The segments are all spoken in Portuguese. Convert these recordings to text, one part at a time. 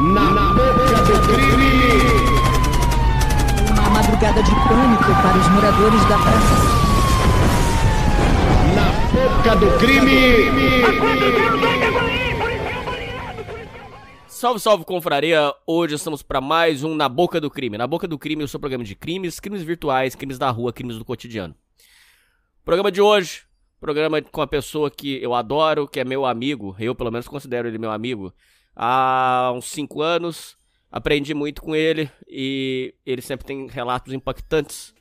Na boca do crime! Uma madrugada de pânico para os moradores da praça. Na boca do crime! Salve, salve, confraria! Hoje estamos para mais um Na Boca do Crime. Na Boca do Crime, o seu programa de crimes, crimes virtuais, crimes da rua, crimes do cotidiano. Programa de hoje, programa com a pessoa que eu adoro, que é meu amigo, eu pelo menos considero ele meu amigo, há uns 5 anos. Aprendi muito com ele e ele sempre tem relatos impactantes.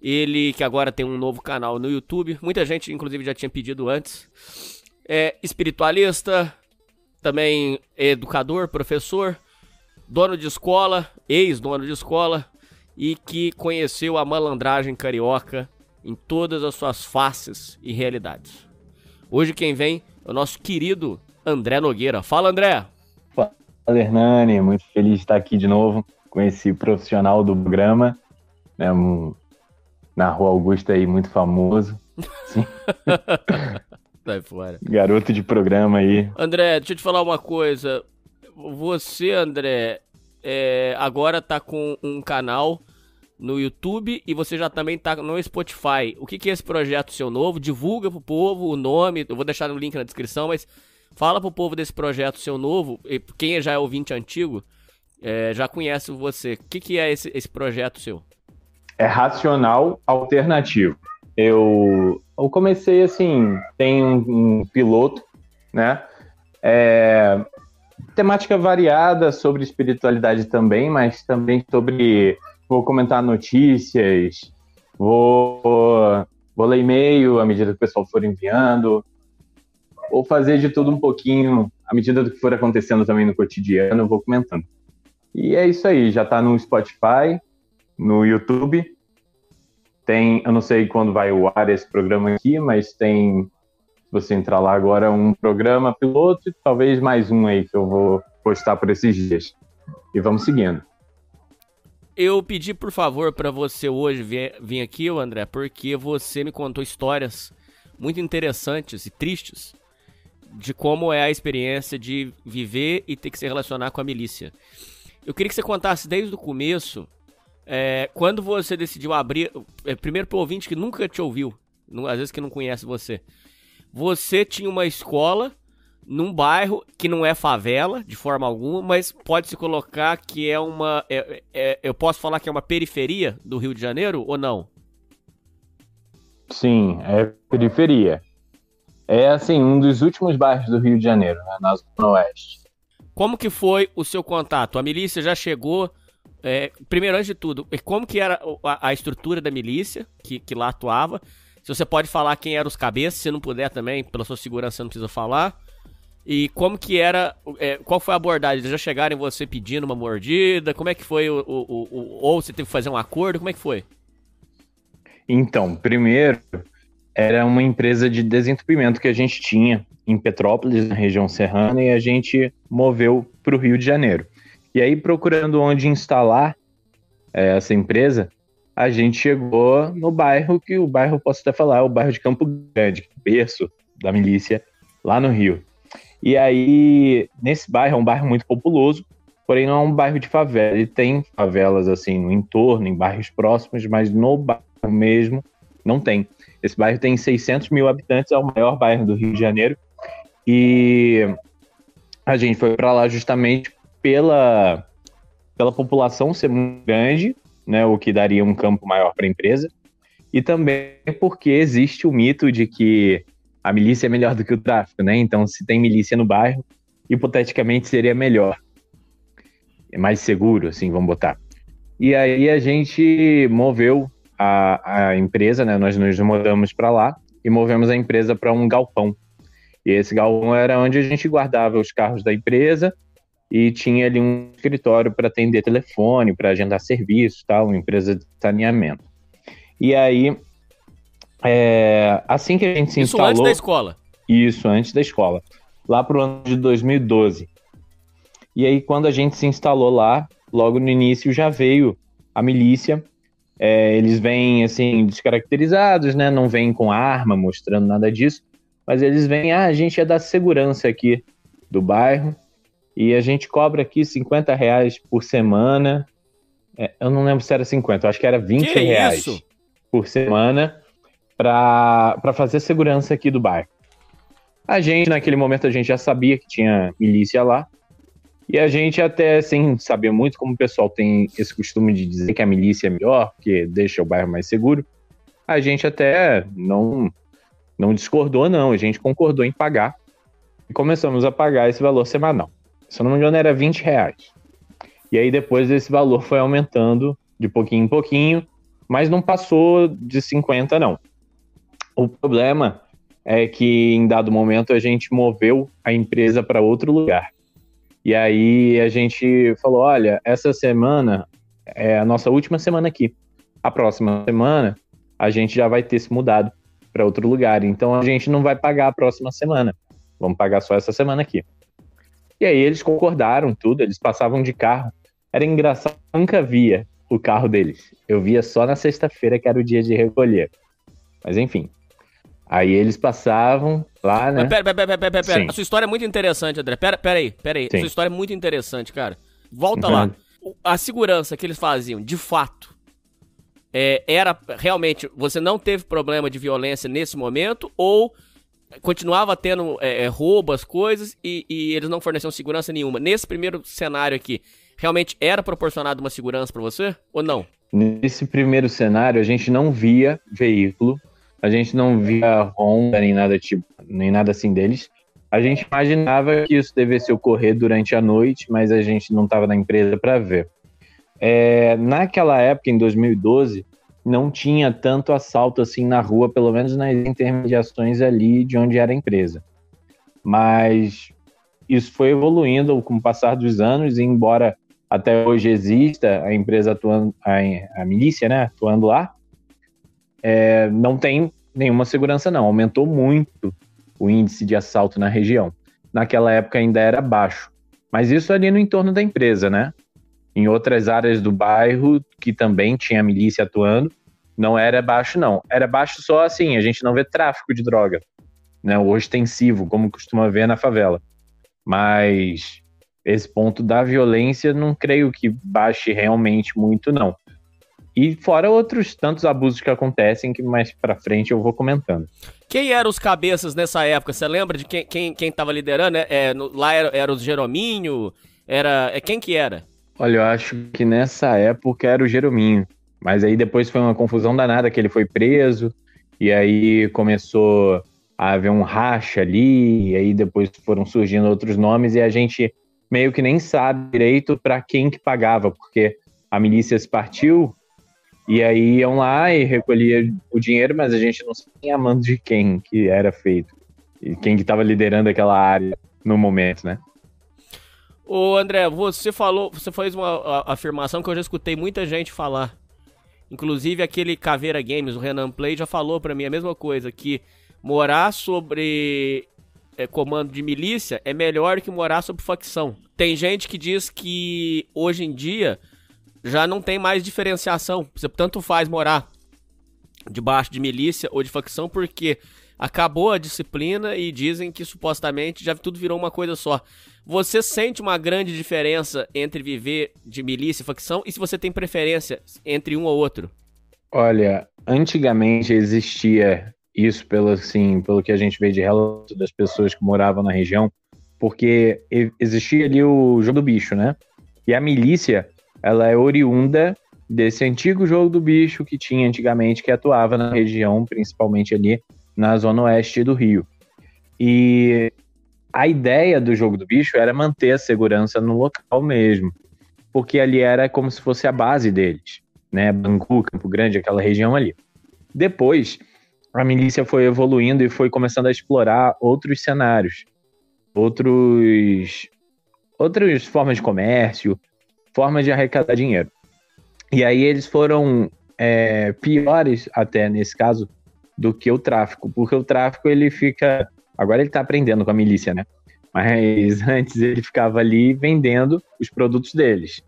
Ele que agora tem um novo canal no YouTube, muita gente inclusive já tinha pedido antes. É espiritualista, também educador, professor, dono de escola, ex-dono de escola e que conheceu a malandragem carioca em todas as suas faces e realidades. Hoje quem vem é o nosso querido André Nogueira. Fala, André! Fala, Hernani. Muito feliz de estar aqui de novo com esse profissional do programa, né, um, na Rua Augusta aí, muito famoso. Sim. Sai fora. Garoto de programa aí. André, deixa eu te falar uma coisa. Você, André, é, agora tá com um canal no YouTube e você já também tá no Spotify. O que, que é esse projeto seu novo? Divulga pro povo o nome. Eu vou deixar no link na descrição, mas fala pro povo desse projeto seu novo. E quem já é ouvinte antigo é, já conhece você. O que, que é esse, esse projeto seu? É racional alternativo. Eu, eu comecei assim, tem um, um piloto, né? É, temática variada sobre espiritualidade também, mas também sobre vou comentar notícias, vou, vou ler e-mail à medida que o pessoal for enviando, vou fazer de tudo um pouquinho à medida do que for acontecendo também no cotidiano, eu vou comentando. E é isso aí, já está no Spotify, no YouTube. Tem, eu não sei quando vai o ar esse programa aqui, mas tem, se você entrar lá agora, um programa piloto e talvez mais um aí que eu vou postar por esses dias. E vamos seguindo. Eu pedi, por favor, para você hoje vir, vir aqui, André, porque você me contou histórias muito interessantes e tristes de como é a experiência de viver e ter que se relacionar com a milícia. Eu queria que você contasse desde o começo, é, quando você decidiu abrir. É, primeiro para ouvinte que nunca te ouviu, às vezes que não conhece você. Você tinha uma escola num bairro que não é favela de forma alguma, mas pode se colocar que é uma. É, é, eu posso falar que é uma periferia do Rio de Janeiro ou não? Sim, é periferia. É assim, um dos últimos bairros do Rio de Janeiro, né, na Zona Oeste. Como que foi o seu contato? A milícia já chegou. É, primeiro, antes de tudo, como que era a, a estrutura da milícia que, que lá atuava? Se você pode falar quem eram os cabeças, se não puder também, pela sua segurança, não precisa falar. E como que era, é, qual foi a abordagem? Eles já chegaram em você pedindo uma mordida? Como é que foi o, o, o, ou você teve que fazer um acordo? Como é que foi? Então, primeiro, era uma empresa de desentupimento que a gente tinha em Petrópolis, na região serrana, e a gente moveu para o Rio de Janeiro. E aí, procurando onde instalar é, essa empresa, a gente chegou no bairro que o bairro, posso até falar, é o bairro de Campo Grande, berço da milícia, lá no Rio. E aí, nesse bairro, é um bairro muito populoso, porém não é um bairro de favela. Ele tem favelas assim no entorno, em bairros próximos, mas no bairro mesmo não tem. Esse bairro tem 600 mil habitantes, é o maior bairro do Rio de Janeiro. E a gente foi para lá justamente pela, pela população ser muito grande, né, o que daria um campo maior para a empresa, e também porque existe o mito de que a milícia é melhor do que o tráfico, né? Então, se tem milícia no bairro, hipoteticamente seria melhor. É mais seguro, assim, vamos botar. E aí a gente moveu a, a empresa, né? Nós nos mudamos para lá e movemos a empresa para um galpão. E esse galpão era onde a gente guardava os carros da empresa e tinha ali um escritório para atender telefone, para agendar serviço, tal, uma empresa de saneamento. E aí é, assim que a gente se Isso instalou... antes da escola? Isso, antes da escola. Lá pro ano de 2012. E aí, quando a gente se instalou lá, logo no início já veio a milícia. É, eles vêm, assim, descaracterizados, né? Não vêm com arma, mostrando nada disso. Mas eles vêm, ah, a gente é da segurança aqui do bairro. e a gente cobra aqui 50 reais por semana. É, eu não lembro se era 50, eu acho que era 20 Que reais isso? por semana para fazer segurança aqui do bairro. A gente, naquele momento, a gente já sabia que tinha milícia lá. E a gente até, sem saber muito, como o pessoal tem esse costume de dizer que a milícia é melhor, porque deixa o bairro mais seguro, a gente até não, não discordou, não. A gente concordou em pagar. E começamos a pagar esse valor semanal. Se eu não me engano, era 20 reais. E aí depois esse valor foi aumentando de pouquinho em pouquinho, mas não passou de 50, não. O problema é que em dado momento a gente moveu a empresa para outro lugar. E aí a gente falou: olha, essa semana é a nossa última semana aqui. A próxima semana a gente já vai ter se mudado para outro lugar. Então a gente não vai pagar a próxima semana. Vamos pagar só essa semana aqui. E aí eles concordaram tudo, eles passavam de carro. Era engraçado, eu nunca via o carro deles. Eu via só na sexta-feira, que era o dia de recolher. Mas enfim. Aí eles passavam lá, né? Mas pera, pera, pera, pera, pera. A sua história é muito interessante, André. Pera, pera aí, pera aí. A Sim. sua história é muito interessante, cara. Volta Uhum. lá. A segurança que eles faziam, de fato, é, era realmente. Você não teve problema de violência nesse momento ou continuava tendo é, é, roubo, as coisas e, e eles não forneciam segurança nenhuma? Nesse primeiro cenário aqui, realmente era proporcionado uma segurança pra você ou não? Nesse primeiro cenário, a gente não via veículo, a gente não via Honda nem nada tipo, nem nada assim deles. A gente imaginava que isso devesse ocorrer durante a noite, mas a gente não estava na empresa para ver. É, naquela época, em 2012, não tinha tanto assalto assim na rua, pelo menos nas intermediações ali de onde era a empresa. Mas isso foi evoluindo com o passar dos anos, e embora até hoje exista a empresa atuando, a, a milícia, né, atuando lá, é, não tem nenhuma segurança não. Aumentou muito o índice de assalto na região. Naquela época ainda era baixo, mas isso ali no entorno da empresa, né? Em outras áreas do bairro que também tinha milícia atuando, não era baixo não. Era baixo só assim, a gente não vê tráfico de droga, né? O ostensivo, como costuma ver na favela. Mas esse ponto da violência não creio que baixe realmente muito não. E fora outros tantos abusos que acontecem que mais pra frente eu vou comentando. Quem eram os cabeças nessa época? Você lembra de quem, quem, quem tava liderando? É, é, no- lá era, era o Jerominho? Era, é, quem que era? Olha, eu acho que nessa época era o Jerominho. Mas aí depois foi uma confusão danada que ele foi preso. E aí começou a haver um racha ali. E aí depois foram surgindo outros nomes. E a gente meio que nem sabe direito para quem que pagava. Porque a milícia se partiu. E aí iam lá e recolhia o dinheiro. Mas a gente não sabia a mão de quem que era feito. E quem que estava liderando aquela área no momento, né? Ô André, você falou, você fez uma afirmação que eu já escutei muita gente falar. Inclusive aquele Caveira Games, o Renan Play, já falou pra mim a mesma coisa, que morar sobre é, comando de milícia é melhor que morar sob facção. Tem gente que diz que hoje em dia já não tem mais diferenciação. Você tanto faz morar debaixo de milícia ou de facção porque acabou a disciplina e dizem que supostamente já tudo virou uma coisa só. Você sente uma grande diferença entre viver de milícia e facção e se você tem preferência entre um ou outro? Olha, antigamente existia isso pelo assim, pelo que a gente vê de relato das pessoas que moravam na região, porque existia ali o jogo do bicho, né? E a milícia, ela é oriunda desse antigo jogo do bicho que tinha antigamente que atuava na região, principalmente ali na zona oeste do Rio. E a ideia do jogo do bicho era manter a segurança no local mesmo, porque ali era como se fosse a base deles né, Bangu, Campo Grande, aquela região ali. Depois, a milícia foi evoluindo e foi começando a explorar outros cenários, outros, outras formas de comércio, formas de arrecadar dinheiro. E aí eles foram é, piores até nesse caso do que o tráfico, porque o tráfico ele fica, agora ele tá aprendendo com a milícia, né? Mas antes ele ficava ali vendendo os produtos deles.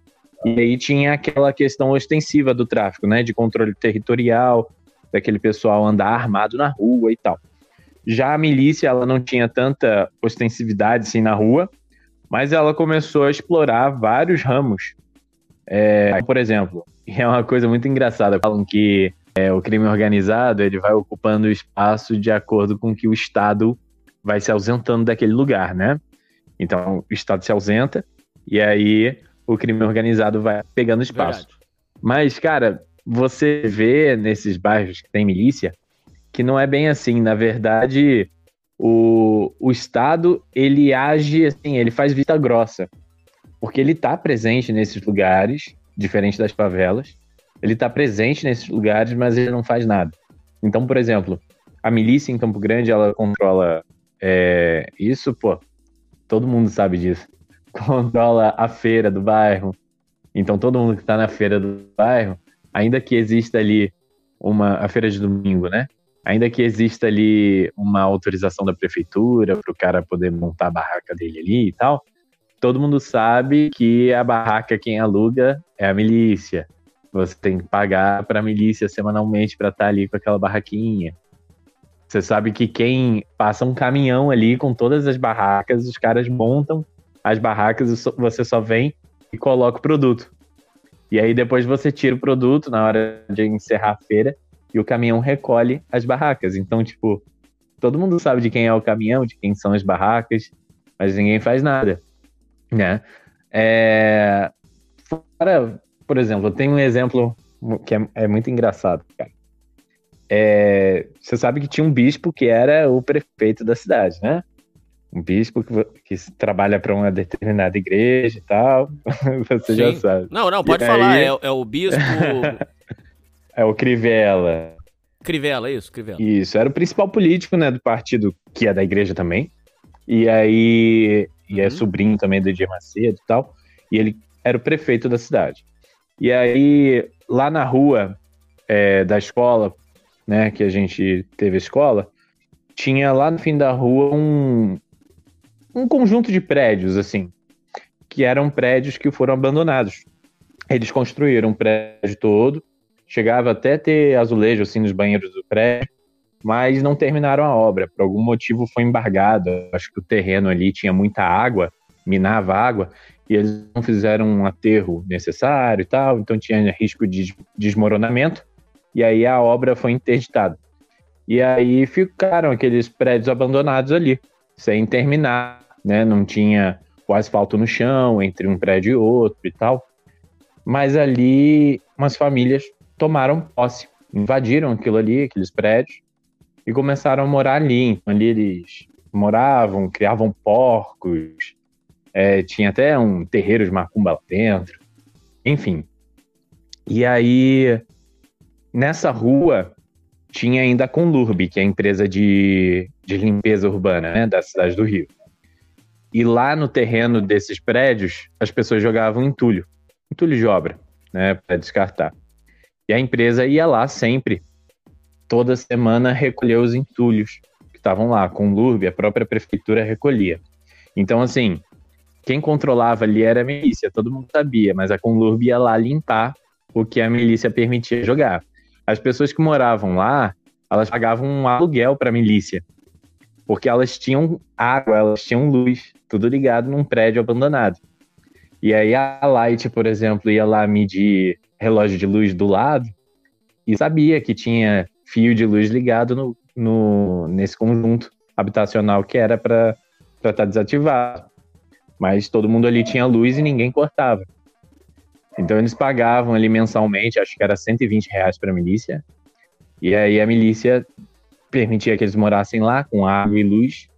E aí tinha aquela questão ostensiva do tráfico, né? De controle territorial, daquele pessoal andar armado na rua e tal. Já a milícia, ela não tinha tanta ostensividade assim na rua, Mas ela começou a explorar vários ramos. É, por exemplo, é uma coisa muito engraçada. Falam que é, o crime organizado ele vai ocupando o espaço de acordo com que o Estado vai se ausentando daquele lugar, né? Então, o Estado se ausenta e aí o crime organizado vai pegando espaço. Verdade. Mas, cara, você vê nesses bairros que tem milícia que não é bem assim. Na verdade, o, o Estado, ele age assim, ele faz vista grossa. Porque ele está presente nesses lugares, diferente das favelas. Ele está presente nesses lugares, mas ele não faz nada. Então, por exemplo, a milícia em Campo Grande, ela controla é, isso, pô, todo mundo sabe disso. Controla a feira do bairro. Então, todo mundo que está na feira do bairro, ainda que exista ali uma a feira de domingo, né? Ainda que exista ali uma autorização da prefeitura para o cara poder montar a barraca dele ali e tal, todo mundo sabe que a barraca quem aluga é a milícia. Você tem que pagar para a milícia semanalmente para estar tá ali com aquela barraquinha. Você sabe que quem passa um caminhão ali com todas as barracas, os caras montam as barracas e você só vem e coloca o produto. E aí depois você tira o produto na hora de encerrar a feira e o caminhão recolhe as barracas. Então, tipo, todo mundo sabe de quem é o caminhão, de quem são as barracas, mas ninguém faz nada, né? É... Fora, por exemplo, eu tenho um exemplo que é, é muito engraçado, cara. É... Você sabe que tinha um bispo que era o prefeito da cidade, né? Um bispo que, que trabalha para uma determinada igreja e tal. Você Sim. já sabe. Não, não, pode E falar. aí- É, é o bispo É o Crivella. Crivella, é isso, Crivella. Isso, era o principal político, né, do partido, que é da igreja também. E aí, e é Uhum. sobrinho também do Edir Macedo e tal. E ele era o prefeito da cidade. E aí, lá na rua é, da escola, né, que a gente teve a escola, tinha lá no fim da rua um, um conjunto de prédios, assim, que eram prédios que foram abandonados. Eles construíram o prédio todo, chegava até ter azulejo assim nos banheiros do prédio, mas não terminaram a obra. Por algum motivo foi embargado. Acho que o terreno ali tinha muita água, minava água, e eles não fizeram um aterro necessário e tal, então tinha risco de desmoronamento, e aí a obra foi interditada. E aí ficaram aqueles prédios abandonados ali, sem terminar, né? Não tinha o asfalto no chão entre um prédio e outro e tal. Mas ali umas famílias tomaram posse, invadiram aquilo ali, aqueles prédios, e começaram a morar ali. Então, ali eles moravam, criavam porcos, é, tinha até um terreiro de macumba lá dentro, enfim. E aí, nessa rua, tinha ainda a Conlurb, que é a empresa de, de limpeza urbana né, da cidade do Rio. E lá no terreno desses prédios, as pessoas jogavam entulho, entulho de obra, né, para descartar. E a empresa ia lá sempre, toda semana, recolher os entulhos que estavam lá. Com o LURB, a própria prefeitura recolhia. Então, assim, quem controlava ali era a milícia, todo mundo sabia, mas a Conlurb ia lá limpar o que a milícia permitia jogar. As pessoas que moravam lá, elas pagavam um aluguel para a milícia, porque elas tinham água, elas tinham luz, tudo ligado num prédio abandonado. E aí a Light, por exemplo, ia lá medir relógio de luz do lado e sabia que tinha fio de luz ligado no, no nesse conjunto habitacional que era para estar tá desativado. Mas todo mundo ali tinha luz e ninguém cortava. Então eles pagavam ali mensalmente, acho que era 120 reais para a milícia. E aí a milícia permitia que eles morassem lá com água e luz.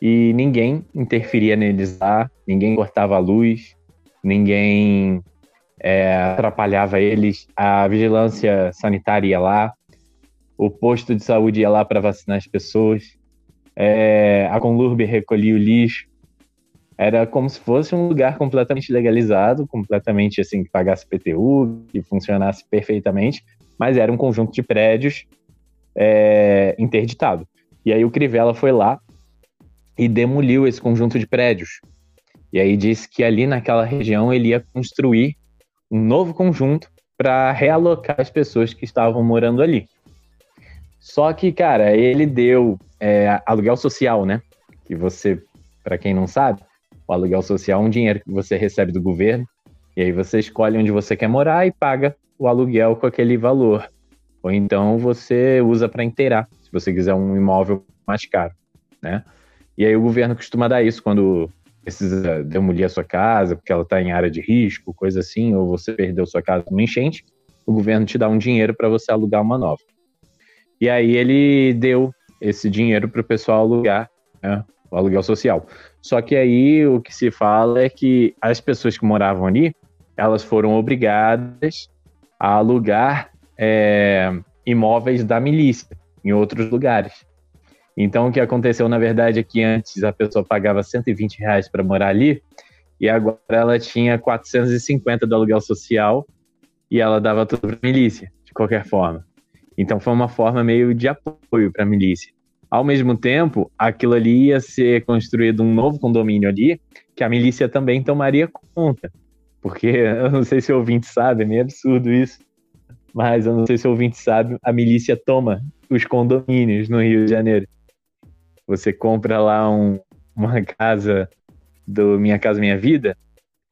E ninguém interferia neles lá, ninguém cortava a luz, ninguém é, atrapalhava eles. A vigilância sanitária ia lá, o posto de saúde ia lá para vacinar as pessoas. É, a Conlurb recolhia o lixo. Era como se fosse um lugar completamente legalizado, completamente assim, que pagasse PTU, que funcionasse perfeitamente, mas era um conjunto de prédios é, interditado. E aí o Crivella foi lá e demoliu esse conjunto de prédios. E aí disse que ali naquela região ele ia construir um novo conjunto para realocar as pessoas que estavam morando ali. Só que, cara, ele deu é, aluguel social, né? Que você, para quem não sabe, O aluguel social é um dinheiro que você recebe do governo, e aí você escolhe onde você quer morar e paga o aluguel com aquele valor. Ou então você usa para inteirar, se você quiser um imóvel mais caro, né? E aí o governo costuma dar isso quando precisa demolir a sua casa, porque ela está em área de risco, coisa assim, ou você perdeu sua casa numa enchente, o governo te dá um dinheiro para você alugar uma nova. E aí ele deu esse dinheiro para o pessoal alugar, né, o aluguel social. Só que aí o que se fala é que as pessoas que moravam ali, elas foram obrigadas a alugar é, imóveis da milícia em outros lugares. Então, o que aconteceu, na verdade, é que antes a pessoa pagava 120 reais para morar ali, e agora ela tinha 450 do aluguel social, e ela dava tudo para a milícia, de qualquer forma. Então, foi uma forma meio de apoio para a milícia. Ao mesmo tempo, aquilo ali ia ser construído um novo condomínio ali, que a milícia também tomaria conta. Porque, eu não sei se o ouvinte sabe, é meio absurdo isso, mas eu não sei se o ouvinte sabe, a milícia toma os condomínios no Rio de Janeiro. Você compra lá um, uma casa do Minha Casa Minha Vida,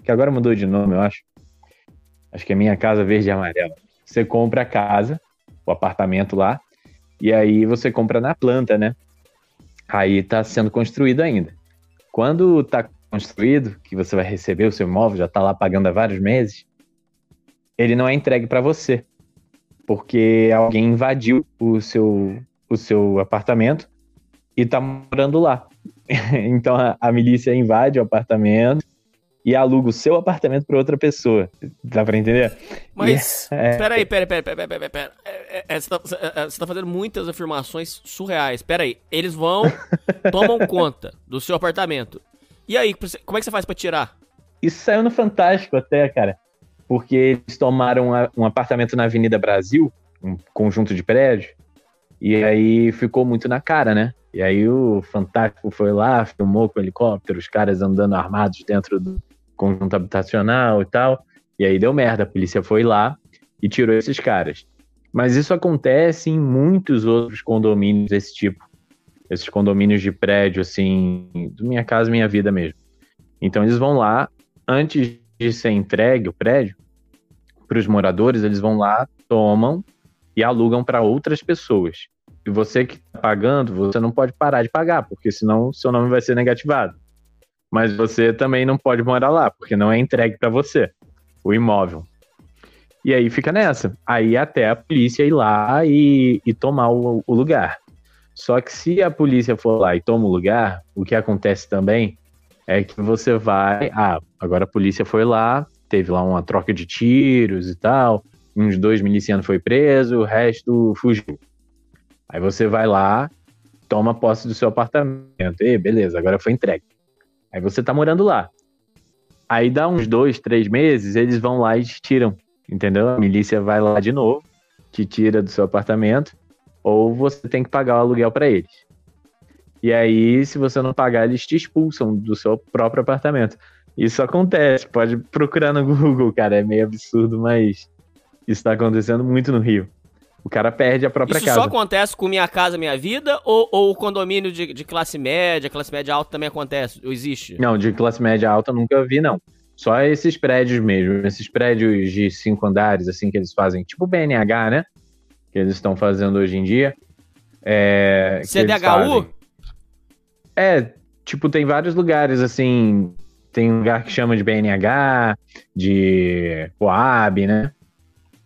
que agora mudou de nome, eu acho. Acho que é Minha Casa Verde e Amarela. Você compra a casa, o apartamento lá, e aí você compra na planta, né? Aí tá sendo construído ainda. Quando tá construído, que você vai receber o seu imóvel, já tá lá pagando há vários meses, ele não é entregue para você, porque alguém invadiu o seu, o seu apartamento e tá morando lá. então a, a, milícia invade o apartamento e aluga o seu apartamento para outra pessoa. Dá para entender? Mas, é, peraí, peraí, peraí, peraí, peraí, peraí. É, é, você, tá, você tá fazendo muitas afirmações surreais. Peraí, eles vão, tomam conta do seu apartamento. E aí, como é que você faz para tirar? Isso saiu no Fantástico até, cara. Porque eles tomaram um apartamento na Avenida Brasil, um conjunto de prédios, e aí ficou muito na cara, né? E aí o Fantástico foi lá, filmou com helicóptero, os caras andando armados dentro do conjunto habitacional e tal. E aí deu merda, a polícia foi lá e tirou esses caras. Mas isso acontece em muitos outros condomínios desse tipo. Esses condomínios de prédio, assim, do Minha Casa Minha Vida mesmo. Então eles vão lá, antes de ser entregue o prédio, para os moradores, eles vão lá, tomam e alugam para outras pessoas. E você que está pagando, você não pode parar de pagar, porque senão seu nome vai ser negativado. Mas você também não pode morar lá, porque não é entregue para você o imóvel. E aí fica nessa. Aí até a polícia ir lá e, e tomar o, o lugar. Só que se a polícia for lá e toma o lugar, o que acontece também é que você vai. Ah, agora a polícia foi lá, teve lá uma troca de tiros e tal. Uns dois milicianos foi preso, o resto fugiu. Aí você vai lá, toma posse do seu apartamento. E beleza, agora foi entregue. Aí você tá morando lá. Aí dá uns dois, três meses, eles vão lá e te tiram. Entendeu? A milícia vai lá de novo, te tira do seu apartamento, ou você tem que pagar o aluguel para eles. E aí, se você não pagar, eles te expulsam do seu próprio apartamento. Isso acontece, pode procurar no Google, cara, é meio absurdo, mas isso tá acontecendo muito no Rio. O cara perde a própria Isso casa. Isso só acontece com Minha Casa Minha Vida ou, ou o condomínio de, de, classe média, classe média alta também acontece? Ou existe? Não, de classe média alta nunca vi, não. Só esses prédios mesmo, esses prédios de cinco andares, assim, que eles fazem, tipo BNH, né? Que eles estão fazendo hoje em dia. É, CDHU? É, tipo, tem vários lugares, assim. Tem um lugar que chama de BNH, de Coab, né?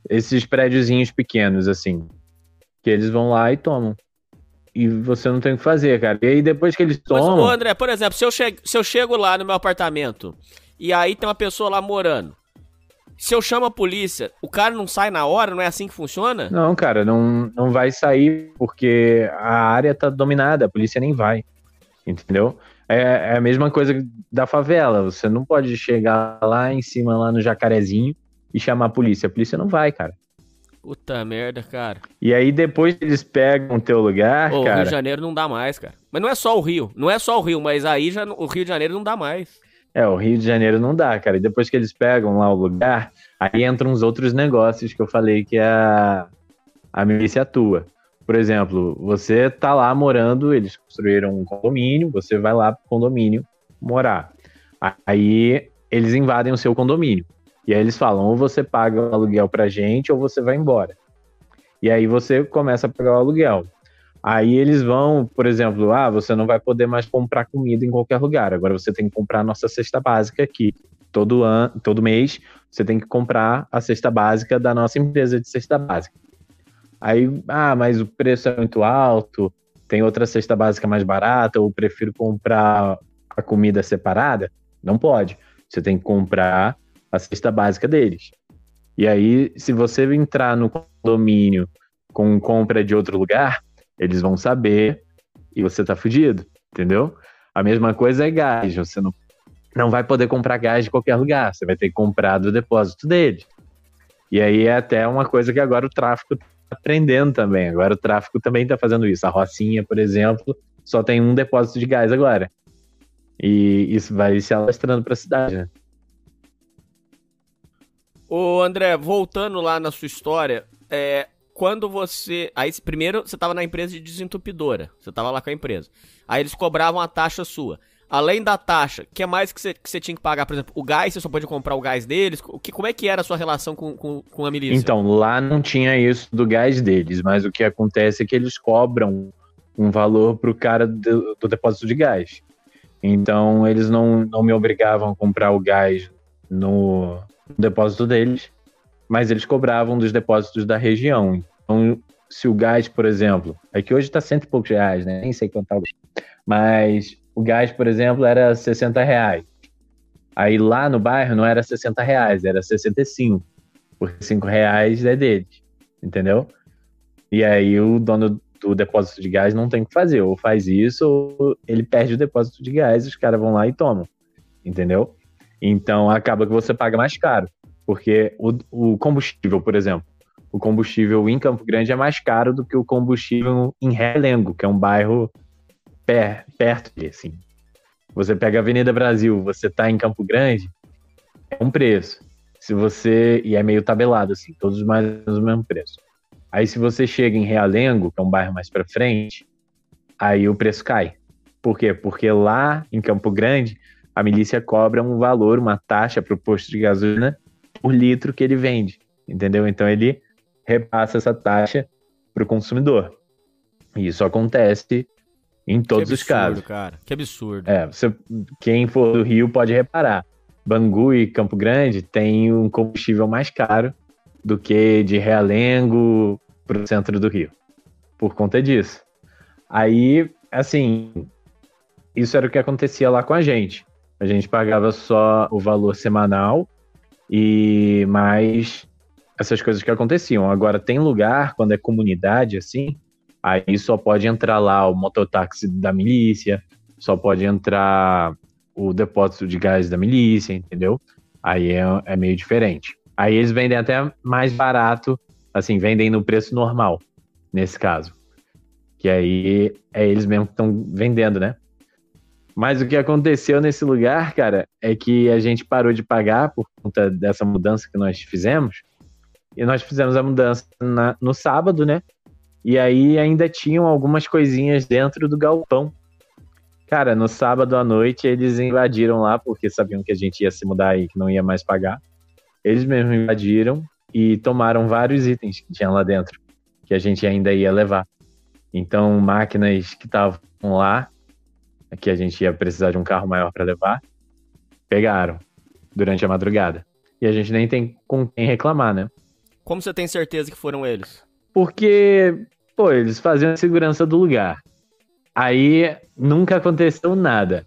Esses prédiozinhos pequenos, assim, que eles vão lá e tomam. E você não tem o que fazer, cara. E aí depois que eles tomam. Mas, André, por exemplo, se eu, chego, se eu chego lá no meu apartamento e aí tem uma pessoa lá morando. Se eu chamo a polícia, o cara não sai na hora? Não é assim que funciona? Não, cara, não, não vai sair porque a área tá dominada, a polícia nem vai. Entendeu? É, é a mesma coisa da favela. Você não pode chegar lá em cima, lá no jacarezinho, e chamar a polícia. A polícia não vai, cara. Puta merda, cara. E aí depois eles pegam o teu lugar, Ô, cara... O Rio de Janeiro não dá mais, cara. Mas não é só o Rio. Não é só o Rio, mas aí já o Rio de Janeiro não dá mais. É, o Rio de Janeiro não dá, cara. E depois que eles pegam lá o lugar, aí entram os outros negócios que eu falei que a, a milícia atua. Por exemplo, você tá lá morando, eles construíram um condomínio, você vai lá pro condomínio morar. Aí eles invadem o seu condomínio. E aí eles falam: ou você paga o aluguel pra gente, ou você vai embora. E aí você começa a pagar o aluguel. Aí eles vão, por exemplo, ah, você não vai poder mais comprar comida em qualquer lugar. Agora você tem que comprar a nossa cesta básica aqui. Todo ano, todo mês, você tem que comprar a cesta básica da nossa empresa de cesta básica. Aí, ah, mas o preço é muito alto, tem outra cesta básica mais barata, ou prefiro comprar a comida separada. Não pode. Você tem que comprar a cesta básica deles. E aí, se você entrar no condomínio com compra de outro lugar, eles vão saber e você tá fudido, entendeu? A mesma coisa é gás, você não, não vai poder comprar gás de qualquer lugar, você vai ter que comprar do depósito deles. E aí é até uma coisa que agora o tráfico tá aprendendo também. Agora o tráfico também tá fazendo isso. A Rocinha, por exemplo, só tem um depósito de gás agora. E isso vai se alastrando para a cidade, né? Ô André, voltando lá na sua história, é, quando você. Aí, primeiro, você estava na empresa de desentupidora. Você estava lá com a empresa. Aí eles cobravam a taxa sua. Além da taxa, o que é mais que você, que você tinha que pagar? Por exemplo, o gás, você só pode comprar o gás deles? O que, como é que era a sua relação com, com, com a milícia? Então, lá não tinha isso do gás deles, mas o que acontece é que eles cobram um valor pro cara do, do depósito de gás. Então, eles não, não me obrigavam a comprar o gás no depósito deles, mas eles cobravam dos depósitos da região. Então, se o gás, por exemplo, é que hoje está cento e poucos reais, né? Nem sei quanto tá Mas o gás, por exemplo, era 60 reais. Aí lá no bairro não era 60 reais, era 65. Porque 5 reais é deles, entendeu? E aí o dono do depósito de gás não tem o que fazer. Ou faz isso, ou ele perde o depósito de gás, os caras vão lá e tomam. Entendeu? Então acaba que você paga mais caro. Porque o, o combustível, por exemplo, o combustível em Campo Grande é mais caro do que o combustível em Realengo, que é um bairro per, perto de, assim. Você pega a Avenida Brasil, você tá em Campo Grande, é um preço. Se você. E é meio tabelado, assim, todos mais o mesmo preço. Aí se você chega em Realengo, que é um bairro mais para frente, aí o preço cai. Por quê? Porque lá em Campo Grande a milícia cobra um valor, uma taxa para o posto de gasolina por litro que ele vende, entendeu? Então ele repassa essa taxa para o consumidor. E isso acontece em todos absurdo, os casos. cara. Que absurdo. É, você, quem for do Rio pode reparar. Bangu e Campo Grande tem um combustível mais caro do que de Realengo para o centro do Rio, por conta disso. Aí, assim, isso era o que acontecia lá com a gente. A gente pagava só o valor semanal e mais essas coisas que aconteciam. Agora, tem lugar, quando é comunidade, assim, aí só pode entrar lá o mototáxi da milícia, só pode entrar o depósito de gás da milícia, entendeu? Aí é, é meio diferente. Aí eles vendem até mais barato, assim, vendem no preço normal, nesse caso. Que aí é eles mesmo que estão vendendo, né? Mas o que aconteceu nesse lugar, cara, é que a gente parou de pagar por conta dessa mudança que nós fizemos. E nós fizemos a mudança na, no sábado, né? E aí ainda tinham algumas coisinhas dentro do galpão. Cara, no sábado à noite eles invadiram lá porque sabiam que a gente ia se mudar e que não ia mais pagar. Eles mesmos invadiram e tomaram vários itens que tinha lá dentro, que a gente ainda ia levar. Então, máquinas que estavam lá que a gente ia precisar de um carro maior para levar, pegaram durante a madrugada. E a gente nem tem com quem reclamar, né? Como você tem certeza que foram eles? Porque, pô, eles faziam a segurança do lugar. Aí nunca aconteceu nada.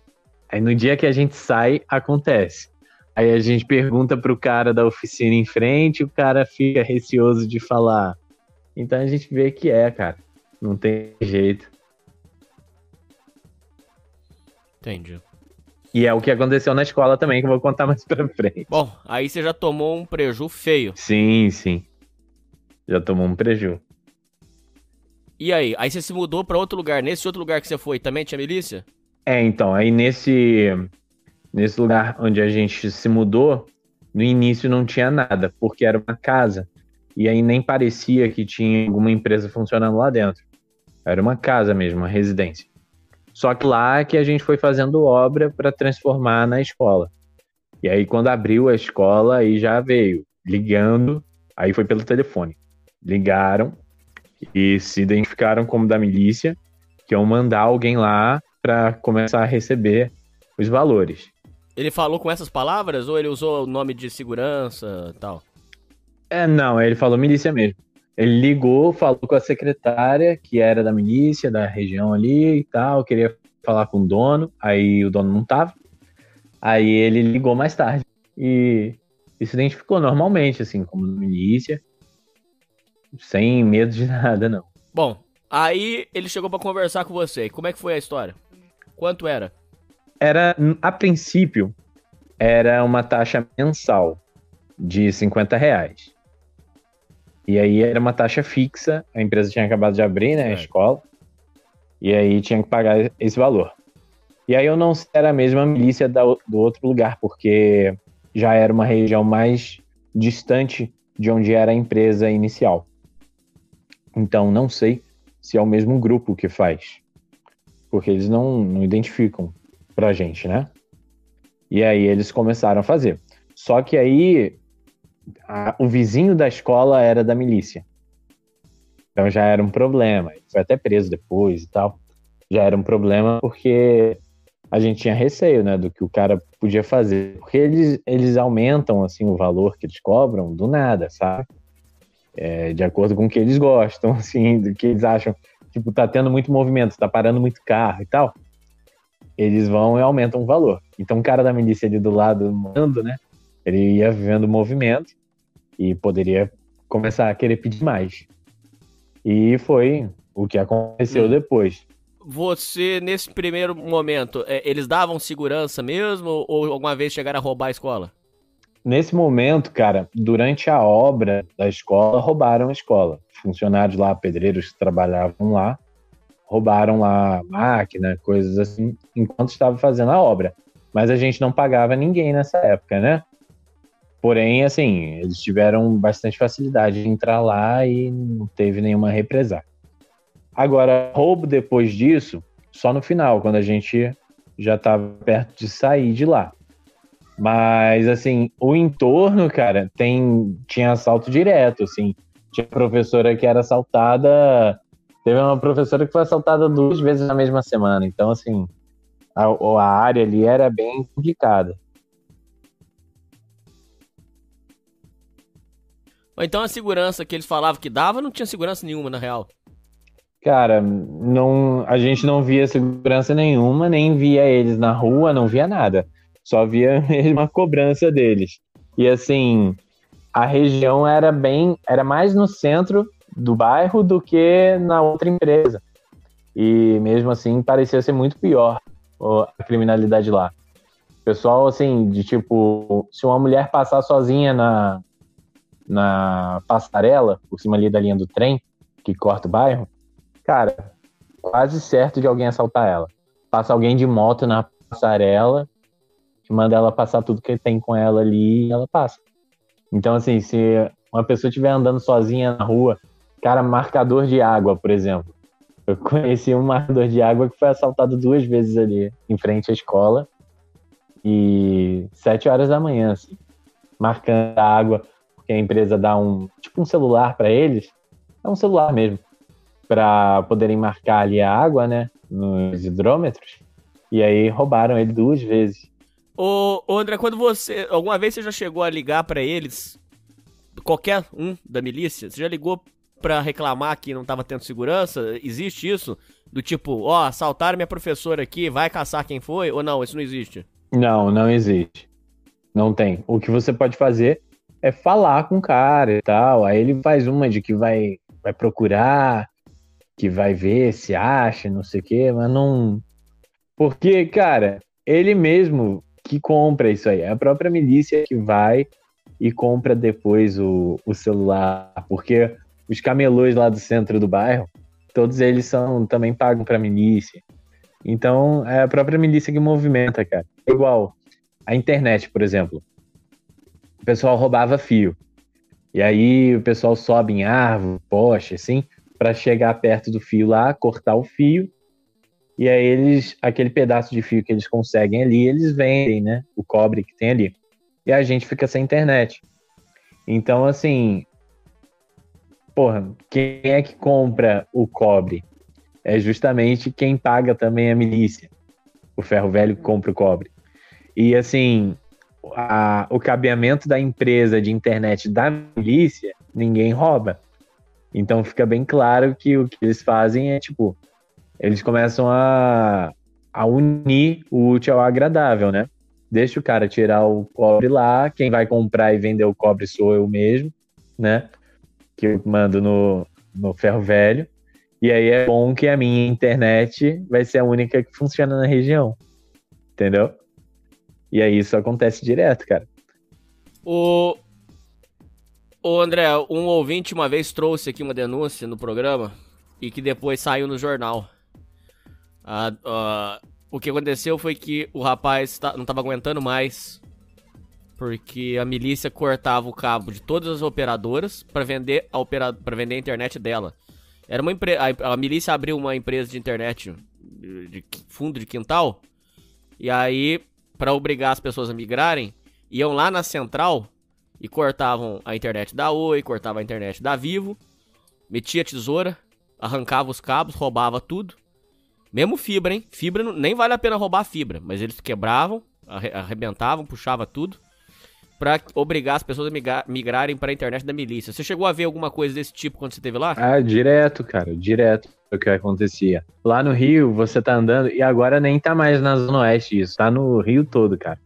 Aí no dia que a gente sai, acontece. Aí a gente pergunta pro cara da oficina em frente, o cara fica receoso de falar. Então a gente vê que é, cara. Não tem jeito. Entendi. E é o que aconteceu na escola também, que eu vou contar mais pra frente. Bom, aí você já tomou um preju feio. Sim, sim. Já tomou um preju. E aí? Aí você se mudou pra outro lugar. Nesse outro lugar que você foi, também tinha milícia? É, então, aí nesse, nesse lugar onde a gente se mudou, no início não tinha nada, porque era uma casa. E aí nem parecia que tinha alguma empresa funcionando lá dentro. Era uma casa mesmo, uma residência. Só que lá que a gente foi fazendo obra para transformar na escola. E aí, quando abriu a escola, aí já veio ligando, aí foi pelo telefone. Ligaram e se identificaram como da milícia, que iam mandar alguém lá para começar a receber os valores. Ele falou com essas palavras ou ele usou o nome de segurança e tal? É, não, ele falou milícia mesmo. Ele ligou, falou com a secretária, que era da milícia, da região ali e tal, queria falar com o dono, aí o dono não tava. Aí ele ligou mais tarde e, e se identificou normalmente, assim, como milícia, sem medo de nada, não. Bom, aí ele chegou para conversar com você. Como é que foi a história? Quanto era? Era, a princípio, era uma taxa mensal de 50 reais. E aí era uma taxa fixa, a empresa tinha acabado de abrir, né, a escola, e aí tinha que pagar esse valor. E aí eu não sei se era a mesma milícia do outro lugar, porque já era uma região mais distante de onde era a empresa inicial. Então não sei se é o mesmo grupo que faz, porque eles não, não identificam pra gente, né? E aí eles começaram a fazer. Só que aí a, o vizinho da escola era da milícia. Então já era um problema. Ele foi até preso depois e tal. Já era um problema porque a gente tinha receio, né, do que o cara podia fazer. Porque eles, eles aumentam, assim, o valor que eles cobram do nada, sabe? É, de acordo com o que eles gostam, assim, do que eles acham. Tipo, tá tendo muito movimento, tá parando muito carro e tal. Eles vão e aumentam o valor. Então o cara da milícia ali do lado mando, né? Ele ia vivendo o movimento e poderia começar a querer pedir mais. E foi o que aconteceu hum. depois. Você, nesse primeiro momento, é, eles davam segurança mesmo ou alguma vez chegaram a roubar a escola? Nesse momento, cara, durante a obra da escola, roubaram a escola. Funcionários lá, pedreiros que trabalhavam lá, roubaram lá máquina, coisas assim, enquanto estava fazendo a obra. Mas a gente não pagava ninguém nessa época, né? Porém, assim, eles tiveram bastante facilidade de entrar lá e não teve nenhuma represália. Agora, roubo depois disso, só no final, quando a gente já estava perto de sair de lá. Mas, assim, o entorno, cara, tem, tinha assalto direto, assim. Tinha professora que era assaltada. Teve uma professora que foi assaltada duas vezes na mesma semana. Então, assim, a, a área ali era bem complicada. Ou então a segurança que eles falavam que dava não tinha segurança nenhuma, na real. Cara, não, a gente não via segurança nenhuma, nem via eles na rua, não via nada. Só via mesmo a cobrança deles. E assim, a região era bem, era mais no centro do bairro do que na outra empresa. E mesmo assim parecia ser muito pior a criminalidade lá. pessoal, assim, de tipo, se uma mulher passar sozinha na, na passarela, por cima ali da linha do trem, que corta o bairro, cara, quase certo de alguém assaltar ela. Passa alguém de moto na passarela e manda ela passar tudo que tem com ela ali e ela passa. Então, assim, se uma pessoa estiver andando sozinha na rua, cara, marcador de água, por exemplo. Eu conheci um marcador de água que foi assaltado duas vezes ali, em frente à escola. E sete horas da manhã, assim, marcando a água porque a empresa dá um tipo um celular para eles, é um celular mesmo, para poderem marcar ali a água, né, nos hidrômetros. E aí roubaram ele duas vezes. Ô, ô André, quando você alguma vez você já chegou a ligar para eles, qualquer um da milícia, você já ligou para reclamar que não tava tendo segurança? Existe isso? Do tipo, ó, oh, assaltaram minha professora aqui, vai caçar quem foi? Ou não, isso não existe? Não, não existe. Não tem. O que você pode fazer é falar com o cara e tal. Aí ele faz uma de que vai, vai procurar, que vai ver se acha, não sei o quê, mas não. Porque, cara, ele mesmo que compra isso aí. É a própria milícia que vai e compra depois o, o celular. Porque os camelôs lá do centro do bairro, todos eles são também pagam pra milícia. Então, é a própria milícia que movimenta, cara. É igual a internet, por exemplo o pessoal roubava fio. E aí o pessoal sobe em árvore, poste, assim, para chegar perto do fio lá, cortar o fio E aí eles, aquele pedaço de fio que eles conseguem ali, eles vendem, né? O cobre que tem ali. E a gente fica sem internet. Então, assim, porra, quem é que compra o cobre? É justamente quem paga também a milícia. O ferro velho compra o cobre. E assim, a, o cabeamento da empresa de internet da milícia, ninguém rouba. Então fica bem claro que o que eles fazem é tipo, eles começam a, a unir o útil ao agradável, né? Deixa o cara tirar o cobre lá, quem vai comprar e vender o cobre sou eu mesmo, né? Que eu mando no, no ferro velho. E aí é bom que a minha internet vai ser a única que funciona na região. Entendeu? E aí isso acontece direto, cara. O. O André, um ouvinte uma vez trouxe aqui uma denúncia no programa e que depois saiu no jornal. O que aconteceu foi que o rapaz tá, não estava aguentando mais porque a milícia cortava o cabo de todas as operadoras para vender a opera, para vender a internet dela. Era uma empre... a, milícia abriu uma empresa de internet de fundo de quintal e aí para obrigar as pessoas a migrarem, iam lá na central e cortavam a internet da Oi, cortavam a internet da Vivo, metia tesoura, arrancava os cabos, roubava tudo. Mesmo fibra, hein? Fibra nem vale a pena roubar fibra, mas eles quebravam, arrebentavam, puxava tudo para obrigar as pessoas a migrarem para a internet da milícia. Você chegou a ver alguma coisa desse tipo quando você esteve lá? Ah, direto, cara, direto o que acontecia. Lá no Rio, você tá andando, e agora nem tá mais na Zona Oeste isso, tá no Rio todo, cara.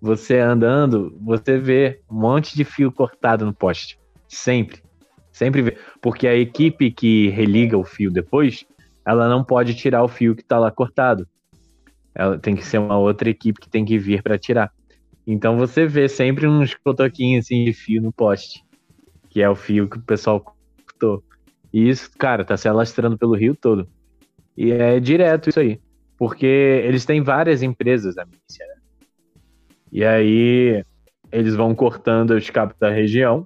Você andando, você vê um monte de fio cortado no poste. Sempre. Sempre vê. Porque a equipe que religa o fio depois, ela não pode tirar o fio que tá lá cortado. Ela tem que ser uma outra equipe que tem que vir para tirar. Então você vê sempre uns cotoquinhos assim de fio no poste, que é o fio que o pessoal cortou. E isso, cara, tá se alastrando pelo Rio todo. E é direto isso aí. Porque eles têm várias empresas da milícia, né? E aí eles vão cortando os cabos da região.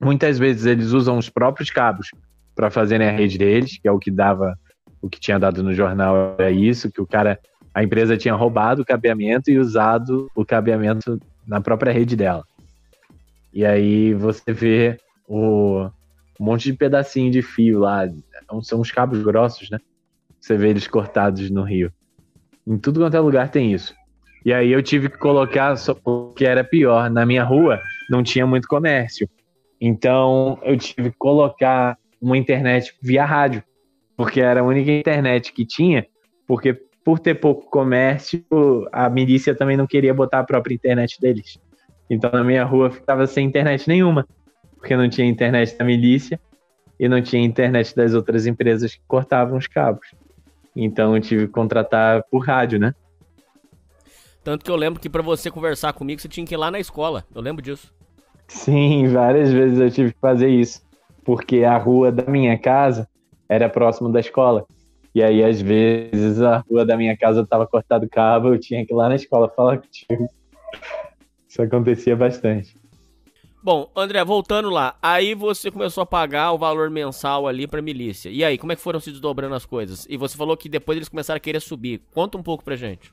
Muitas vezes eles usam os próprios cabos para fazerem a rede deles, que é o que dava, o que tinha dado no jornal é isso, que o cara, a empresa tinha roubado o cabeamento e usado o cabeamento na própria rede dela. E aí você vê o, um monte de pedacinho de fio lá. São uns cabos grossos, né? Você vê eles cortados no rio. Em tudo quanto é lugar tem isso. E aí eu tive que colocar, o que era pior, na minha rua não tinha muito comércio. Então eu tive que colocar uma internet via rádio, porque era a única internet que tinha, porque por ter pouco comércio, a milícia também não queria botar a própria internet deles. Então na minha rua ficava sem internet nenhuma porque não tinha internet da milícia e não tinha internet das outras empresas que cortavam os cabos. Então eu tive que contratar por rádio, né? Tanto que eu lembro que para você conversar comigo você tinha que ir lá na escola. Eu lembro disso. Sim, várias vezes eu tive que fazer isso. Porque a rua da minha casa era próximo da escola. E aí, às vezes, a rua da minha casa estava cortado cabo, eu tinha que ir lá na escola falar contigo. Isso acontecia bastante. Bom, André, voltando lá, aí você começou a pagar o valor mensal ali pra milícia. E aí, como é que foram se desdobrando as coisas? E você falou que depois eles começaram a querer subir. Conta um pouco pra gente.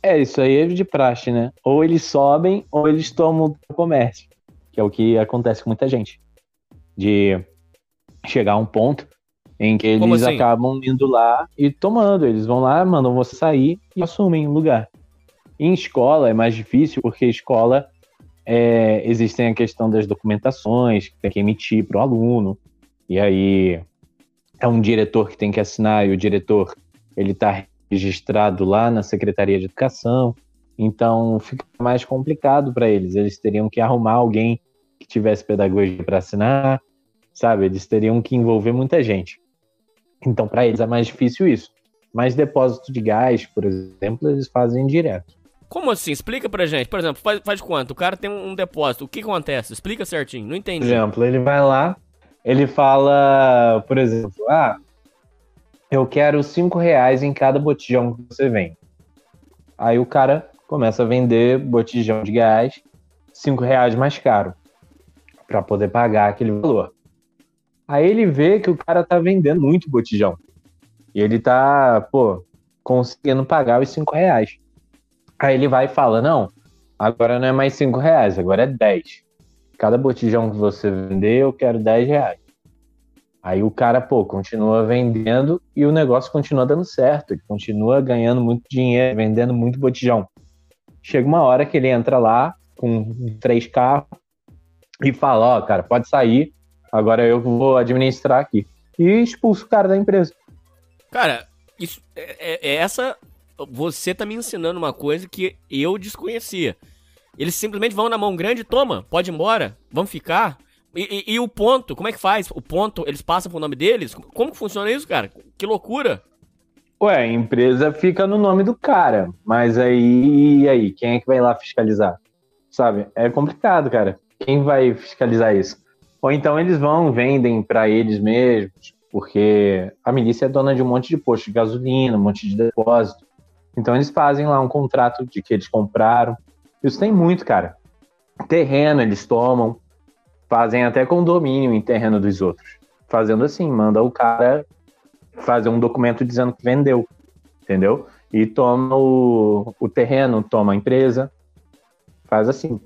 É, isso aí é de praxe, né? Ou eles sobem ou eles tomam o comércio, que é o que acontece com muita gente. De chegar a um ponto em que eles assim? acabam indo lá e tomando. Eles vão lá, mandam você sair e assumem o lugar. Em escola é mais difícil, porque escola é, existem a questão das documentações que tem que emitir para o aluno, e aí é um diretor que tem que assinar, e o diretor ele está registrado lá na Secretaria de Educação, então fica mais complicado para eles. Eles teriam que arrumar alguém que tivesse pedagogia para assinar, sabe? Eles teriam que envolver muita gente. Então, para eles é mais difícil isso. Mas depósito de gás, por exemplo, eles fazem direto. Como assim? Explica pra gente. Por exemplo, faz, faz quanto? O cara tem um, depósito. O que acontece? Explica certinho. Não entendi. Por exemplo, ele vai lá, ele fala, por exemplo, ah, eu quero cinco reais em cada botijão que você vende. Aí o cara começa a vender botijão de gás cinco reais mais caro para poder pagar aquele valor. Aí ele vê que o cara tá vendendo muito botijão. E ele tá, pô, conseguindo pagar os 5 reais. Aí ele vai e fala: Não, agora não é mais 5 reais, agora é 10. Cada botijão que você vender, eu quero 10 reais. Aí o cara, pô, continua vendendo e o negócio continua dando certo. Ele continua ganhando muito dinheiro, vendendo muito botijão. Chega uma hora que ele entra lá com três carros e fala: Ó, oh, cara, pode sair, agora eu vou administrar aqui. E expulsa o cara da empresa. Cara, isso é, é, é essa. Você tá me ensinando uma coisa que eu desconhecia. Eles simplesmente vão na mão grande, toma, pode ir embora, vamos ficar. E, e, e, o ponto, como é que faz? O ponto, eles passam pro nome deles? Como que funciona isso, cara? Que loucura! Ué, a empresa fica no nome do cara, mas aí, e aí, quem é que vai lá fiscalizar? Sabe? É complicado, cara. Quem vai fiscalizar isso? Ou então eles vão, vendem para eles mesmos, porque a milícia é dona de um monte de posto de gasolina, um monte de depósito. Então eles fazem lá um contrato de que eles compraram. Isso tem muito, cara. Terreno eles tomam, fazem até condomínio em terreno dos outros. Fazendo assim, manda o cara fazer um documento dizendo que vendeu, entendeu? E toma o, o terreno, toma a empresa, faz assim.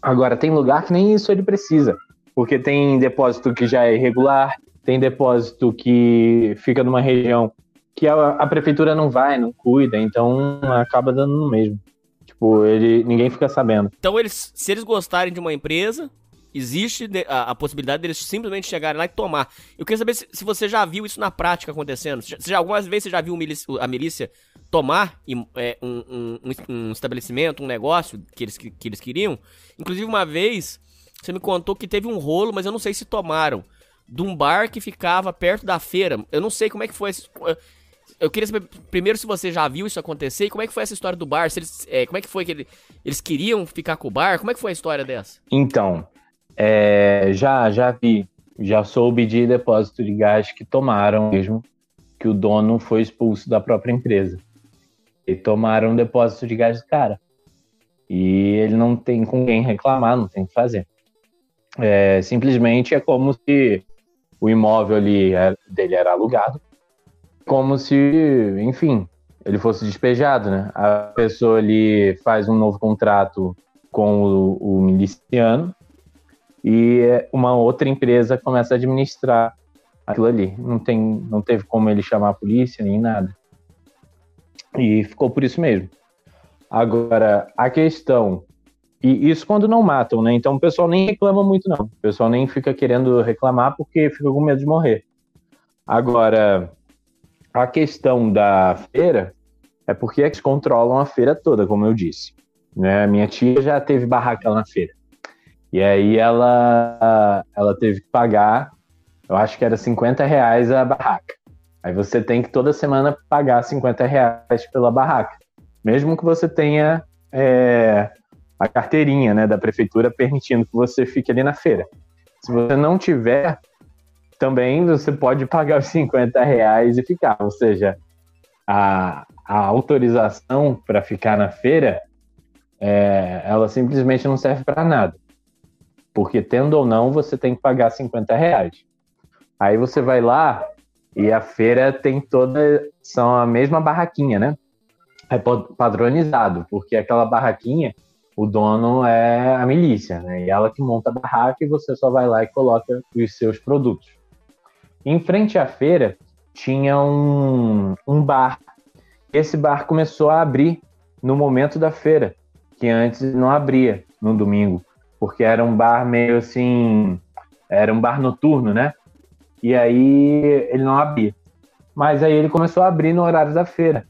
Agora, tem lugar que nem isso ele precisa, porque tem depósito que já é irregular, tem depósito que fica numa região que a, a prefeitura não vai, não cuida, então acaba dando no mesmo. Tipo, ele, ninguém fica sabendo. Então, eles, se eles gostarem de uma empresa, existe a, a, possibilidade deles simplesmente chegarem lá e tomar. Eu queria saber se, se você já viu isso na prática acontecendo. Se, já, algumas vezes você já viu milícia, a milícia tomar é, um, um, um, estabelecimento, um negócio que eles, que, que eles queriam. Inclusive, uma vez, você me contou que teve um rolo, mas eu não sei se tomaram. De um bar que ficava perto da feira. Eu não sei como é que foi esse. Eu queria saber primeiro se você já viu isso acontecer e como é que foi essa história do bar. Se eles, é, como é que foi que ele, eles queriam ficar com o bar? Como é que foi a história dessa? Então, é, já, já vi, já soube de depósito de gás que tomaram mesmo, que o dono foi expulso da própria empresa. E tomaram depósito de gás cara. E ele não tem com quem reclamar, não tem o que fazer. É, simplesmente é como se o imóvel ali era, dele era alugado, como se, enfim, ele fosse despejado, né? A pessoa ali faz um novo contrato com o, o miliciano e uma outra empresa começa a administrar aquilo ali. Não, tem, não teve como ele chamar a polícia nem nada. E ficou por isso mesmo. Agora, a questão. E isso quando não matam, né? Então o pessoal nem reclama muito, não. O pessoal nem fica querendo reclamar porque fica com medo de morrer. Agora, a questão da feira é porque eles controlam a feira toda, como eu disse. Né? Minha tia já teve barraca na feira. E aí ela, ela teve que pagar, eu acho que era 50 reais a barraca. Aí você tem que toda semana pagar 50 reais pela barraca. Mesmo que você tenha é, a carteirinha né, da prefeitura permitindo que você fique ali na feira. Se você não tiver, também você pode pagar os 50 reais e ficar. Ou seja, a, a autorização para ficar na feira, é, ela simplesmente não serve para nada. Porque tendo ou não, você tem que pagar 50 reais. Aí você vai lá e a feira tem toda. São a mesma barraquinha, né? É padronizado, porque aquela barraquinha, o dono é a milícia, né? E ela que monta a barraca e você só vai lá e coloca os seus produtos. Em frente à feira tinha um, um bar. Esse bar começou a abrir no momento da feira, que antes não abria no domingo porque era um bar meio assim, era um bar noturno, né? E aí ele não abria. Mas aí ele começou a abrir no horário da feira.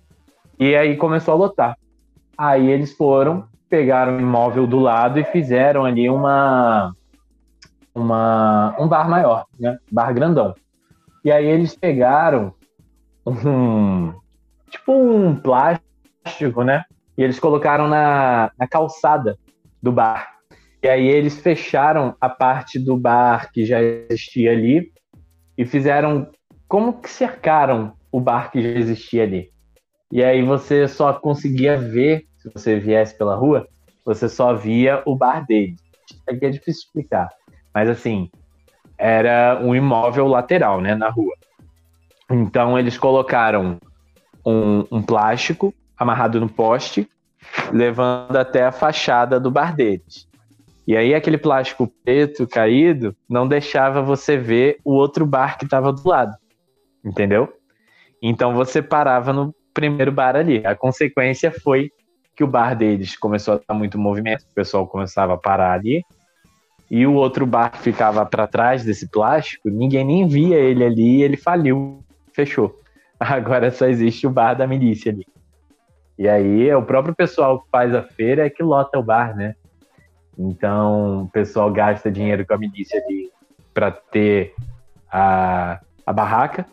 E aí começou a lotar. Aí eles foram, pegaram o imóvel do lado e fizeram ali uma, uma um bar maior, né? Bar grandão. E aí eles pegaram um tipo um plástico, né? E eles colocaram na, na calçada do bar. E aí eles fecharam a parte do bar que já existia ali e fizeram como que cercaram o bar que já existia ali. E aí você só conseguia ver, se você viesse pela rua, você só via o bar dele. Aqui é difícil explicar, mas assim, era um imóvel lateral, né, na rua. Então eles colocaram um, um plástico amarrado no poste, levando até a fachada do bar deles. E aí aquele plástico preto caído não deixava você ver o outro bar que estava do lado. Entendeu? Então você parava no primeiro bar ali. A consequência foi que o bar deles começou a dar muito movimento, o pessoal começava a parar ali. E o outro bar ficava para trás desse plástico, ninguém nem via ele ali, ele faliu, fechou. Agora só existe o bar da milícia ali. E aí é o próprio pessoal que faz a feira é que lota o bar, né? Então o pessoal gasta dinheiro com a milícia ali para ter a, a barraca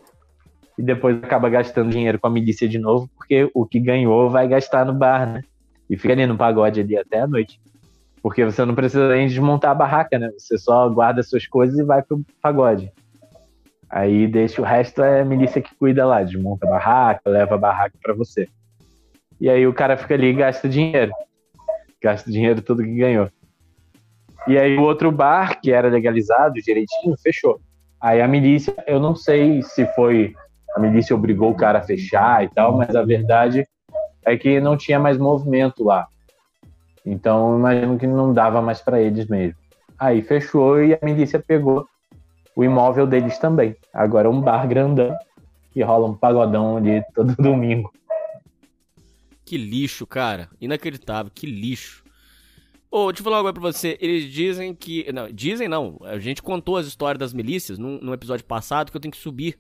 e depois acaba gastando dinheiro com a milícia de novo, porque o que ganhou vai gastar no bar, né? E fica ali no pagode ali até a noite. Porque você não precisa nem desmontar a barraca, né? Você só guarda suas coisas e vai pro pagode. Aí deixa o resto é a milícia que cuida lá, desmonta a barraca, leva a barraca para você. E aí o cara fica ali e gasta dinheiro. Gasta dinheiro tudo que ganhou. E aí o outro bar, que era legalizado direitinho, fechou. Aí a milícia, eu não sei se foi a milícia obrigou o cara a fechar e tal, mas a verdade é que não tinha mais movimento lá. Então, imagino que não dava mais para eles mesmo. Aí fechou e a milícia pegou o imóvel deles também. Agora é um bar grandão que rola um pagodão ali todo domingo. Que lixo, cara. Inacreditável, que lixo. Ô, oh, deixa eu falar agora pra você. Eles dizem que. Não, dizem não. A gente contou as histórias das milícias num, num episódio passado que eu tenho que subir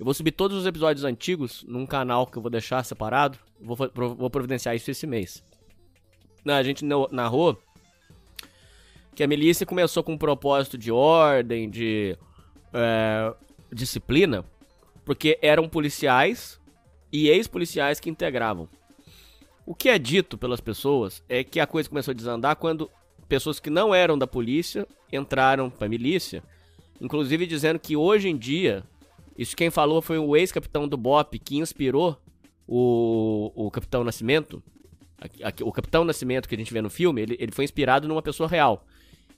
eu vou subir todos os episódios antigos num canal que eu vou deixar separado. Vou, vou providenciar isso esse mês. A gente narrou que a milícia começou com um propósito de ordem, de é, disciplina, porque eram policiais e ex-policiais que integravam. O que é dito pelas pessoas é que a coisa começou a desandar quando pessoas que não eram da polícia entraram para a milícia, inclusive dizendo que hoje em dia isso quem falou foi o ex-capitão do BOP que inspirou o, o Capitão Nascimento. O Capitão Nascimento que a gente vê no filme, ele, ele foi inspirado numa pessoa real.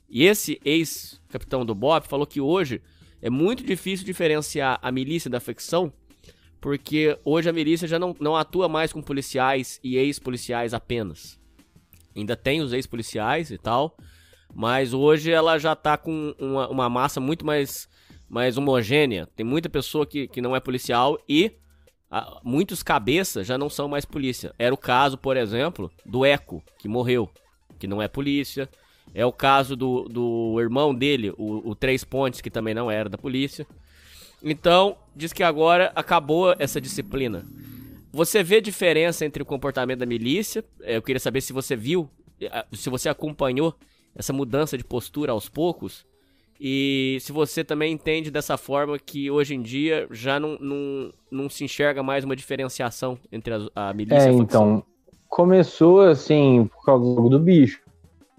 E esse ex-capitão do BOP falou que hoje é muito difícil diferenciar a milícia da facção, porque hoje a milícia já não, não atua mais com policiais e ex-policiais apenas. Ainda tem os ex-policiais e tal, mas hoje ela já tá com uma, uma massa muito mais mais homogênea. Tem muita pessoa que, que não é policial e a, muitos cabeças já não são mais polícia. Era o caso, por exemplo, do Eco, que morreu, que não é polícia. É o caso do, do irmão dele, o, o Três Pontes, que também não era da polícia. Então, diz que agora acabou essa disciplina. Você vê diferença entre o comportamento da milícia? É, eu queria saber se você viu, se você acompanhou essa mudança de postura aos poucos e se você também entende dessa forma que hoje em dia já não, não, não se enxerga mais uma diferenciação entre a, a milícia é, e a então, começou assim por causa do jogo do bicho.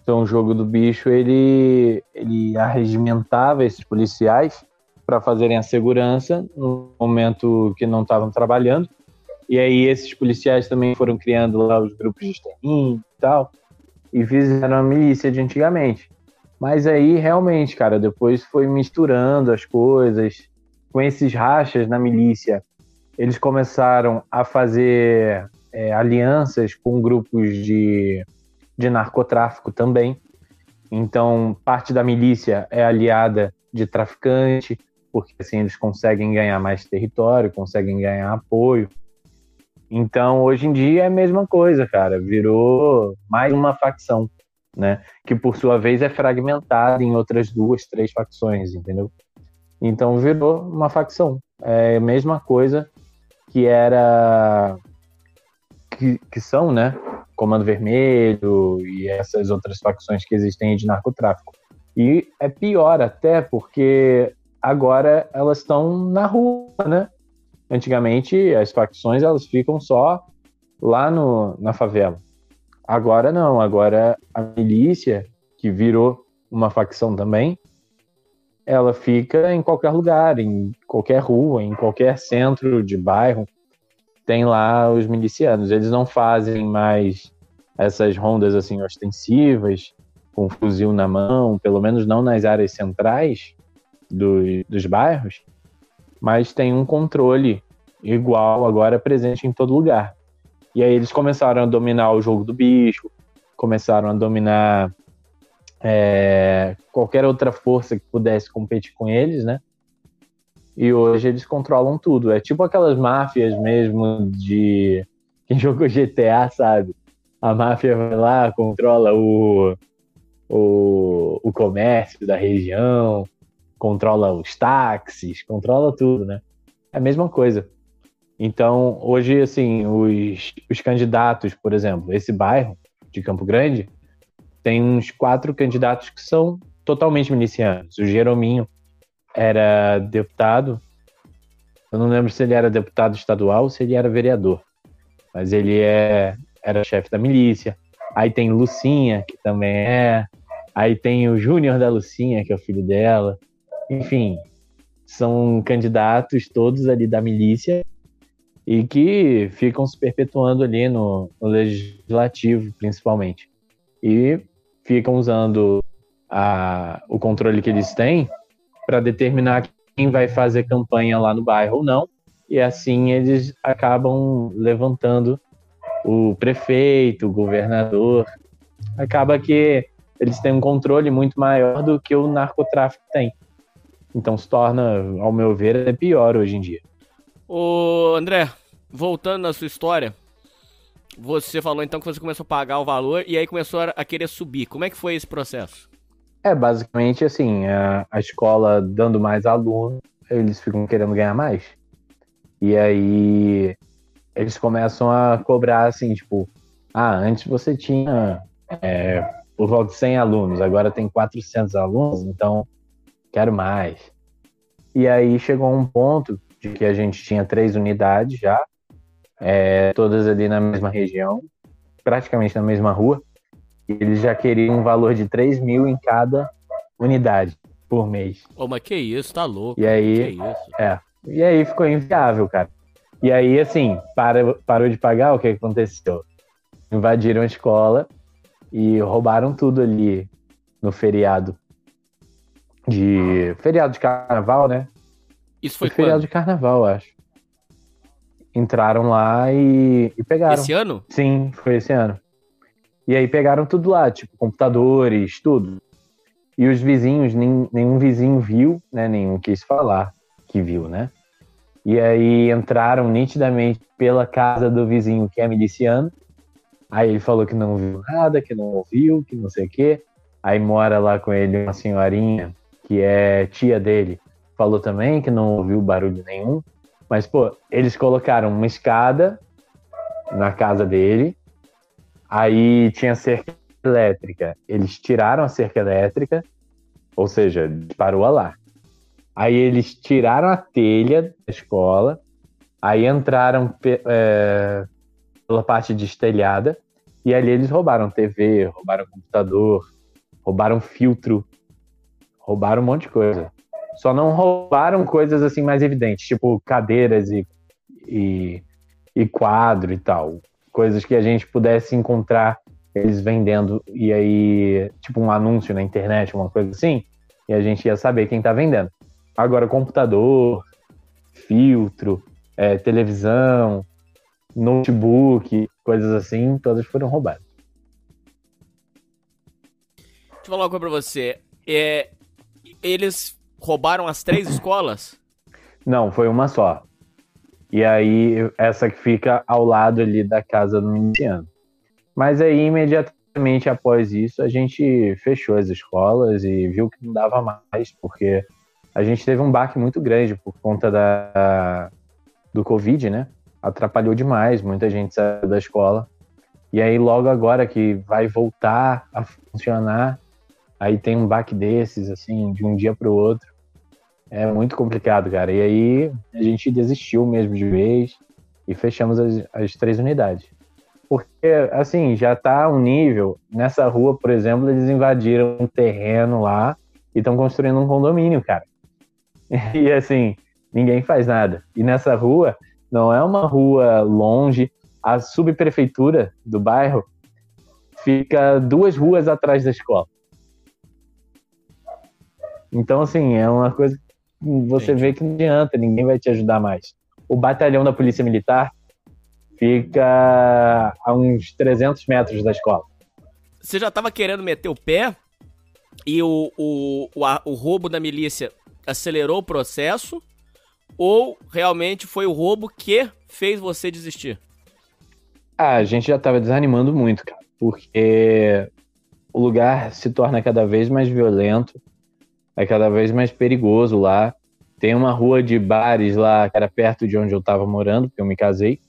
Então o jogo do bicho ele, ele arregimentava esses policiais para fazerem a segurança no momento que não estavam trabalhando. E aí esses policiais também foram criando lá os grupos de extermínio e tal, e fizeram a milícia de antigamente. Mas aí, realmente, cara, depois foi misturando as coisas. Com esses rachas na milícia, eles começaram a fazer é, alianças com grupos de, de narcotráfico também. Então, parte da milícia é aliada de traficante, porque assim eles conseguem ganhar mais território, conseguem ganhar apoio. Então, hoje em dia é a mesma coisa, cara. Virou mais uma facção né? Que por sua vez é fragmentada em outras duas, três facções, entendeu? Então virou uma facção. É a mesma coisa que era que, que são, né? Comando Vermelho e essas outras facções que existem de narcotráfico. E é pior até porque agora elas estão na rua, né? Antigamente as facções elas ficam só lá no, na favela. Agora não, agora a milícia, que virou uma facção também, ela fica em qualquer lugar, em qualquer rua, em qualquer centro de bairro, tem lá os milicianos. Eles não fazem mais essas rondas assim ostensivas, com fuzil na mão, pelo menos não nas áreas centrais do, dos bairros, mas tem um controle igual agora presente em todo lugar. E aí eles começaram a dominar o jogo do bicho, começaram a dominar é, qualquer outra força que pudesse competir com eles, né? E hoje eles controlam tudo. É tipo aquelas máfias mesmo de quem jogou GTA, sabe? A máfia vai lá, controla o, o, o comércio da região, controla os táxis, controla tudo, né? É a mesma coisa. Então, hoje, assim, os, os candidatos, por exemplo, esse bairro de Campo Grande, tem uns quatro candidatos que são totalmente milicianos. O Jerominho era deputado, eu não lembro se ele era deputado estadual ou se ele era vereador, mas ele é, era chefe da milícia. Aí tem Lucinha, que também é. Aí tem o Júnior da Lucinha, que é o filho dela. Enfim, são candidatos todos ali da milícia e que ficam se perpetuando ali no, no legislativo, principalmente. E ficam usando a, o controle que eles têm para determinar quem vai fazer campanha lá no bairro ou não. E assim eles acabam levantando o prefeito, o governador. Acaba que eles têm um controle muito maior do que o narcotráfico tem. Então se torna, ao meu ver, é pior hoje em dia. Ô, André, voltando na sua história, você falou então que você começou a pagar o valor e aí começou a querer subir. Como é que foi esse processo? É, basicamente assim, a, a escola dando mais alunos, eles ficam querendo ganhar mais. E aí eles começam a cobrar assim, tipo, ah, antes você tinha é, por volta de 100 alunos, agora tem 400 alunos, então quero mais. E aí chegou um ponto de que a gente tinha três unidades já, é, todas ali na mesma região, praticamente na mesma rua. E eles já queriam um valor de 3 mil em cada unidade por mês. Ô, mas que isso, tá louco. E aí, é. E aí ficou inviável, cara. E aí, assim, para, parou de pagar, o que aconteceu? Invadiram a escola e roubaram tudo ali no feriado de feriado de carnaval, né? Isso foi, foi feriado de carnaval, acho entraram lá e, e, pegaram. Esse ano? Sim, foi esse ano. E aí pegaram tudo lá, tipo computadores, tudo. E os vizinhos, nem, nenhum vizinho viu, né? Nenhum quis falar que viu, né? E aí entraram nitidamente pela casa do vizinho que é miliciano. Aí ele falou que não viu nada, que não ouviu, que não sei o quê. Aí mora lá com ele uma senhorinha que é tia dele. Falou também que não ouviu barulho nenhum. Mas, pô, eles colocaram uma escada na casa dele, aí tinha cerca elétrica. Eles tiraram a cerca elétrica, ou seja, parou lá. Aí eles tiraram a telha da escola, aí entraram é, pela parte de estelhada, e ali eles roubaram TV, roubaram computador, roubaram filtro, roubaram um monte de coisa. Só não roubaram coisas assim mais evidentes, tipo cadeiras e, e, e quadro e tal. Coisas que a gente pudesse encontrar eles vendendo e aí, tipo um anúncio na internet, uma coisa assim, e a gente ia saber quem tá vendendo. Agora, computador, filtro, é, televisão, notebook, coisas assim, todas foram roubadas. Deixa eu falar uma coisa pra você. É, eles roubaram as três escolas? Não, foi uma só. E aí, essa que fica ao lado ali da casa do miliciano. Mas aí, imediatamente após isso, a gente fechou as escolas e viu que não dava mais, porque a gente teve um baque muito grande por conta da, do Covid, né? Atrapalhou demais, muita gente saiu da escola. E aí, logo agora que vai voltar a funcionar, aí tem um baque desses, assim, de um dia para o outro. É muito complicado, cara. E aí a gente desistiu mesmo de vez e fechamos as, as três unidades. Porque, assim, já tá um nível. Nessa rua, por exemplo, eles invadiram um terreno lá e estão construindo um condomínio, cara. E assim, ninguém faz nada. E nessa rua, não é uma rua longe. A subprefeitura do bairro fica duas ruas atrás da escola. Então, assim, é uma coisa você Entendi. vê que não adianta, ninguém vai te ajudar mais. o batalhão da Polícia Militar fica a uns 300 metros da escola. Você já tava querendo meter o pé e o, o, o, a- o roubo da milícia acelerou o processo? Ou realmente foi o roubo que fez você desistir? Ah, a gente já tava desanimando muito, cara, porque o lugar se torna cada vez mais violento, é cada vez mais perigoso lá. Tem uma rua de bares lá, que era perto de onde eu tava morando, porque eu me casei,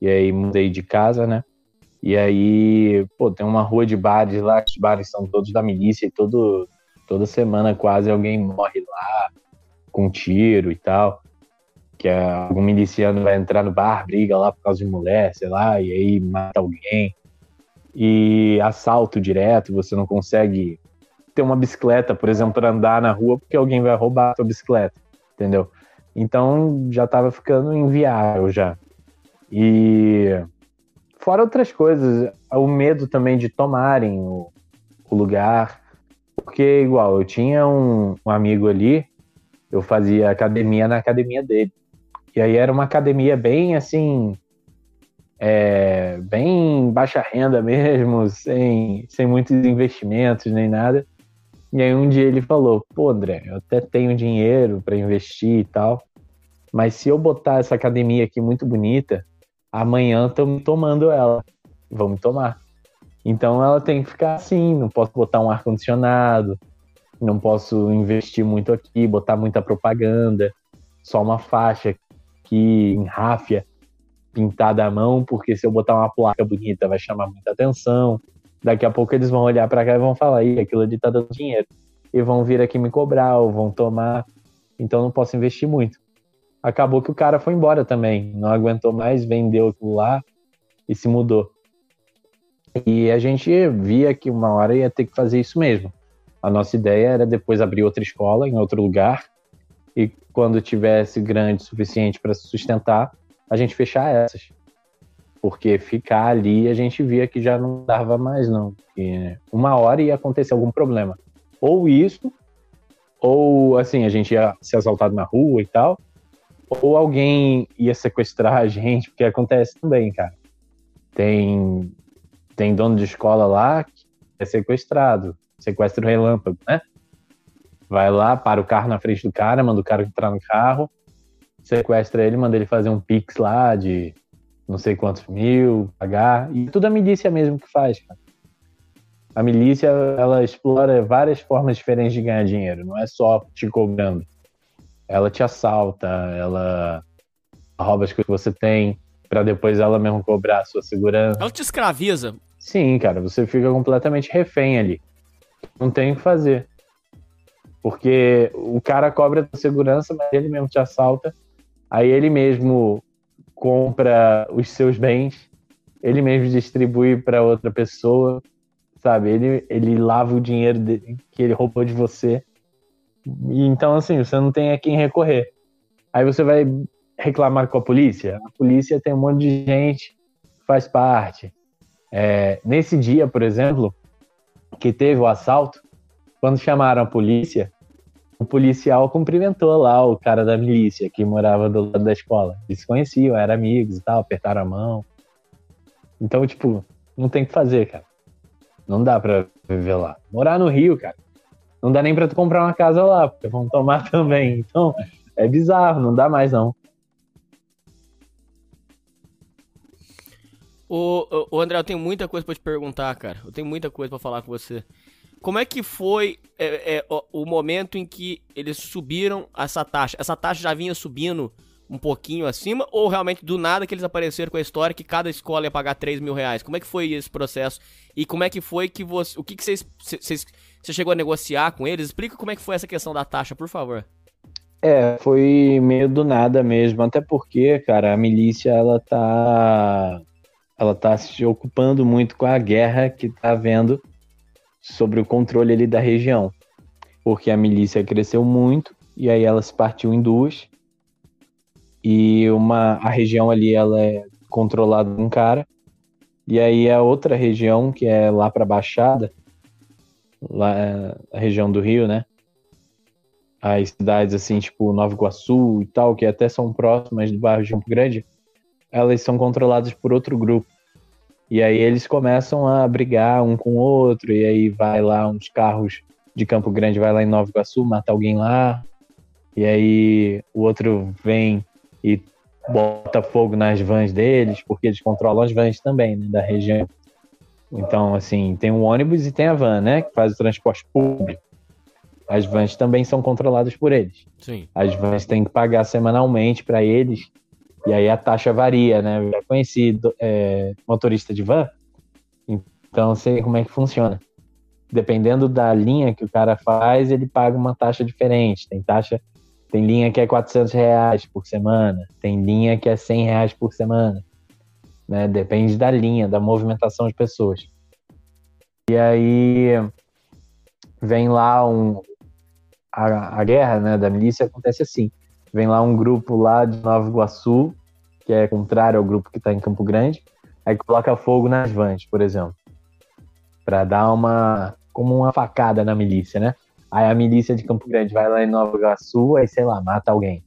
e aí mudei de casa, né? E aí, pô, tem uma rua de bares lá, que os bares são todos da milícia, e todo, toda semana quase alguém morre lá, com tiro e tal. Que é, algum miliciano vai entrar no bar, briga lá por causa de mulher, sei lá, e aí mata alguém. E assalto direto, você não consegue ter uma bicicleta, por exemplo, para andar na rua, porque alguém vai roubar a sua bicicleta, entendeu? Então já tava ficando inviável já. E fora outras coisas, o medo também de tomarem o, o lugar, porque igual, eu tinha um, um amigo ali, eu fazia academia na academia dele. E aí era uma academia bem assim, é, bem baixa renda mesmo, sem, sem muitos investimentos nem nada. E aí um dia ele falou, pô André, eu até tenho dinheiro para investir e tal, mas se eu botar essa academia aqui muito bonita, amanhã estão tomando ela, me tomar. Então ela tem que ficar assim, não posso botar um ar-condicionado, não posso investir muito aqui, botar muita propaganda, só uma faixa que em ráfia pintada à mão, porque se eu botar uma placa bonita vai chamar muita atenção. Daqui a pouco eles vão olhar para cá e vão falar, Ih, aquilo ali tá dando dinheiro. E vão vir aqui me cobrar, ou vão tomar. Então não posso investir muito. Acabou que o cara foi embora também, não aguentou mais, vendeu aquilo lá e se mudou. E a gente via que uma hora ia ter que fazer isso mesmo. A nossa ideia era depois abrir outra escola em outro lugar e quando tivesse grande o suficiente para se sustentar, a gente fechar essas. Porque ficar ali a gente via que já não dava mais, não. Porque uma hora ia acontecer algum problema. Ou isso, ou assim, a gente ia ser assaltado na rua e tal, ou alguém ia sequestrar a gente, porque acontece também, cara. Tem, tem dono de escola lá que é sequestrado, sequestro relâmpago, né? Vai lá, para o carro na frente do cara, manda o cara entrar no carro, sequestra ele, manda ele fazer um pix lá de não sei quantos mil, pagar. E tudo a milícia mesmo que faz, cara. A milícia, ela explora várias formas diferentes de ganhar dinheiro, não é só te cobrando. Ela te assalta, ela rouba as coisas que você tem, para depois ela mesmo cobrar a sua segurança. Ela te escraviza. Sim, cara, você fica completamente refém ali. Não tem o que fazer. Porque o cara cobra a segurança, mas ele mesmo te assalta. Aí ele mesmo compra os seus bens, ele mesmo distribui para outra pessoa, sabe? Ele, ele lava o dinheiro de- que ele roubou de você. E então, assim, você não tem a quem recorrer. Aí você vai reclamar com a polícia. A polícia tem um monte de gente que faz parte. É, nesse dia, por exemplo, que teve o assalto, quando chamaram a polícia, o policial cumprimentou lá o cara da milícia que morava do lado da escola. Eles se conheciam, eram amigos e tal, apertaram a mão. Então, tipo, não tem o que fazer, cara. Não dá pra viver lá. Morar no Rio, cara, não dá nem pra tu comprar uma casa lá, porque vão tomar também. Então, é bizarro, não dá mais não. Ô, ô, André, eu tenho muita coisa pra te perguntar, cara. Eu tenho muita coisa pra falar com você. Como é que foi é, é, o, momento em que eles subiram essa taxa? Essa taxa já vinha subindo um pouquinho acima? Ou realmente do nada que eles apareceram com a história que cada escola ia pagar 3 mil reais? Como é que foi esse processo? E como é que foi que você. O que, que vocês. vocês- Você chegou a negociar com eles? Explica como é que foi essa questão da taxa, por favor. É, foi meio do nada mesmo, até porque, cara, a milícia ela tá ela tá se ocupando muito com a guerra que tá havendo sobre o controle ali da região. Porque a milícia cresceu muito e aí ela se partiu em duas. E uma a região ali ela é controlada por um cara. E aí a outra região, que é lá pra Baixada, lá a região do Rio, né? as cidades assim, tipo Nova Iguaçu e tal, que até são próximas do bairro de Campo Grande, elas são controladas por outro grupo. E aí eles começam a brigar um com o outro, e aí vai lá uns carros de Campo Grande, vai lá em Nova Iguaçu, mata alguém lá, e aí o outro vem e bota fogo nas vans deles, porque eles controlam as vans também, né, da região. Então, assim, tem o ônibus e tem a van, né, que faz o transporte público. As vans também são controladas por eles. Sim. As vans têm que pagar semanalmente para eles, e aí a taxa varia, né? Eu já conheci é, motorista de van, então sei como é que funciona. Dependendo da linha que o cara faz, ele paga uma taxa diferente. Tem taxa tem linha que é 400 reais por semana, tem linha que é 100 reais por semana. Né? Depende da linha, da movimentação de pessoas. E aí vem lá um. A, a guerra né, da milícia acontece assim: vem lá um grupo lá de Nova Iguaçu, que é contrário ao grupo que está em Campo Grande, aí coloca fogo nas vans, por exemplo, para dar uma. como uma facada na milícia, né? Aí a milícia de Campo Grande vai lá em Nova Iguaçu, aí sei lá, mata alguém.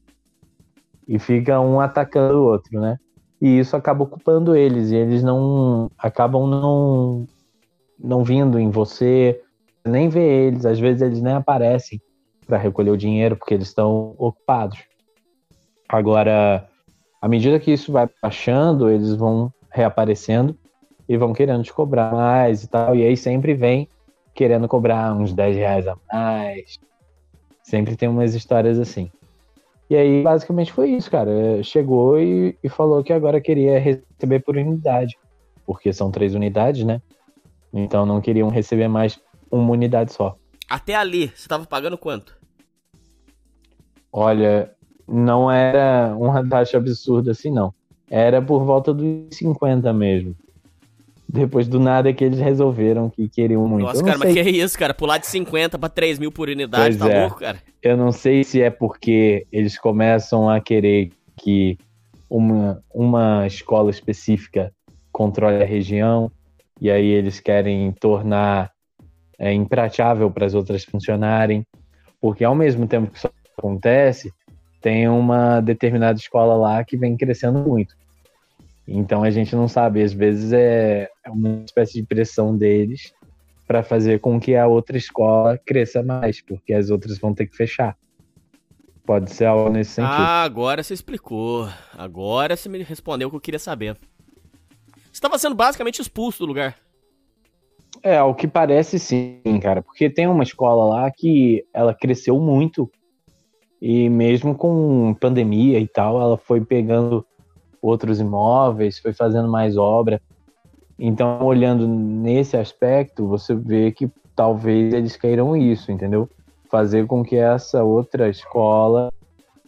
E fica um atacando o outro, né? E isso acaba ocupando eles, e eles não acabam não não vindo em você, nem vê eles, às vezes eles nem aparecem para recolher o dinheiro porque eles estão ocupados. Agora, à medida que isso vai baixando, eles vão reaparecendo e vão querendo te cobrar mais e tal, e aí sempre vem querendo cobrar uns 10 reais a mais. Sempre tem umas histórias assim. E aí, basicamente foi isso, cara. Chegou e, e falou que agora queria receber por unidade. Porque são três unidades, né? Então não queriam receber mais uma unidade só. Até ali, você tava pagando quanto? Olha, não era uma taxa absurda assim, não. Era por volta dos 50 mesmo. Depois do nada que eles resolveram que queriam muito. Nossa, cara, sei... mas que é isso, cara? Pular de 50 pra 3 mil por unidade, pois tá é. louco, cara? Eu não sei se é porque eles começam a querer que uma, uma escola específica controle a região, e aí eles querem tornar é, impraticável para as outras funcionarem, porque ao mesmo tempo que isso acontece, tem uma determinada escola lá que vem crescendo muito. Então a gente não sabe, às vezes é, é uma espécie de pressão deles para fazer com que a outra escola cresça mais, porque as outras vão ter que fechar. Pode ser algo nesse sentido. Ah, agora você explicou. Agora você me respondeu o que eu queria saber. Você estava sendo basicamente expulso do lugar. É, ao que parece sim, cara. Porque tem uma escola lá que ela cresceu muito. E mesmo com pandemia e tal, ela foi pegando outros imóveis, foi fazendo mais obra. Então, olhando nesse aspecto, você vê que talvez eles queiram isso, entendeu? Fazer com que essa outra escola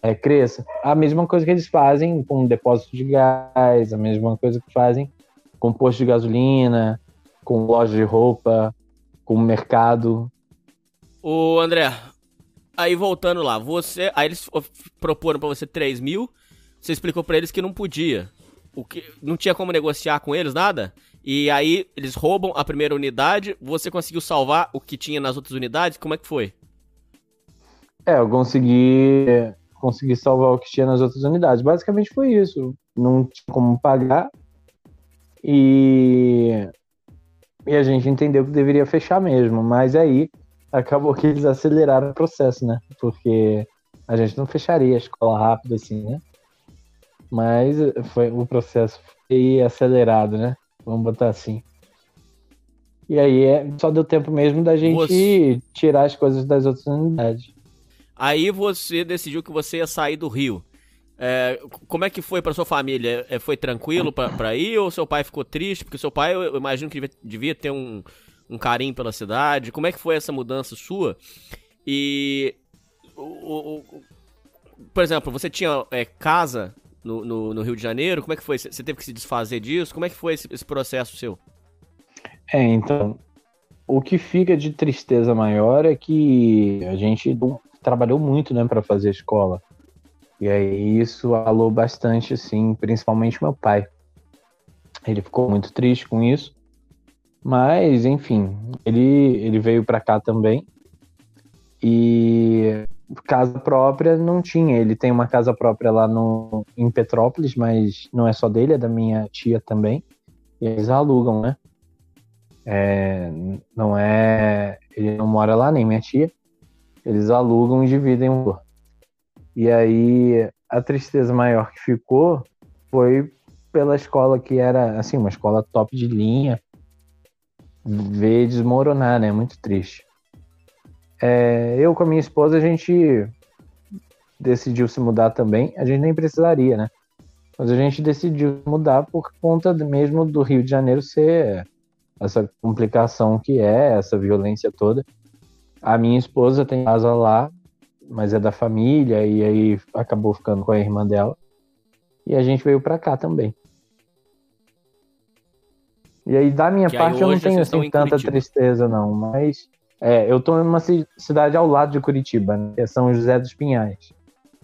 é, cresça. A mesma coisa que eles fazem com depósito de gás, a mesma coisa que fazem com posto de gasolina, com loja de roupa, com mercado. O André, aí voltando lá, você, aí eles proporam para você 3 mil, você explicou para eles que não podia. O que não tinha como negociar com eles nada? E aí eles roubam a primeira unidade, você conseguiu salvar o que tinha nas outras unidades? Como é que foi? É, eu consegui consegui salvar o que tinha nas outras unidades. Basicamente foi isso. Não tinha como pagar. E e a gente entendeu que deveria fechar mesmo, mas aí acabou que eles aceleraram o processo, né? Porque a gente não fecharia a escola rápido assim, né? Mas foi o processo foi acelerado, né? Vamos botar assim. E aí é, só deu tempo mesmo da gente você... tirar as coisas das outras unidades. Aí você decidiu que você ia sair do Rio. É, como é que foi para sua família? É, foi tranquilo para ir ou seu pai ficou triste? Porque seu pai, eu imagino que devia, devia ter um, um, carinho pela cidade. Como é que foi essa mudança sua? E, o, o, por exemplo, você tinha é, casa no, no, no, Rio de Janeiro? Como é que foi? Você teve que se desfazer disso? Como é que foi esse, esse processo seu? É, então, o que fica de tristeza maior é que a gente trabalhou muito, né, para fazer escola. E aí isso alou bastante, assim, principalmente meu pai. Ele ficou muito triste com isso. Mas, enfim, ele, ele veio para cá também. E casa própria não tinha. Ele tem uma casa própria lá no, em Petrópolis, mas não é só dele, é da minha tia também. E eles alugam, né? É, não é. Ele não mora lá, nem minha tia. Eles alugam e dividem o E aí a tristeza maior que ficou foi pela escola que era assim, uma escola top de linha, ver desmoronar, né? Muito triste. É, eu com a minha esposa, a gente decidiu se mudar também. A gente nem precisaria, né? Mas a gente decidiu mudar por conta mesmo do Rio de Janeiro ser essa complicação que é, essa violência toda. A minha esposa tem casa lá, mas é da família, e aí acabou ficando com a irmã dela. E a gente veio para cá também. E aí, da minha Que parte, eu não tenho assim tanta Curitiba. tristeza, não. Mas é, eu tô em uma ci- cidade ao lado de Curitiba, né, que é São José dos Pinhais.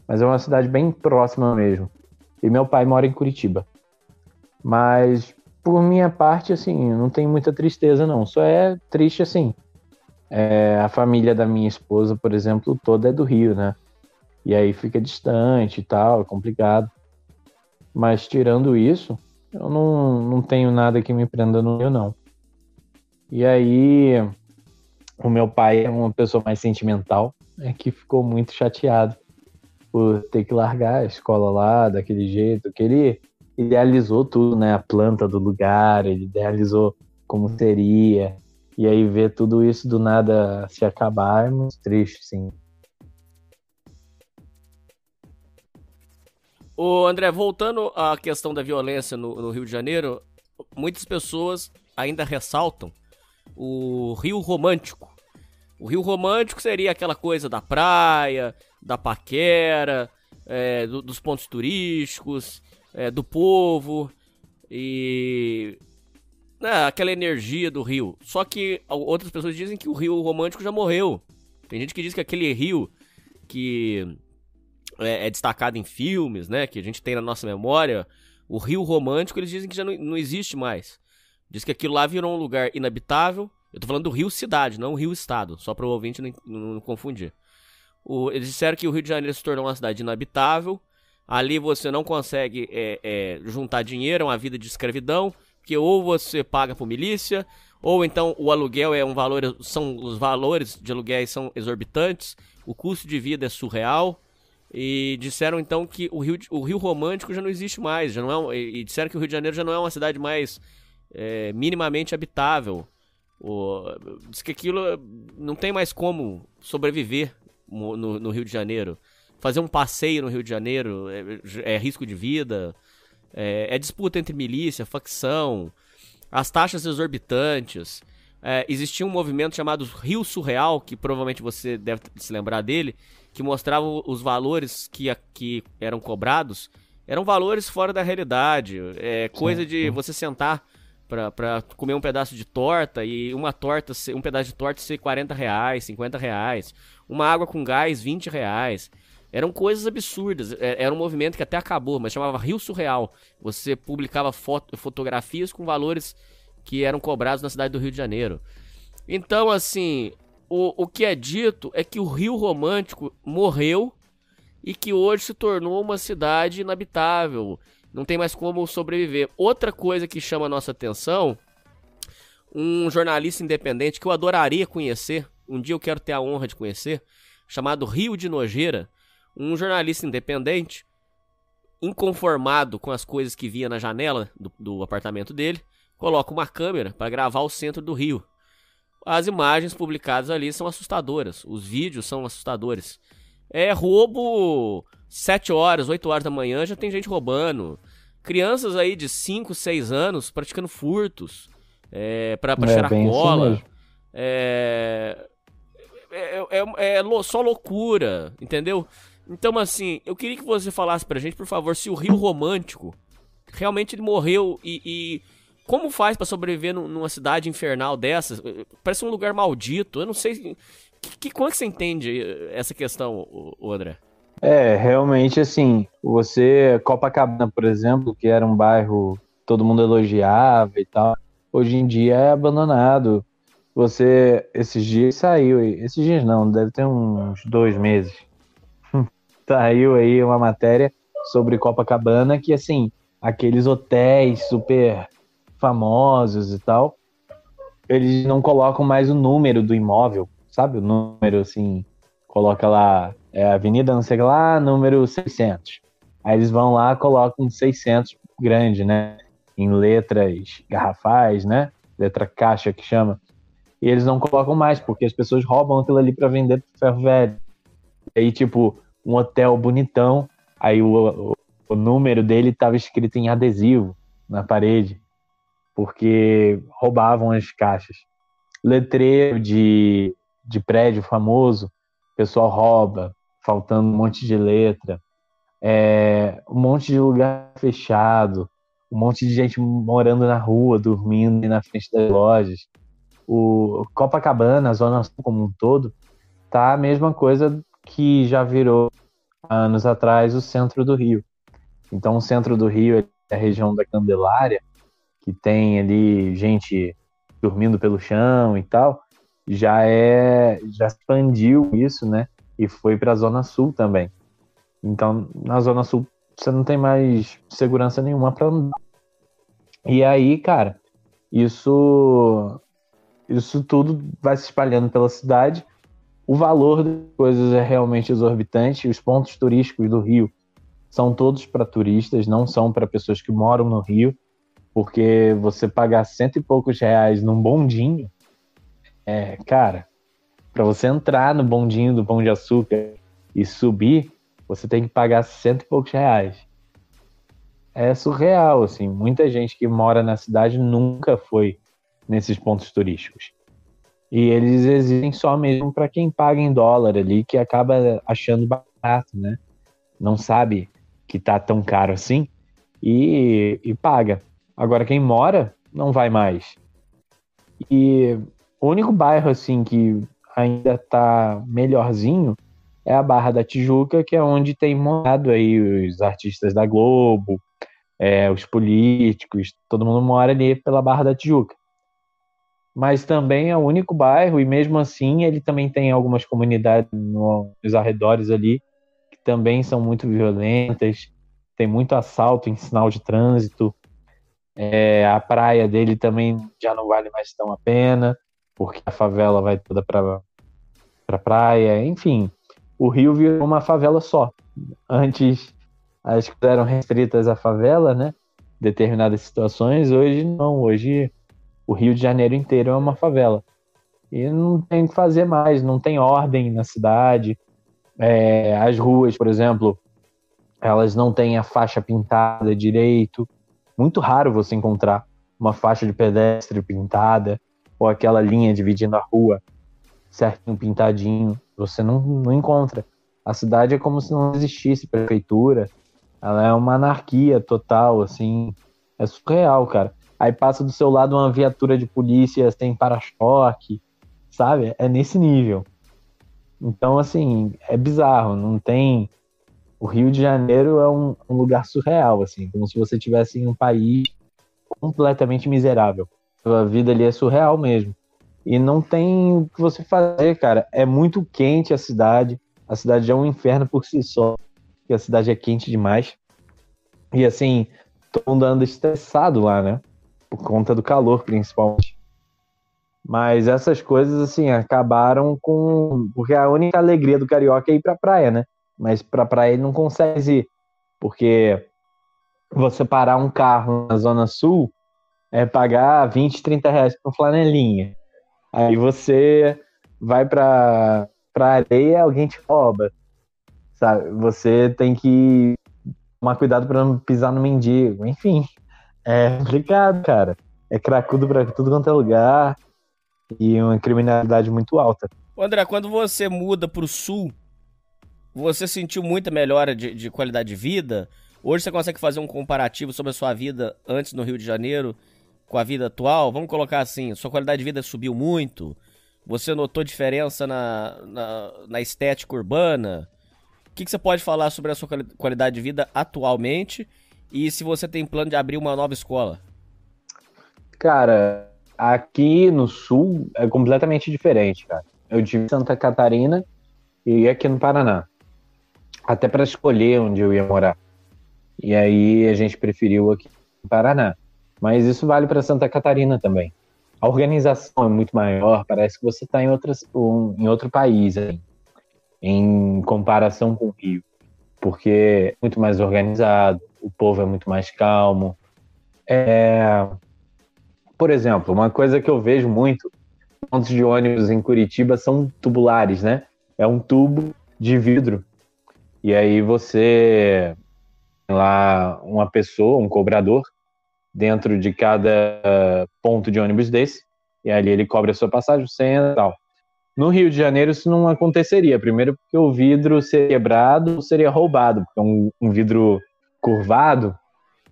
Mas é uma cidade bem próxima mesmo. E meu pai mora em Curitiba. Mas, por minha parte, assim, não tem muita tristeza, não. Só é triste, assim. é, a família da minha esposa, por exemplo, toda é do Rio, né? E aí fica distante e tal, é complicado. Mas, tirando isso, eu não, não tenho nada que me prenda no Rio, não. E aí, o meu pai é uma pessoa mais sentimental, é que ficou muito chateado por ter que largar a escola lá daquele jeito, que ele idealizou tudo, né? A planta do lugar, ele idealizou como seria. E aí ver tudo isso do nada se acabar é muito triste, sim. Ô, André, voltando à questão da violência no, no Rio de Janeiro, muitas pessoas ainda ressaltam o Rio Romântico. O Rio Romântico seria aquela coisa da praia, da paquera, é, do- dos pontos turísticos, é, do povo e né, aquela energia do rio. Só que outras pessoas dizem que o Rio Romântico já morreu. Tem gente que diz que aquele rio que é, é destacado em filmes, né? Que a gente tem na nossa memória. O Rio Romântico, eles dizem que já não, não existe mais. Diz que aquilo lá virou um lugar inabitável. Eu tô falando do Rio Cidade, não o Rio Estado, só para o ouvinte não, não- não confundir. O- eles disseram que o Rio de Janeiro se tornou uma cidade inabitável. Ali você não consegue é, é, juntar dinheiro, é uma vida de escravidão, que ou você paga por milícia, ou então o aluguel é um valor, são os valores de aluguéis são exorbitantes, o custo de vida é surreal. E disseram então que o Rio, o Rio Romântico já não existe mais, já não é e disseram que o Rio de Janeiro já não é uma cidade mais é, minimamente habitável. O, diz que aquilo eh, não tem mais como sobreviver no, no Rio de Janeiro. Fazer um passeio no Rio de Janeiro é, é risco de vida, é, é disputa entre milícia, facção, as taxas exorbitantes. É, existia um movimento chamado Rio Surreal, que provavelmente você deve se lembrar dele, que mostrava os valores que, que eram cobrados. Eram valores fora da realidade. É coisa de você sentar pra comer um pedaço de torta e uma torta, um pedaço de torta ser 40 reais, 50 reais. Uma água com gás, 20 reais. Eram coisas absurdas. É- Era um movimento que até acabou, mas chamava Rio Surreal. Você publicava foto- fotografias com valores que eram cobrados na cidade do Rio de Janeiro. Então, assim, o, o que é dito é que o Rio Romântico morreu e que hoje se tornou uma cidade inabitável. Não tem mais como sobreviver. Outra coisa que chama a nossa atenção, um jornalista independente que eu adoraria conhecer, um dia eu quero ter a honra de conhecer, chamado Rio de Nojeira, um jornalista independente, inconformado com as coisas que via na janela do, do apartamento dele, coloca uma câmera para gravar o centro do Rio. As imagens publicadas ali são assustadoras, os vídeos são assustadores. É roubo 7 horas, 8 horas da manhã, já tem gente roubando. Crianças aí de 5, 6 anos praticando furtos é, pra, pra É cheirar cola. é, é, é, é lou- só loucura, entendeu? Então, assim, eu queria que você falasse pra gente, por favor, se o Rio Romântico realmente ele morreu e, e como faz pra sobreviver num- numa cidade infernal dessas? Parece um lugar maldito. Eu não sei. Que, que- como é que você entende essa questão, o, André? É, realmente assim, você, Copacabana, por exemplo, que era um bairro todo mundo elogiava e tal, hoje em dia é abandonado. Você, esses dias saiu, esses dias não, deve ter uns dois meses. saiu aí uma matéria sobre Copacabana que, assim, aqueles hotéis super famosos e tal, eles não colocam mais o número do imóvel, sabe? O número, assim, coloca lá, é Avenida não sei lá, número 600. Aí eles vão lá, colocam 600 grande, né? Em letras garrafais, né? Letra caixa que chama. E eles não colocam mais, porque as pessoas roubam aquilo ali para vender pro ferro velho. E aí, tipo, um hotel bonitão, aí o, o, o número dele estava escrito em adesivo na parede, porque roubavam as caixas. Letreiro de, de prédio famoso, o pessoal rouba, faltando um monte de letra. É, um monte de lugar fechado, um monte de gente morando na rua, dormindo na frente das lojas. O Copacabana, a Zona como um todo, tá a mesma coisa que já virou anos atrás o centro do Rio. Então, o centro do Rio é a região da Candelária, que tem ali gente dormindo pelo chão e tal, já é já expandiu isso, né? E foi para a zona sul também. Então, na zona sul você não tem mais segurança nenhuma para andar. E aí, cara, isso isso tudo vai se espalhando pela cidade o valor das coisas é realmente exorbitante. Os pontos turísticos do Rio são todos para turistas, não são para pessoas que moram no Rio, porque você pagar cento e poucos reais num bondinho, é, cara, para você entrar no bondinho do Pão de Açúcar e subir, você tem que pagar cento e poucos reais. É surreal, assim. Muita gente que mora na cidade nunca foi nesses pontos turísticos. E eles existem só mesmo para quem paga em dólar ali, que acaba achando barato, né? Não sabe que tá tão caro assim e, e paga. Agora quem mora não vai mais. E o único bairro assim que ainda tá melhorzinho é a Barra da Tijuca, que é onde tem morado aí os artistas da Globo, é, os políticos, todo mundo mora ali pela Barra da Tijuca mas também é o único bairro, e mesmo assim ele também tem algumas comunidades nos arredores ali que também são muito violentas, tem muito assalto em sinal de trânsito, é, a praia dele também já não vale mais tão a pena, porque a favela vai toda para para praia, enfim, o Rio virou uma favela só. Antes as coisas eram restritas à favela, né? Determinadas situações, hoje não, hoje o Rio de Janeiro inteiro é uma favela. E não tem o que fazer mais, não tem ordem na cidade. É, as ruas, por exemplo, elas não têm a faixa pintada direito. Muito raro você encontrar uma faixa de pedestre pintada ou aquela linha dividindo a rua certinho pintadinho. Você não, não encontra. A cidade é como se não existisse prefeitura. Ela é uma anarquia total, assim. É surreal, cara aí passa do seu lado uma viatura de polícia tem para-choque, sabe? É nesse nível. Então, assim, é bizarro, não tem. O Rio de Janeiro é um, um lugar surreal, assim, como se você estivesse em um país completamente miserável. A vida ali é surreal mesmo. E não tem o que você fazer, cara. É muito quente a cidade. A cidade é um inferno por si só, porque a cidade é quente demais. E assim, todo mundo estressado lá, né? por conta do calor, principalmente. Mas essas coisas, assim, acabaram com. Porque a única alegria do carioca é ir pra praia, né? Mas pra praia ele não consegue ir. Porque você parar um carro na Zona Sul é pagar 20, 30 reais por flanelinha. Aí você vai pra, pra areia alguém te rouba. Sabe? Você tem que tomar cuidado para não pisar no mendigo. Enfim, é complicado, cara. É cracudo pra tudo quanto é lugar e uma criminalidade muito alta. André, quando você muda pro sul, você sentiu muita melhora de, de, qualidade de vida? Hoje você consegue fazer um comparativo sobre a sua vida antes no Rio de Janeiro com a vida atual? Vamos colocar assim, sua qualidade de vida subiu muito? Você notou diferença na, na, na estética urbana? O que, que você pode falar sobre a sua qualidade de vida atualmente e se você tem plano de abrir uma nova escola? Cara, aqui no sul é completamente diferente, cara. Eu tive Santa Catarina e aqui no Paraná. Até para escolher onde eu ia morar. E aí a gente preferiu aqui no Paraná. Mas isso vale para Santa Catarina também. A organização é muito maior, parece que você está em, um, em outro país, assim, em comparação com o Rio. Porque é muito mais organizado, o povo é muito mais calmo. É... Por exemplo, uma coisa que eu vejo muito, pontos de ônibus em Curitiba são tubulares, né? É um tubo de vidro. E aí você lá uma pessoa, um cobrador, dentro de cada ponto de ônibus desse, e ali ele cobra a sua passagem, senha e tal. No Rio de Janeiro isso não aconteceria, primeiro porque o vidro seria quebrado seria roubado, porque é um, um vidro curvado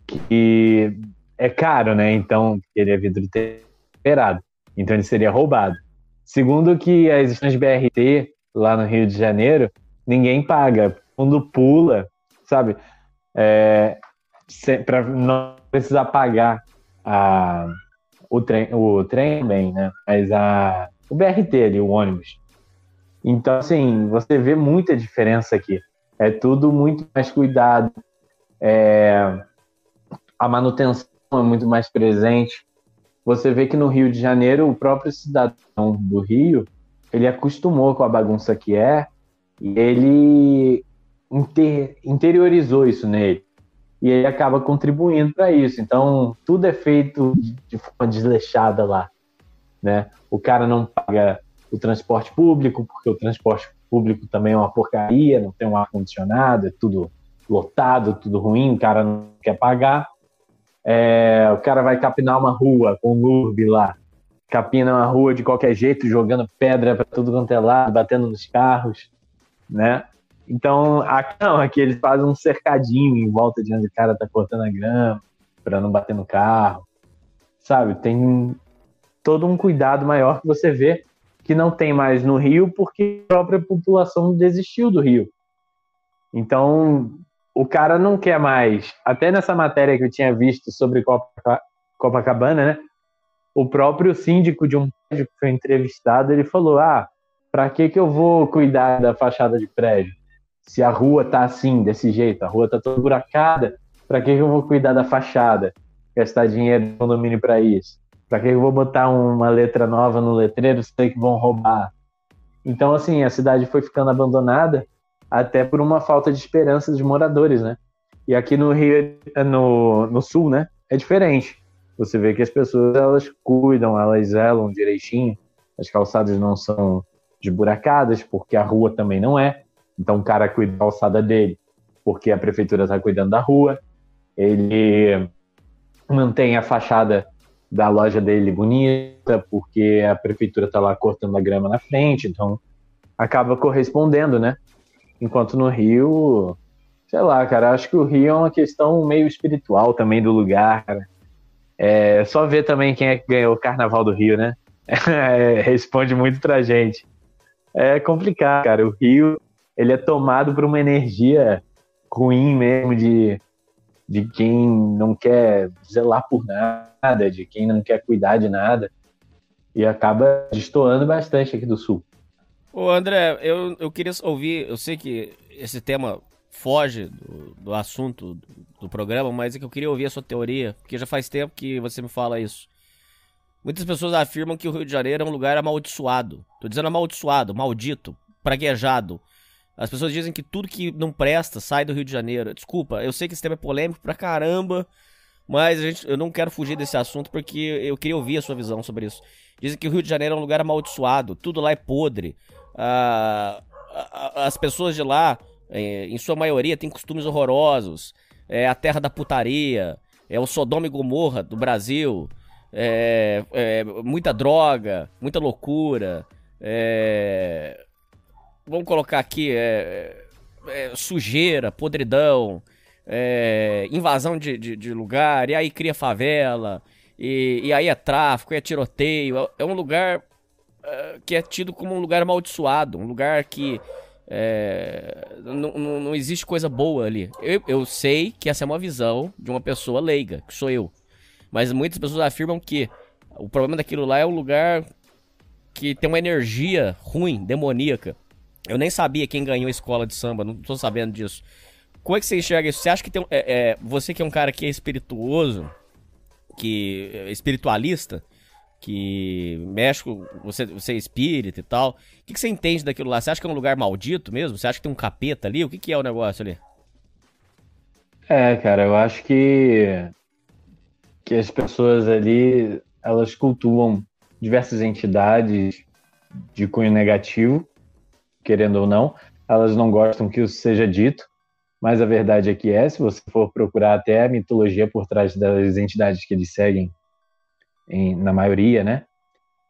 que é caro, né? Então, ele é vidro temperado, então ele seria roubado. Segundo que as estações BRT lá no Rio de Janeiro, ninguém paga. Quando pula, sabe? É, para não precisar pagar a, o trem, o trem bem, né? Mas a, o BRT ali, o ônibus. Então, assim, você vê muita diferença aqui. É tudo muito mais cuidado. É, a manutenção é muito mais presente. Você vê que no Rio de Janeiro, o próprio cidadão do Rio, ele acostumou com a bagunça que é e ele inter, interiorizou isso nele. E ele acaba contribuindo para isso. Então, tudo é feito de forma desleixada lá. Né? O cara não paga o transporte público, porque o transporte público também é uma porcaria, não tem um ar-condicionado, é tudo lotado, tudo ruim, o cara não quer pagar. É, o cara vai capinar uma rua com um lá, capina uma rua de qualquer jeito, jogando pedra para tudo quanto é lado, batendo nos carros, né? Então, aqui não, aqui eles fazem um cercadinho em volta de onde o cara tá cortando a grama, para não bater no carro, sabe? Tem todo um cuidado maior que você vê que não tem mais no Rio porque a própria população desistiu do Rio. Então, o cara não quer mais. Até nessa matéria que eu tinha visto sobre Copacabana, né? O próprio síndico de um prédio que foi entrevistado, ele falou: "Ah, para que que eu vou cuidar da fachada de prédio? Se a rua tá assim, desse jeito, a rua tá toda buracada, para que que eu vou cuidar da fachada? Gastar dinheiro no condomínio para isso? Para que eu vou botar uma letra nova no letreiro, sei que vão roubar?" Então, assim, a cidade foi ficando abandonada até por uma falta de esperança dos moradores, né? E aqui no Rio, no, no Sul, né, é diferente. Você vê que as pessoas, elas cuidam, elas zelam direitinho, as calçadas não são desburacadas, porque a rua também não é. Então o cara cuida da calçada dele, porque a prefeitura está cuidando da rua. Ele mantém a fachada da loja dele bonita, porque a prefeitura está lá cortando a grama na frente, então acaba correspondendo, né? Enquanto no Rio, sei lá, cara, acho que o Rio é uma questão meio espiritual também do lugar, cara. É só ver também quem é que ganhou o Carnaval do Rio, né? É, responde muito pra gente. É complicado, cara. O Rio, ele é tomado por uma energia ruim mesmo de, de quem não quer zelar por nada, de quem não quer cuidar de nada. E acaba destoando bastante aqui do Sul. Ô André, eu, eu queria ouvir, eu sei que esse tema foge do, do assunto do, do programa, mas é que eu queria ouvir a sua teoria, porque já faz tempo que você me fala isso. Muitas pessoas afirmam que o Rio de Janeiro é um lugar amaldiçoado. Tô dizendo amaldiçoado, maldito, praguejado. As pessoas dizem que tudo que não presta sai do Rio de Janeiro. Desculpa, eu sei que esse tema é polêmico pra caramba, mas gente, eu não quero fugir desse assunto porque eu queria ouvir a sua visão sobre isso. Dizem que o Rio de Janeiro é um lugar amaldiçoado, tudo lá é podre. Ah, as pessoas de lá, é, em sua maioria, têm costumes horrorosos. É a terra da putaria, é o Sodoma e Gomorra do Brasil. É, é, muita droga, muita loucura. É, vamos colocar aqui é, é, sujeira, podridão, é, invasão de, de, de, lugar, e aí cria favela, e, e aí é tráfico, é tiroteio. É um lugar uh, que é tido como um lugar amaldiçoado, um lugar que é, não, não, existe coisa boa ali. Eu, eu sei que essa é uma visão de uma pessoa leiga, que sou eu. Mas muitas pessoas afirmam que o problema daquilo lá é um lugar que tem uma energia ruim, demoníaca. Eu nem sabia quem ganhou a escola de samba, não tô sabendo disso. Como é que você enxerga isso? Você acha que tem. É, é, você que é um cara que é espirituoso, que é espiritualista, que mexe com. Você, você é espírita e tal. O que, que você entende daquilo lá? Você acha que é um lugar maldito mesmo? Você acha que tem um capeta ali? O que, que é o negócio ali? É, cara, eu acho que. que as pessoas ali elas cultuam diversas entidades de cunho negativo querendo ou não. Elas não gostam que isso seja dito, mas a verdade é que é. Se você for procurar até a mitologia por trás das entidades que eles seguem, em, na maioria, né?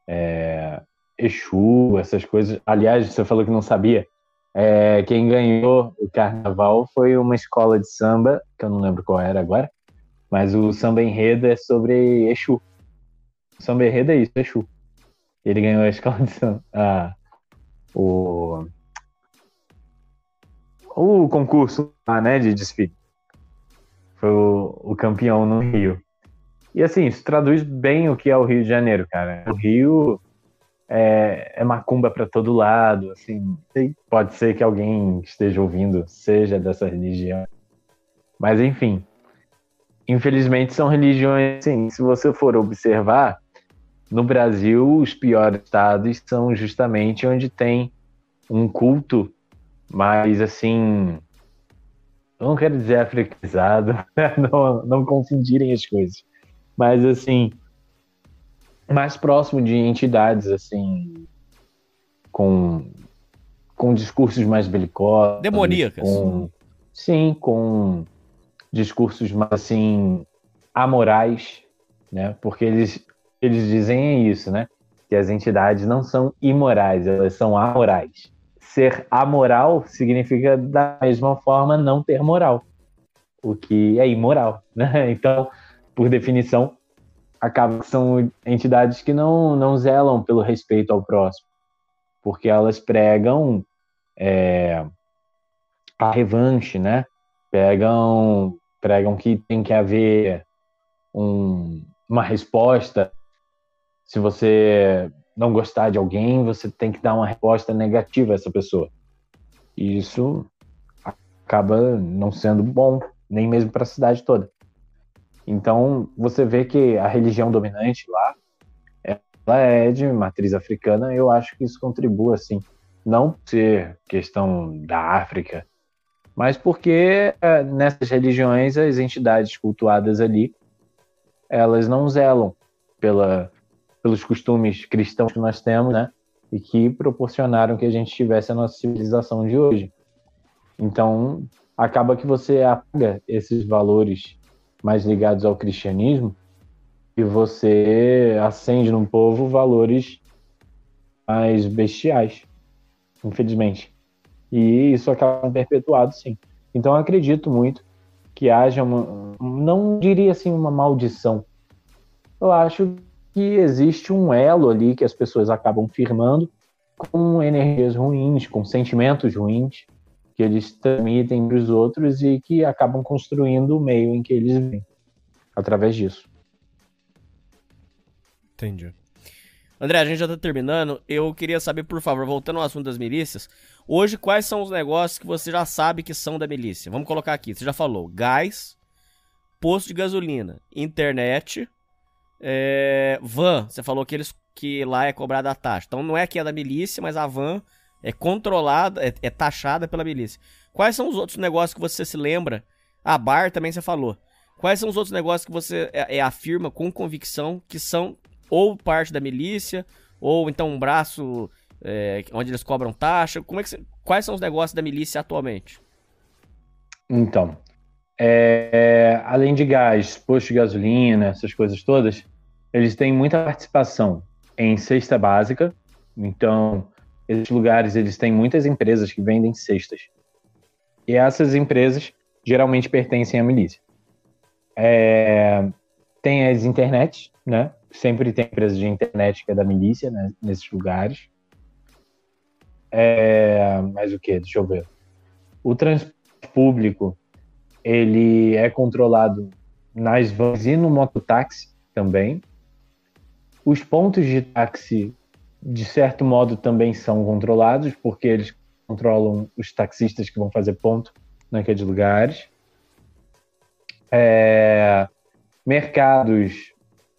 É, Exu, essas coisas. Aliás, você falou que não sabia. É, quem ganhou o carnaval foi uma escola de samba, que eu não lembro qual era agora, mas o samba enredo é sobre Exu. O samba enredo é isso, Exu. Ele ganhou a escola de samba. Ah, o, o concurso lá, né, de desfile. Foi o, o campeão no Rio. E assim, isso traduz bem o que é o Rio de Janeiro, cara. O Rio é, é macumba para todo lado, assim. Pode ser que alguém esteja ouvindo seja dessa religião. Mas enfim, infelizmente são religiões, assim, se você for observar, no Brasil, os piores estados são justamente onde tem um culto mais assim. Eu não quero dizer africanizado, não, não confundirem as coisas, mas assim, mais próximo de entidades assim, com, com discursos mais belicosos. Demoníacas. Com, sim, com discursos mais assim, amorais, né? Porque eles eles dizem isso, né? Que as entidades não são imorais, elas são amorais. Ser amoral significa, da mesma forma, não ter moral, o que é imoral, né? Então, por definição, acaba que são entidades que não, não zelam pelo respeito ao próximo, porque elas pregam é, a revanche, né? Pegam, pregam que tem que haver um, uma resposta se você não gostar de alguém, você tem que dar uma resposta negativa a essa pessoa. E isso acaba não sendo bom, nem mesmo para a cidade toda. Então, você vê que a religião dominante lá, ela é de matriz africana, eu acho que isso contribui, assim, não ser questão da África, mas porque é, nessas religiões, as entidades cultuadas ali, elas não zelam pela pelos costumes cristãos que nós temos, né? E que proporcionaram que a gente tivesse a nossa civilização de hoje. Então, acaba que você apaga esses valores mais ligados ao cristianismo e você acende no povo valores mais bestiais, infelizmente. E isso acaba perpetuado, sim. Então, acredito muito que haja uma, não diria assim uma maldição. Eu acho que existe um elo ali que as pessoas acabam firmando com energias ruins, com sentimentos ruins que eles transmitem para os outros e que acabam construindo o meio em que eles vivem através disso. Entendi. André, a gente já está terminando. Eu queria saber, por favor, voltando ao assunto das milícias, hoje quais são os negócios que você já sabe que são da milícia? Vamos colocar aqui. Você já falou gás, posto de gasolina, internet, é, van, você falou que eles que lá é cobrada a taxa. Então não é que é da milícia, mas a van é controlada, é, é, taxada pela milícia. Quais são os outros negócios que você se lembra? A bar também você falou. Quais são os outros negócios que você é, é, afirma com convicção que são ou parte da milícia, ou então um braço é, onde eles cobram taxa? Como é que você, quais são os negócios da milícia atualmente? Então, é, além de gás, posto de gasolina, essas coisas todas, eles têm muita participação em cesta básica. Então, esses lugares eles têm muitas empresas que vendem cestas. E essas empresas geralmente pertencem à milícia. É, tem as internet, né? Sempre tem empresa de internet que é da milícia né? nesses lugares. É, mas o que? Deixa eu ver. O transporte público ele é controlado nas vans e no mototáxi também. Os pontos de táxi, de certo modo, também são controlados, porque eles controlam os taxistas que vão fazer ponto naqueles lugares. É, mercados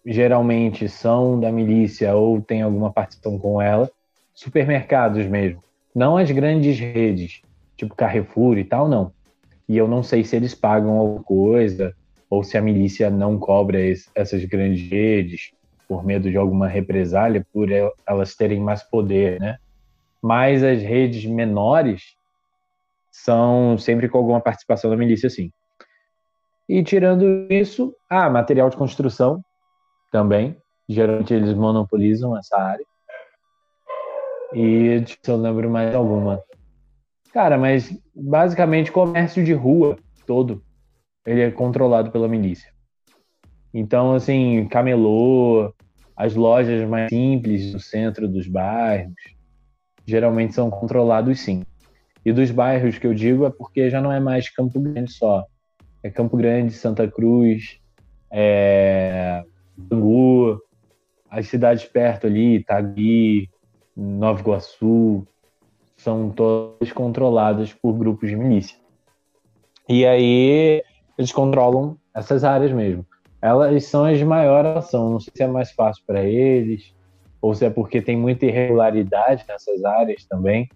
geralmente são da milícia ou tem alguma participação com ela. Supermercados mesmo. Não as grandes redes, tipo Carrefour e tal, não. E eu não sei se eles pagam alguma coisa ou se a milícia não cobra esse, essas grandes redes por medo de alguma represália, por elas terem mais poder, né? Mas as redes menores são sempre com alguma participação da milícia, sim. E tirando isso, ah, material de construção também. Geralmente eles monopolizam essa área. E se eu lembro mais alguma. Cara, mas basicamente comércio de rua todo, ele é controlado pela milícia. Então, assim, camelô, as lojas mais simples no centro dos bairros, geralmente são controlados sim. E dos bairros que eu digo é porque já não é mais Campo Grande só. É Campo Grande, Santa Cruz, é... Bangu, as cidades perto ali, Itagui, Nova Iguaçu, são todas controladas por grupos de milícia. E aí eles controlam essas áreas mesmo. Elas são as de maior ação, não sei se é mais fácil para eles, ou se é porque tem muita irregularidade nessas áreas também.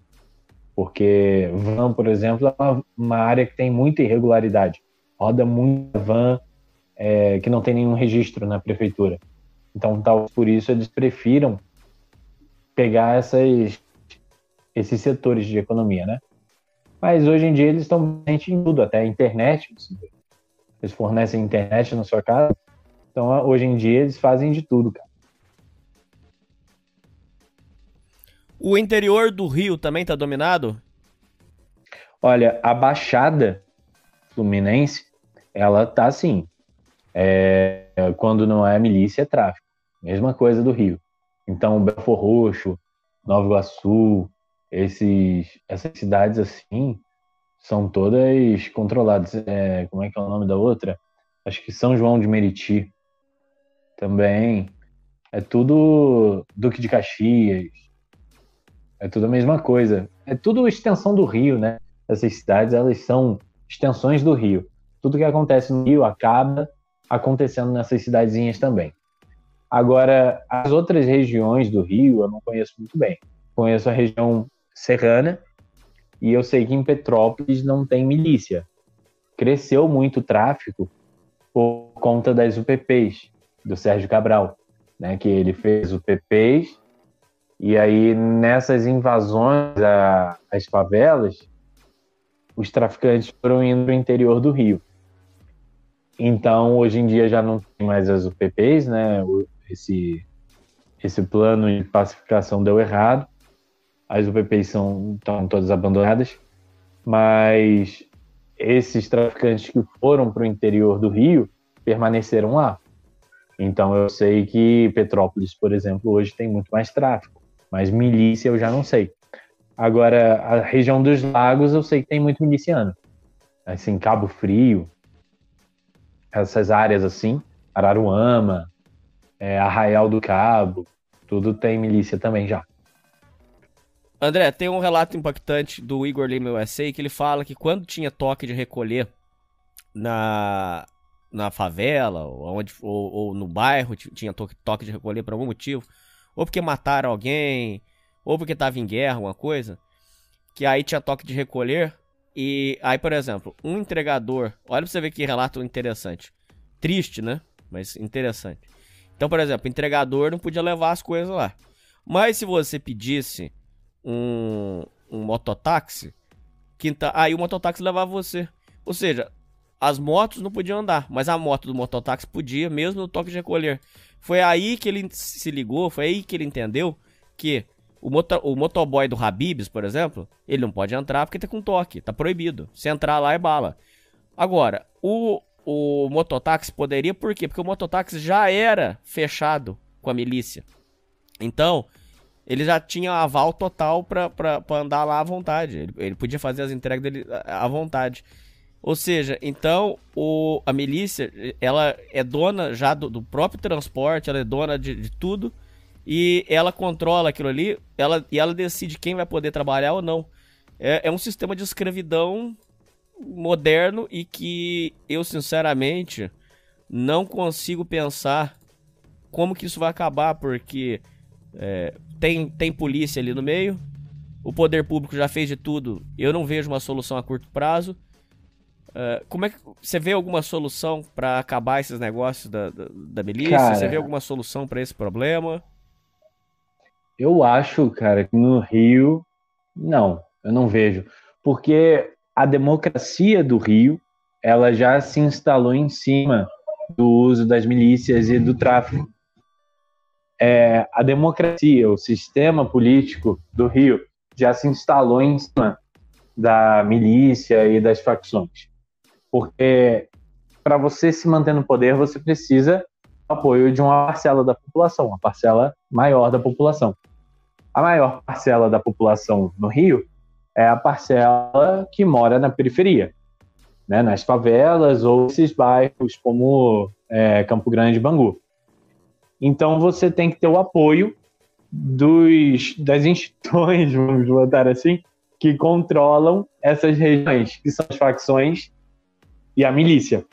Porque van, por exemplo, é uma, uma área que tem muita irregularidade. Roda muita van é, que não tem nenhum registro na prefeitura. Então, tal por isso eles prefiram pegar essas, esses setores de economia, né? Mas hoje em dia eles estão em tudo, até a internet. Eles fornecem internet na sua casa. Então hoje em dia eles fazem de tudo, cara. O interior do Rio também está dominado? Olha, a Baixada Fluminense, ela tá assim. É, quando não é milícia, é tráfico. Mesma coisa do Rio. Então, Belfor Roxo, Nova Iguaçu, esses, essas cidades assim, são todas controladas. É, como é que é o nome da outra? Acho que São João de Meriti também. É tudo Duque de Caxias, é tudo a mesma coisa. É tudo extensão do Rio, né? Essas cidades, elas são extensões do Rio. Tudo que acontece no Rio acaba acontecendo nessas cidadezinhas também. Agora, as outras regiões do Rio eu não conheço muito bem. Conheço a região serrana e eu sei que em Petrópolis não tem milícia. Cresceu muito o tráfico por conta das UPPs do Sérgio Cabral, né? Que ele fez UPPs e aí, nessas invasões às favelas, os traficantes foram indo para o interior do Rio. Então, hoje em dia já não tem mais as UPPs, né? Esse, esse plano de pacificação deu errado. As UPPs são, estão todas abandonadas. Mas esses traficantes que foram para o interior do Rio permaneceram lá. Então, eu sei que Petrópolis, por exemplo, hoje tem muito mais tráfico. Mas milícia eu já não sei. Agora, a região dos lagos eu sei que tem muito miliciano. Assim, Cabo Frio, essas áreas assim, Araruama, é, Arraial do Cabo, tudo tem milícia também já. André, tem um relato impactante do Igor Lima USA que ele fala que quando tinha toque de recolher na, na favela ou, onde, ou, ou no bairro, tinha toque, toque de recolher por algum motivo, ou porque mataram alguém, ou porque tava em guerra, alguma coisa, que aí tinha toque de recolher. E aí, por exemplo, um entregador, olha pra você ver que relato interessante. Triste, né? Mas interessante. Então, por exemplo, o entregador não podia levar as coisas lá. Mas se você pedisse um, um mototáxi, quinta, aí o mototáxi levava você. Ou seja, as motos não podiam andar, mas a moto do mototáxi podia, mesmo no toque de recolher. Foi aí que ele se ligou, foi aí que ele entendeu que o, moto, o motoboy do Habibs, por exemplo, ele não pode entrar porque tá com toque, tá proibido. Se entrar lá é bala. Agora, o, o mototáxi poderia, por quê? Porque o mototáxi já era fechado com a milícia. Então, ele já tinha aval total pra, andar lá à vontade. Ele, ele podia fazer as entregas dele à vontade. Ou seja, então o, a milícia ela é dona já do, do próprio transporte, ela é dona de, de, tudo e ela controla aquilo ali ela, e ela decide quem vai poder trabalhar ou não. é, é um sistema de escravidão moderno e que eu, sinceramente, não consigo pensar como que isso vai acabar, porque é, tem, tem polícia ali no meio, o poder público já fez de tudo, eu não vejo uma solução a curto prazo. Uh, como é que você vê alguma solução para acabar esses negócios da, da, da milícia? Cara, você vê alguma solução para esse problema? Eu acho, cara, que no Rio, não, eu não vejo. Porque a democracia do Rio, ela já se instalou em cima do uso das milícias e do tráfico. É, a democracia, o sistema político do Rio já se instalou em cima da milícia e das facções. Porque para você se manter no poder, você precisa do apoio de uma parcela da população, uma parcela maior da população. A maior parcela da população no Rio é a parcela que mora na periferia, né, nas favelas ou esses bairros como é, Campo Grande e Bangu. Então você tem que ter o apoio dos, das instituições, vamos botar assim, que controlam essas regiões, que são as facções e a milícia.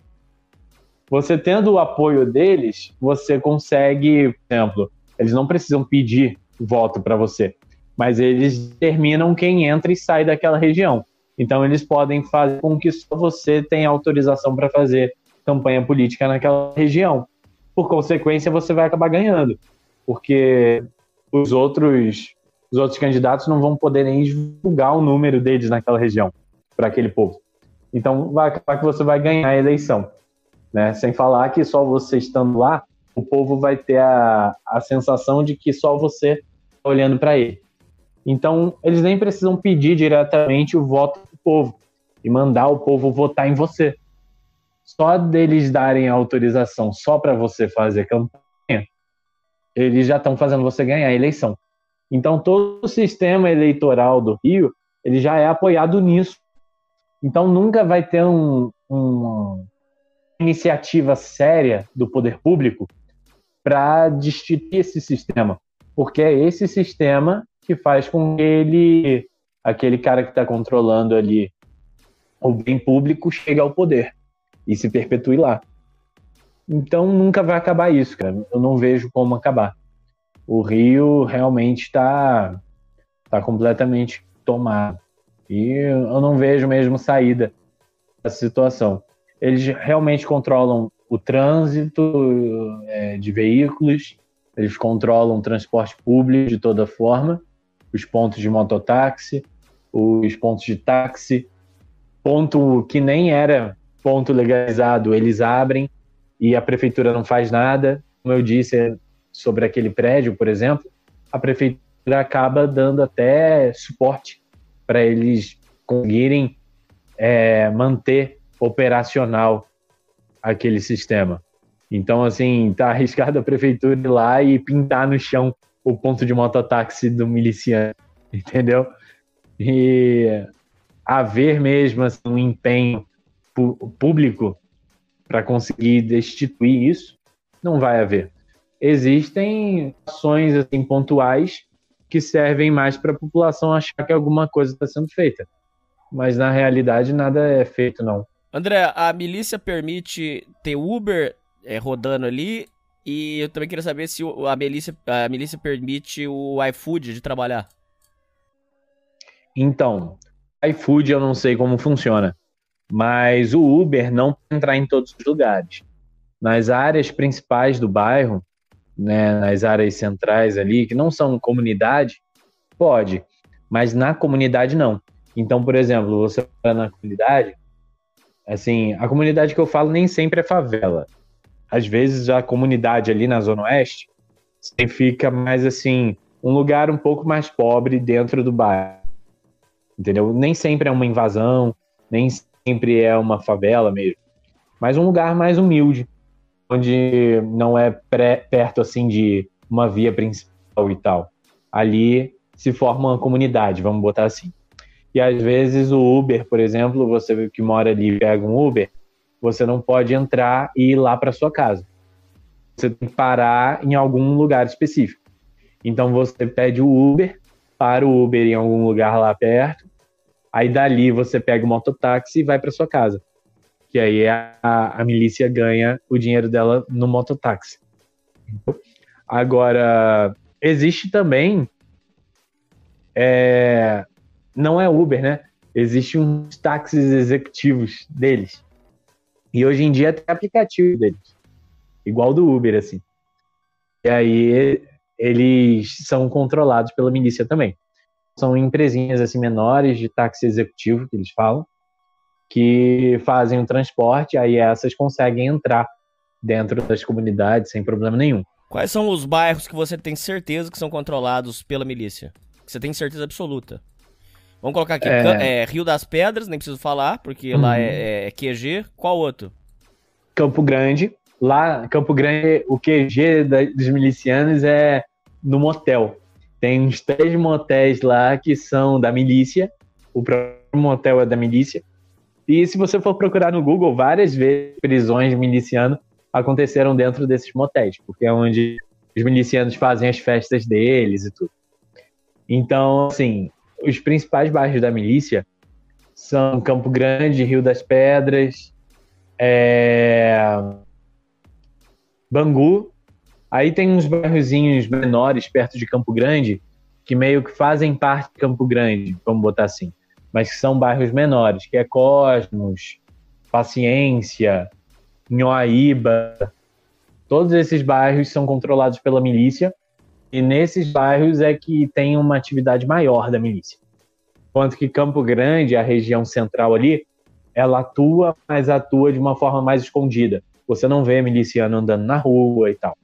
Você tendo o apoio deles, você consegue, por exemplo, eles não precisam pedir voto para você, mas eles determinam quem entra e sai daquela região. Então eles podem fazer com que só você tenha autorização para fazer campanha política naquela região. Por consequência, você vai acabar ganhando, porque os outros os outros candidatos não vão poder nem divulgar o número deles naquela região para aquele povo. Então vai acabar que você vai ganhar a eleição, né? Sem falar que só você estando lá, o povo vai ter a, a sensação de que só você está olhando para ele. Então eles nem precisam pedir diretamente o voto do povo e mandar o povo votar em você. Só deles darem autorização só para você fazer campanha eles já estão fazendo você ganhar a eleição. Então, todo o sistema eleitoral do Rio, ele já é apoiado nisso. Então, nunca vai ter um, uma iniciativa séria do poder público para destituir esse sistema, porque é esse sistema que faz com que ele, aquele cara que está controlando ali o bem público, chegue ao poder e se perpetue lá. Então nunca vai acabar isso, cara. Eu não vejo como acabar. O Rio realmente está tá completamente tomado. E eu não vejo mesmo saída dessa situação. Eles realmente controlam o trânsito é, de veículos, eles controlam o transporte público de toda forma, os pontos de mototáxi, os pontos de táxi, ponto que nem era ponto legalizado, eles abrem e a prefeitura não faz nada. Como eu disse sobre aquele prédio, por exemplo, a prefeitura acaba dando até suporte para eles conseguirem é, manter operacional aquele sistema. Então, assim, tá arriscado a prefeitura ir lá e pintar no chão o ponto de mototáxi do miliciano, entendeu? E haver mesmo assim, um empenho público para conseguir destituir isso, não vai haver. Existem ações assim pontuais que servem mais para a população achar que alguma coisa está sendo feita, mas na realidade nada é feito não. André, a milícia permite ter Uber é, rodando ali e eu também queria saber se a milícia, a milícia permite o iFood de trabalhar. Então, iFood eu não sei como funciona. Mas o Uber não pode entrar em todos os lugares. Nas áreas principais do bairro, né, nas áreas centrais ali, que não são comunidade, pode, mas na comunidade não. Então, por exemplo, você vai na comunidade, assim, a comunidade que eu falo nem sempre é favela. Às vezes a comunidade ali na Zona Oeste fica mais assim, um lugar um pouco mais pobre dentro do bairro. Entendeu? Nem sempre é uma invasão, nem sempre é uma favela mesmo, mas um lugar mais humilde, onde não é pré, perto assim de uma via principal e tal. Ali se forma uma comunidade, vamos botar assim. E às vezes o Uber, por exemplo, você que mora ali pega um Uber, você não pode entrar e ir lá para sua casa. Você tem que parar em algum lugar específico. Então você pede o Uber, para o Uber em algum lugar lá perto, Aí dali você pega o mototáxi e vai para sua casa. Que aí a, a milícia ganha o dinheiro dela no mototáxi. Agora, existe também. É, não é Uber, né? Existem uns táxis executivos deles. E hoje em dia tem aplicativo deles. Igual do Uber, assim. E aí eles são controlados pela milícia também. São empresinhas assim menores de táxi executivo, que eles falam, que fazem o transporte, aí essas conseguem entrar dentro das comunidades sem problema nenhum. Quais são os bairros que você tem certeza que são controlados pela milícia? Que você tem certeza absoluta? Vamos colocar aqui, é... É, Rio das Pedras, nem preciso falar, porque uhum. lá é, é, QG. Qual outro? Campo Grande. Lá, Campo Grande, o QG da, dos milicianos é no motel. Tem uns três motéis lá que são da milícia. O próprio motel é da milícia. E se você for procurar no Google, várias vezes prisões de miliciano aconteceram dentro desses motéis, porque é onde os milicianos fazem as festas deles e tudo. Então, assim, os principais bairros da milícia são Campo Grande, Rio das Pedras, é... Bangu. Aí tem uns bairrozinhos menores perto de Campo Grande que meio que fazem parte de Campo Grande, vamos botar assim mas que são bairros menores, que é Cosmos, Paciência, Nhoaíba. Todos esses bairros são controlados pela milícia e nesses bairros é que tem uma atividade maior da milícia. Enquanto que Campo Grande, a região central ali, ela atua, mas atua de uma forma mais escondida. Você não vê miliciano andando na rua e tal.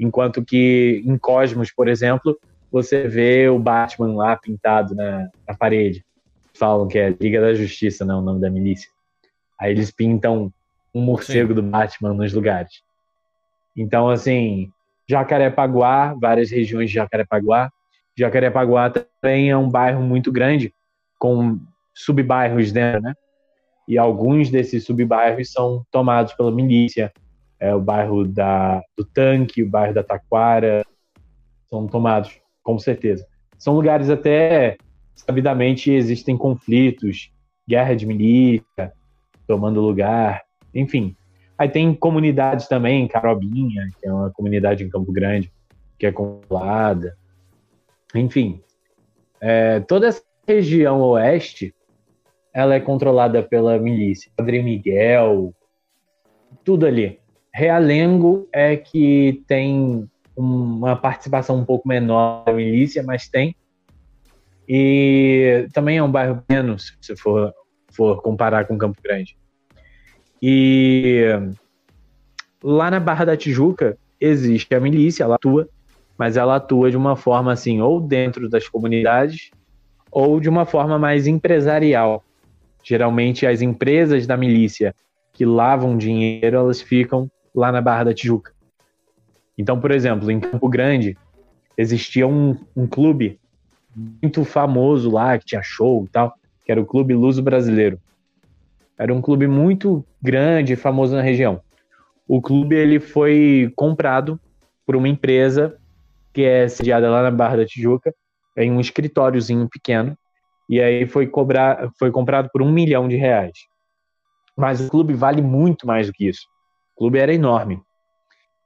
Enquanto que em Cosmos, por exemplo, você vê o Batman lá pintado na, na parede falam que é Liga da Justiça, não o nome da milícia. Aí eles pintam um morcego Sim. do Batman nos lugares. Então, assim, Jacarepaguá, várias regiões de Jacarepaguá. Jacarepaguá também é um bairro muito grande, com subbairros dentro, né? E alguns desses subbairros são tomados pela milícia. É o bairro da, do Tanque, o bairro da Taquara, são tomados, com certeza. São lugares até sabidamente existem conflitos, guerra de milícia tomando lugar, enfim. Aí tem comunidades também, Carobinha, que é uma comunidade em Campo Grande, que é controlada. Enfim, é, toda essa região oeste, ela é controlada pela milícia. Padre Miguel, tudo ali. Realengo é que tem uma participação um pouco menor da milícia, mas tem. E também é um bairro menos, se for, for comparar com Campo Grande. E lá na Barra da Tijuca existe a milícia, ela atua, mas ela atua de uma forma assim, ou dentro das comunidades, ou de uma forma mais empresarial. Geralmente as empresas da milícia que lavam dinheiro, elas ficam lá na Barra da Tijuca. Então, por exemplo, em Campo Grande existia um, um clube muito famoso lá, que tinha show e tal, que era o Clube Luso Brasileiro. Era um clube muito grande e famoso na região. O clube ele foi comprado por uma empresa que é sediada lá na Barra da Tijuca, em um escritóriozinho pequeno, e aí foi, cobrar, foi comprado por um milhão de reais. Mas o clube vale muito mais do que isso. Clube era enorme.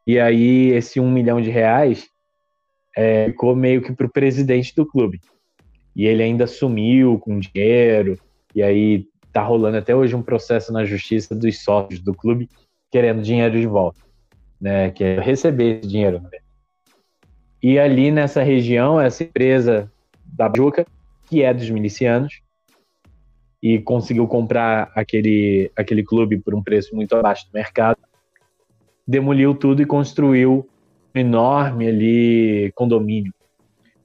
E aí esse um milhão de reais é, ficou meio que para o presidente do clube. E ele ainda sumiu com dinheiro, e aí tá rolando até hoje um processo na justiça dos sócios do clube querendo dinheiro de volta, né? Que é receber esse dinheiro. E ali nessa região, essa empresa da Juca, que é dos milicianos, e conseguiu comprar aquele, aquele clube por um preço muito abaixo do mercado, demoliu tudo e construiu enorme ali condomínio.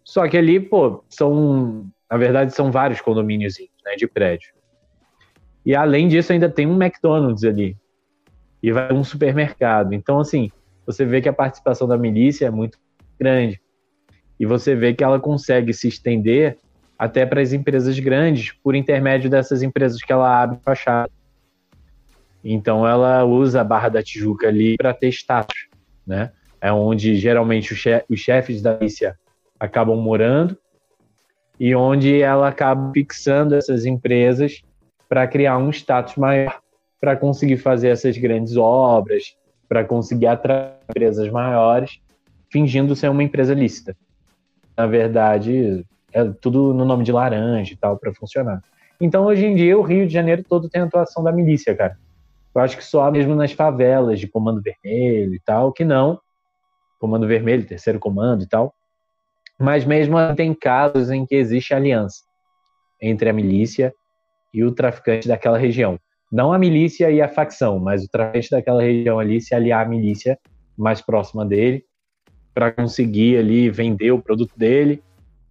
Só que ali, pô, são, na verdade, são vários condomínios né, de prédio. E além disso, ainda tem um McDonald's ali. E vai um supermercado. Então, assim, você vê que a participação da milícia é muito grande. E você vê que ela consegue se estender até para as empresas grandes, por intermédio dessas empresas que ela abre fachada. Então, ela usa a Barra da Tijuca ali para ter status, né? é onde geralmente os chefes da milícia acabam morando. e onde ela acaba fixando essas empresas para criar um status maior, para conseguir fazer essas grandes obras, para conseguir atrair empresas maiores, fingindo ser uma empresa lícita. Na verdade, é tudo no nome de laranja e tal para funcionar. Então, hoje em dia, o Rio de Janeiro todo tem a atuação da milícia, cara. Eu acho que só mesmo nas favelas de Comando Vermelho e tal, que não. Comando Vermelho, Terceiro Comando e tal. Mas mesmo assim, tem casos em que existe aliança entre a milícia e o traficante daquela região. Não a milícia e a facção, mas o traficante daquela região ali se aliar à milícia mais próxima dele para conseguir ali vender o produto dele,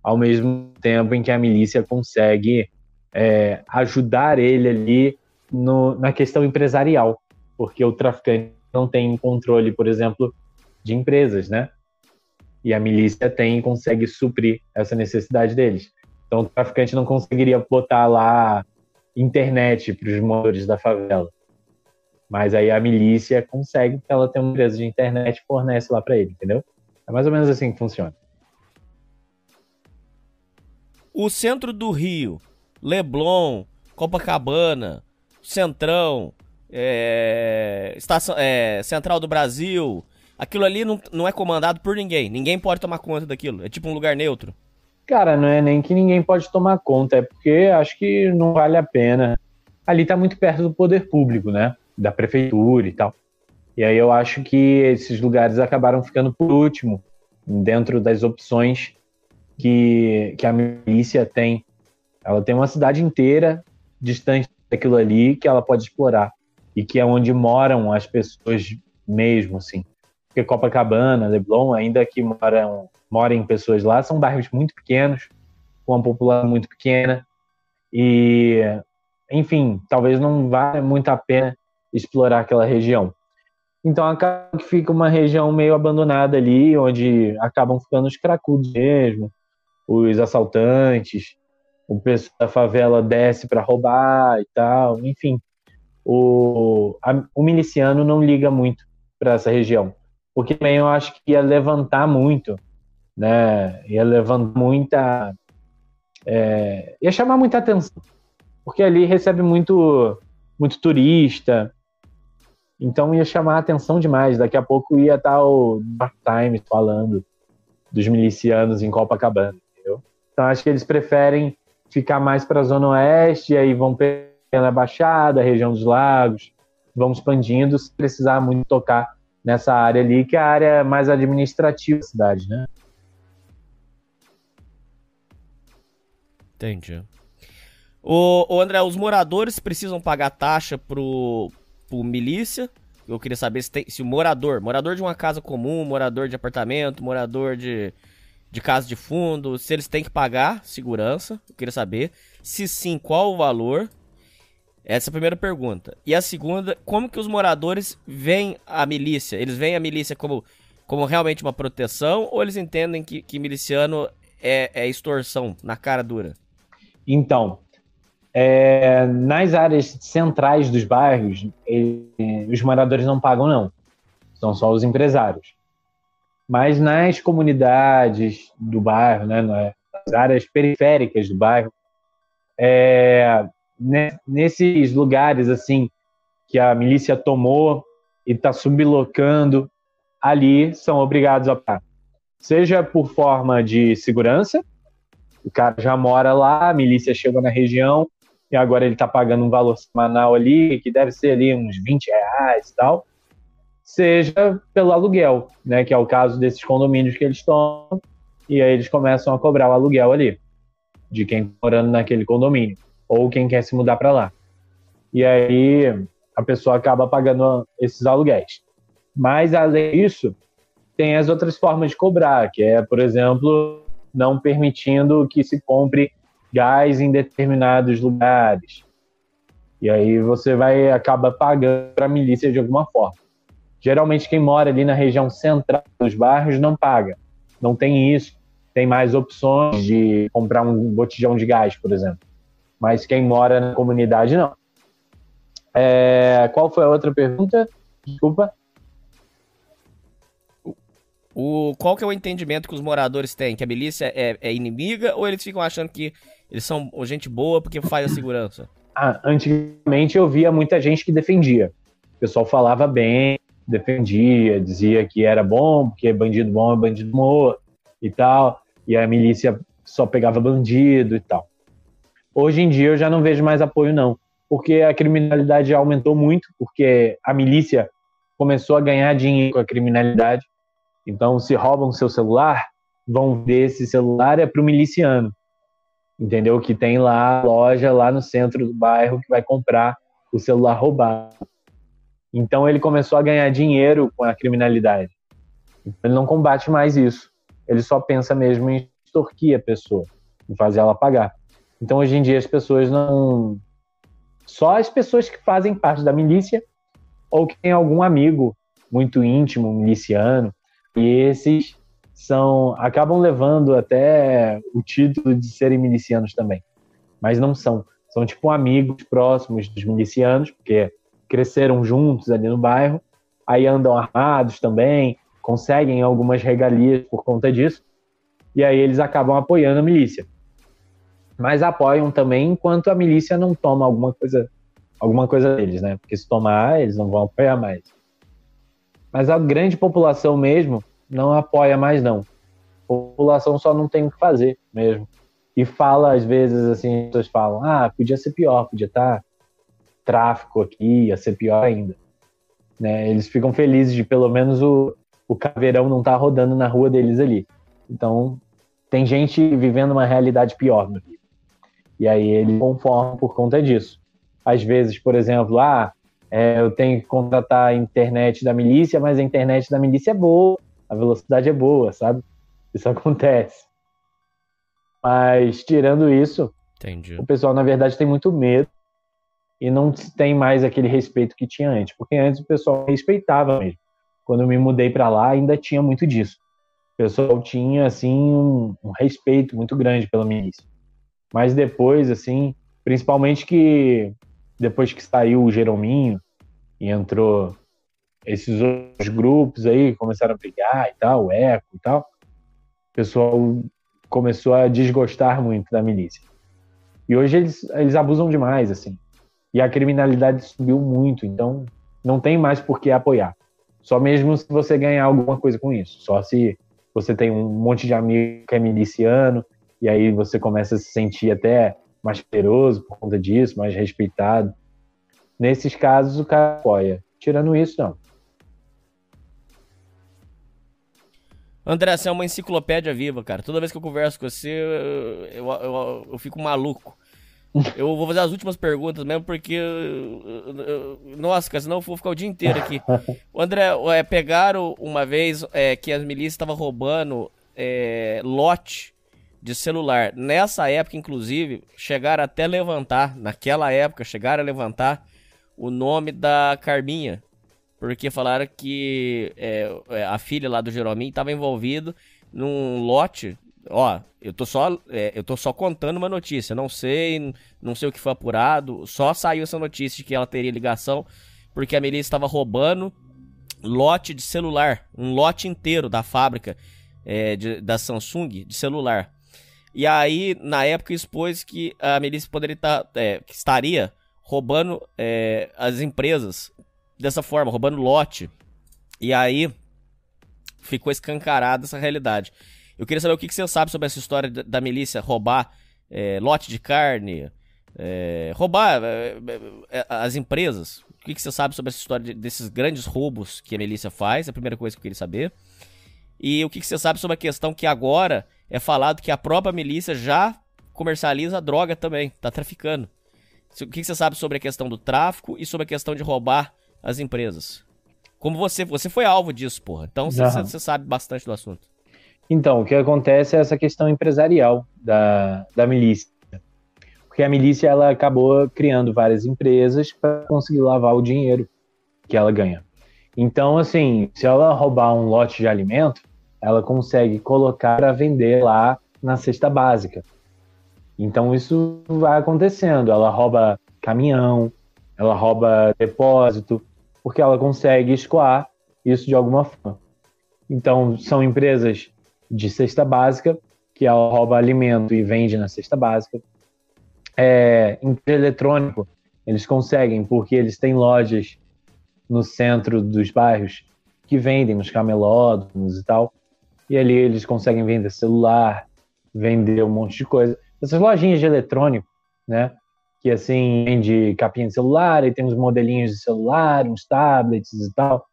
ao mesmo tempo em que a milícia consegue é, ajudar ele ali no, na questão empresarial, porque o traficante não tem controle, por exemplo, de empresas, né? E a milícia tem e consegue suprir essa necessidade deles. Então o traficante não conseguiria botar lá internet para os moradores da favela. Mas aí a milícia consegue, porque ela tem uma empresa de internet e fornece lá para ele, entendeu? É mais ou menos assim que funciona. O centro do Rio, Leblon, Copacabana, Centrão, é, estação, é, Central do Brasil, aquilo ali não, não é comandado por ninguém. Ninguém pode tomar conta daquilo. É tipo um lugar neutro. Cara, não é nem que ninguém pode tomar conta, é porque acho que não vale a pena. Ali tá muito perto do poder público, né? Da prefeitura e tal. E aí eu acho que esses lugares acabaram ficando por último, dentro das opções que, que a milícia tem. Ela tem uma cidade inteira distante daquilo ali que ela pode explorar. E que é onde moram as pessoas mesmo, assim. Porque Copacabana, Leblon, ainda que moram morem pessoas lá, são bairros muito pequenos, com uma população muito pequena, e, enfim, talvez não valha muito a pena explorar aquela região. Então acaba que fica uma região meio abandonada ali, onde acabam ficando os cracudos mesmo, os assaltantes, o pessoal da favela desce para roubar e tal, enfim. O, a, o miliciano não liga muito para essa região, porque também eu acho que ia levantar muito né? Ia levando muita. É, ia chamar muita atenção, porque ali recebe muito, muito turista, então ia chamar a atenção demais. Daqui a pouco ia estar o Dark Times falando dos milicianos em Copacabana, entendeu? Então acho que eles preferem ficar mais para a Zona Oeste, e aí vão pela Baixada, região dos lagos, vão expandindo, se precisar muito tocar nessa área ali, que é a área mais administrativa da cidade, né? Entendi. O, o André, os moradores precisam pagar taxa pro, pro milícia. Eu queria saber se, tem, se o morador, morador de uma casa comum, morador de apartamento, morador de, de casa de fundo, se eles têm que pagar segurança. Eu queria saber. Se sim, qual o valor? Essa é a primeira pergunta. E a segunda, como que os moradores veem a milícia? Eles veem a milícia como, como realmente uma proteção ou eles entendem que, que miliciano é, é extorsão na cara dura? Então, é, nas áreas centrais dos bairros, ele, os moradores não pagam, não. São só os empresários. Mas nas comunidades do bairro, né, nas áreas periféricas do bairro, é, nesses lugares assim que a milícia tomou e está sublocando, ali são obrigados a pagar. Seja por forma de segurança, o cara já mora lá, a milícia chegou na região e agora ele está pagando um valor semanal ali, que deve ser ali uns 20 reais e tal, seja pelo aluguel, né, que é o caso desses condomínios que eles estão, e aí eles começam a cobrar o aluguel ali, de quem está morando naquele condomínio, ou quem quer se mudar para lá. E aí a pessoa acaba pagando esses aluguéis. Mas, além disso, tem as outras formas de cobrar, que é, por exemplo, não permitindo que se compre gás em determinados lugares. E aí você vai acaba pagando para a milícia de alguma forma. Geralmente quem mora ali na região central dos bairros não paga. Não tem isso. Tem mais opções de comprar um botijão de gás, por exemplo. Mas quem mora na comunidade não. É, qual foi a outra pergunta? Desculpa. O, qual que é o entendimento que os moradores têm? Que a milícia é, é inimiga ou eles ficam achando que eles são gente boa porque faz a segurança? Ah, antigamente eu via muita gente que defendia. O pessoal falava bem, defendia, dizia que era bom, porque bandido bom é bandido morto e tal, e a milícia só pegava bandido e tal. Hoje em dia eu já não vejo mais apoio não, porque a criminalidade aumentou muito, porque a milícia começou a ganhar dinheiro com a criminalidade. Então, se roubam seu celular, vão ver esse celular é para o miliciano, entendeu? Que tem lá loja lá no centro do bairro que vai comprar o celular roubado. Então ele começou a ganhar dinheiro com a criminalidade. Ele não combate mais isso. Ele só pensa mesmo em extorquir a pessoa, em fazer ela pagar. Então hoje em dia as pessoas não. Só as pessoas que fazem parte da milícia ou que tem algum amigo muito íntimo, miliciano, e esses são acabam levando até o título de serem milicianos também. Mas não são. São tipo amigos próximos dos milicianos, porque cresceram juntos ali no bairro, aí andam armados também, conseguem algumas regalias por conta disso, e aí eles acabam apoiando a milícia. Mas apoiam também enquanto a milícia não toma alguma coisa, alguma coisa deles, né? Porque se tomar, eles não vão apoiar mais. Mas a grande população mesmo não apoia mais não. A população só não tem o que fazer mesmo. E fala às vezes assim, as pessoas falam: "Ah, podia ser pior, podia estar tá tráfico aqui, ia ser pior ainda. Né? Eles ficam felizes de pelo menos o, o caveirão não estar tá rodando na rua deles ali. Então, tem gente vivendo uma realidade pior Rio. E aí eles conformam por conta disso. Às vezes, por exemplo, ah, é, eu tenho que contratar a internet da milícia, mas a internet da milícia é boa, a velocidade é boa, sabe? Isso acontece. Mas, tirando isso, Entendi. o pessoal, na verdade, tem muito medo e não tem mais aquele respeito que tinha antes, porque antes o pessoal respeitava mesmo. Quando eu me mudei para lá, ainda tinha muito disso. O pessoal tinha assim um, um respeito muito grande pela milícia. Mas depois, assim, principalmente que depois que saiu o Jerominho e entrou esses outros grupos aí, começaram a brigar e tal, o Eco e tal, o pessoal começou a desgostar muito da milícia. E hoje eles, eles abusam demais, assim e a criminalidade subiu muito, então não tem mais por que apoiar. Só mesmo se você ganhar alguma coisa com isso. Só se você tem um monte de amigo que é miliciano e aí você começa a se sentir até mais poderoso por conta disso, mais respeitado. Nesses casos o cara apoia. Tirando isso, não. André, você é uma enciclopédia viva, cara. Toda vez que eu converso com você, eu, eu, eu, eu fico maluco. Eu vou fazer as últimas perguntas mesmo, porque. Nossa, cara, senão eu vou ficar o dia inteiro aqui. O André, é, pegaram uma vez é, que as milícias estavam roubando é, lote de celular. Nessa época, inclusive, chegaram até levantar, naquela época, chegaram a levantar o nome da Carminha. Porque falaram que é, é a filha lá do Jerominho estava envolvido num lote Ó, eu tô só, é, eu tô só contando uma notícia. Não sei, não sei o que foi apurado. Só saiu essa notícia de que ela teria ligação porque a milícia estava roubando lote de celular, um lote inteiro da fábrica é, de, da Samsung de celular. E aí, na época, expôs que a milícia poderia estar, tá, é, que estaria roubando é, as empresas dessa forma, roubando lote. E aí ficou escancarada essa realidade. Eu queria saber o que, que você sabe sobre essa história da, milícia roubar é, lote de carne, é, roubar é, é, as empresas. O que, que você sabe sobre essa história de, desses grandes roubos que a milícia faz? É a primeira coisa que eu queria saber. E o que, que você sabe sobre a questão que agora é falado que a própria milícia já comercializa droga também, tá traficando. O que, que você sabe sobre a questão do tráfico e sobre a questão de roubar as empresas? Como você, você foi alvo disso, porra. Então você, você sabe bastante do assunto. Então, o que acontece é essa questão empresarial da, da milícia. Porque a milícia ela acabou criando várias empresas para conseguir lavar o dinheiro que ela ganha. Então, assim, se ela roubar um lote de alimento, ela consegue colocar para vender lá na cesta básica. Então, isso vai acontecendo. Ela rouba caminhão, ela rouba depósito, porque ela consegue escoar isso de alguma forma. Então, são empresas de cesta básica, que ela rouba alimento e vende na cesta básica. É, empresa eletrônico, eles conseguem, porque eles têm lojas no centro dos bairros que vendem nos camelódromos e tal. E ali eles conseguem vender celular, vender um monte de coisa. Essas lojinhas de eletrônico, né? Que assim, vende capinha de celular e tem uns modelinhos de celular, uns tablets e tal.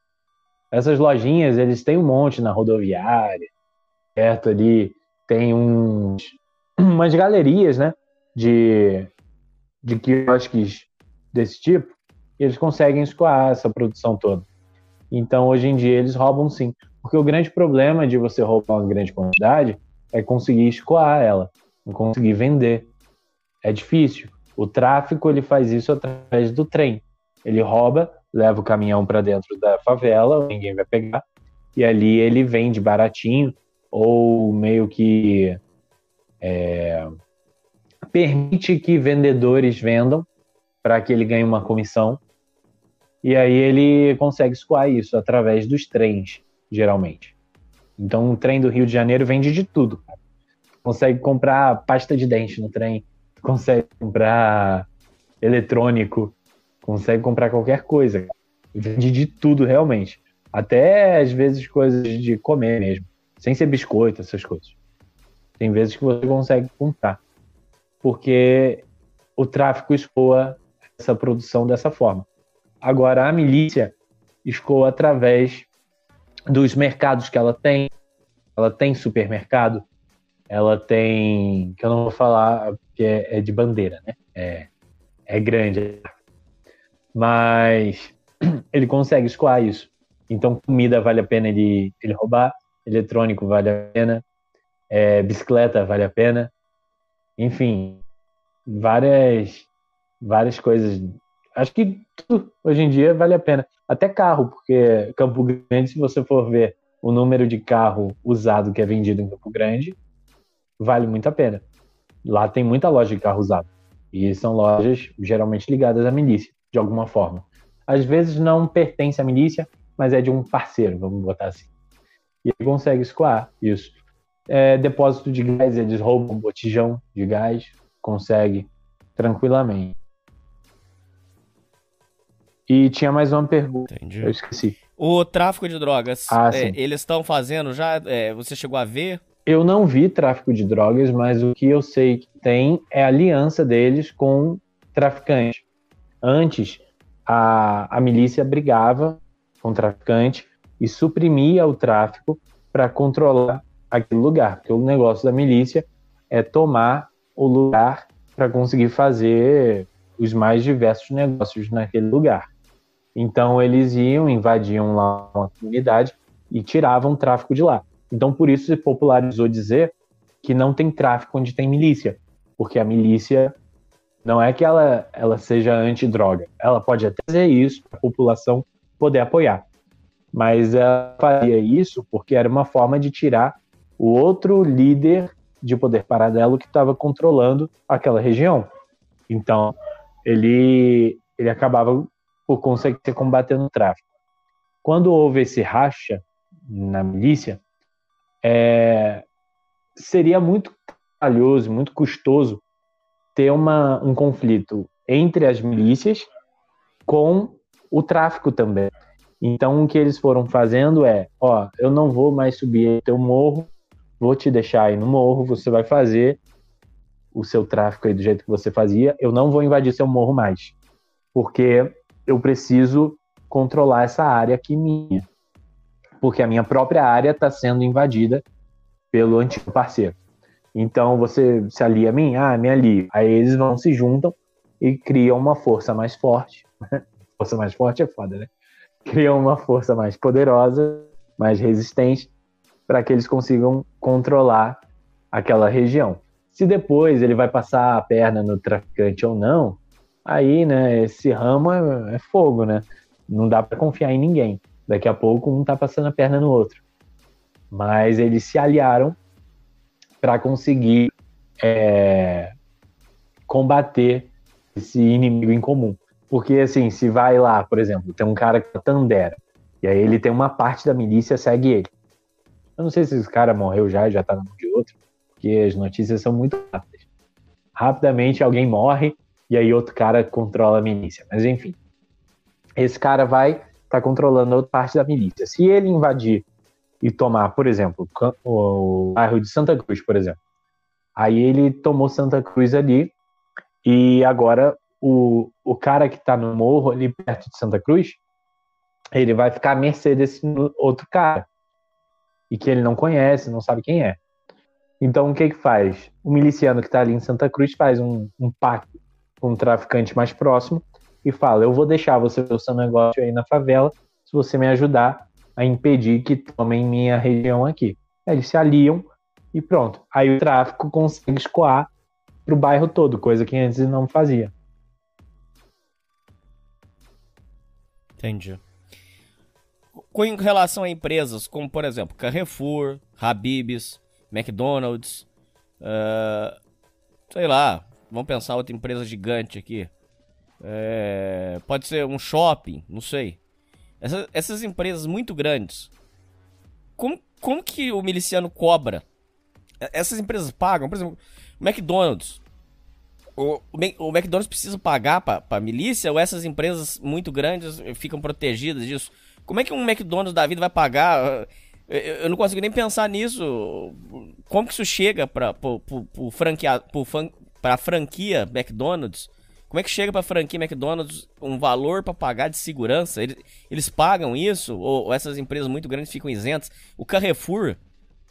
Essas lojinhas, eles têm um monte na rodoviária, perto ali tem uns, umas galerias, né? De, de quiosques desse tipo, e eles conseguem escoar essa produção toda. Então, hoje em dia, eles roubam sim. Porque o grande problema de você roubar uma grande quantidade é conseguir escoar ela, conseguir vender. É difícil. O tráfico ele faz isso através do trem. Ele rouba, leva o caminhão para dentro da favela, ninguém vai pegar, e ali ele vende baratinho ou meio que é, permite que vendedores vendam para que ele ganhe uma comissão. E aí ele consegue escoar isso através dos trens, geralmente. Então, um trem do Rio de Janeiro vende de tudo. Consegue comprar pasta de dente no trem, consegue comprar eletrônico, consegue comprar qualquer coisa. Vende de tudo realmente. Até às vezes coisas de comer mesmo, sem ser biscoito, essas coisas. Tem vezes que você consegue comprar. Porque o tráfico escoa essa produção dessa forma. Agora, a milícia escoa através dos mercados que ela tem. Ela tem supermercado, ela tem, que eu não vou falar, que é, é de bandeira, né? É, é grande. Mas ele consegue escoar isso. Então, comida vale a pena ele, ele roubar, eletrônico vale a pena, é, bicicleta vale a pena. Enfim, várias várias coisas. Acho que tudo hoje em dia vale a pena. Até carro, porque Campo Grande, se você for ver o número de carro usado que é vendido em Campo Grande, vale muito a pena. Lá tem muita loja de carro usado. E são lojas geralmente ligadas à milícia, de alguma forma. Às vezes não pertence à milícia, mas é de um parceiro, vamos botar assim. E ele consegue escoar isso. É, depósito de gás, eles roubam botijão de gás, consegue tranquilamente. E tinha mais uma pergunta. Entendi. Eu esqueci. O tráfico de drogas, Ah, é, eles estão fazendo já? é, você chegou a ver? Eu não vi tráfico de drogas, mas o que eu sei que tem é a aliança deles com traficante. Antes, a, a milícia brigava com traficante e suprimia o tráfico para controlar aquele lugar. Porque o negócio da milícia é tomar o lugar para conseguir fazer os mais diversos negócios naquele lugar. Então eles iam, invadiam lá uma comunidade e tiravam o tráfico de lá. Então por isso se popularizou dizer que não tem tráfico onde tem milícia, porque a milícia não é que ela, ela seja anti-droga, ela pode até fazer isso para a população poder apoiar, mas ela faria isso porque era uma forma de tirar o outro líder de poder paralelo que estava controlando aquela região. Então ele ele acabava por conseguir combatendo o tráfico. Quando houve esse racha na milícia, é, seria muito trabalhoso, muito custoso ter uma, um conflito entre as milícias com o tráfico também. Então, o que eles foram fazendo é: ó, eu não vou mais subir teu morro, vou te deixar aí no morro, você vai fazer o seu tráfico aí do jeito que você fazia, eu não vou invadir seu morro mais, porque eu preciso controlar essa área aqui minha, porque a minha própria área está sendo invadida pelo antigo parceiro. Então você se alia a mim, ah, me alio. Aí eles vão se juntam e criam uma força mais forte. força mais forte é foda, né? Criam uma força mais poderosa, mais resistente, para que eles consigam controlar aquela região. Se depois ele vai passar a perna no traficante ou não, aí, né, esse ramo é, é fogo, né? Não dá para confiar em ninguém. Daqui a pouco um tá passando a perna no outro. Mas eles se aliaram para conseguir é, combater esse inimigo em comum. Porque, assim, se vai lá, por exemplo, tem um cara que é Tandera, e aí ele tem uma parte da milícia segue ele. Eu não sei se esse cara morreu já já tá na mão de outro, porque as notícias são muito rápidas. Rapidamente alguém morre e aí outro cara controla a milícia. Mas enfim, esse cara vai tá controlando outra parte da milícia. Se ele invadir e tomar, por exemplo, o bairro de Santa Cruz, por exemplo, aí ele tomou Santa Cruz ali e agora o, o cara que está no morro ali perto de Santa Cruz, ele vai ficar à mercê desse outro cara e que ele não conhece, não sabe quem é. Então, o que que faz? O miliciano que está ali em Santa Cruz faz um, um pacto com um traficante mais próximo e fala: Eu vou deixar você o seu negócio aí na favela se você me ajudar a impedir que tomem minha região aqui. Aí eles se aliam e pronto. Aí o tráfico consegue escoar para o bairro todo, coisa que antes não fazia. Entendi. Com relação a empresas como, por exemplo, Carrefour, Habib's, McDonald's, uh, sei lá, vamos pensar outra empresa gigante aqui. É, pode ser um shopping, não sei. Essas, essas empresas muito grandes, como, como que o miliciano cobra? Essas empresas pagam, por exemplo, McDonald's. O, o, McDonald's precisa pagar para a milícia ou essas empresas muito grandes ficam protegidas disso? Como é que um McDonald's da vida vai pagar? Eu não consigo nem pensar nisso. Como que isso chega para a franquia McDonald's? Como é que chega para a franquia McDonald's um valor para pagar de segurança? Eles, eles pagam isso ou, ou essas empresas muito grandes ficam isentas? O Carrefour,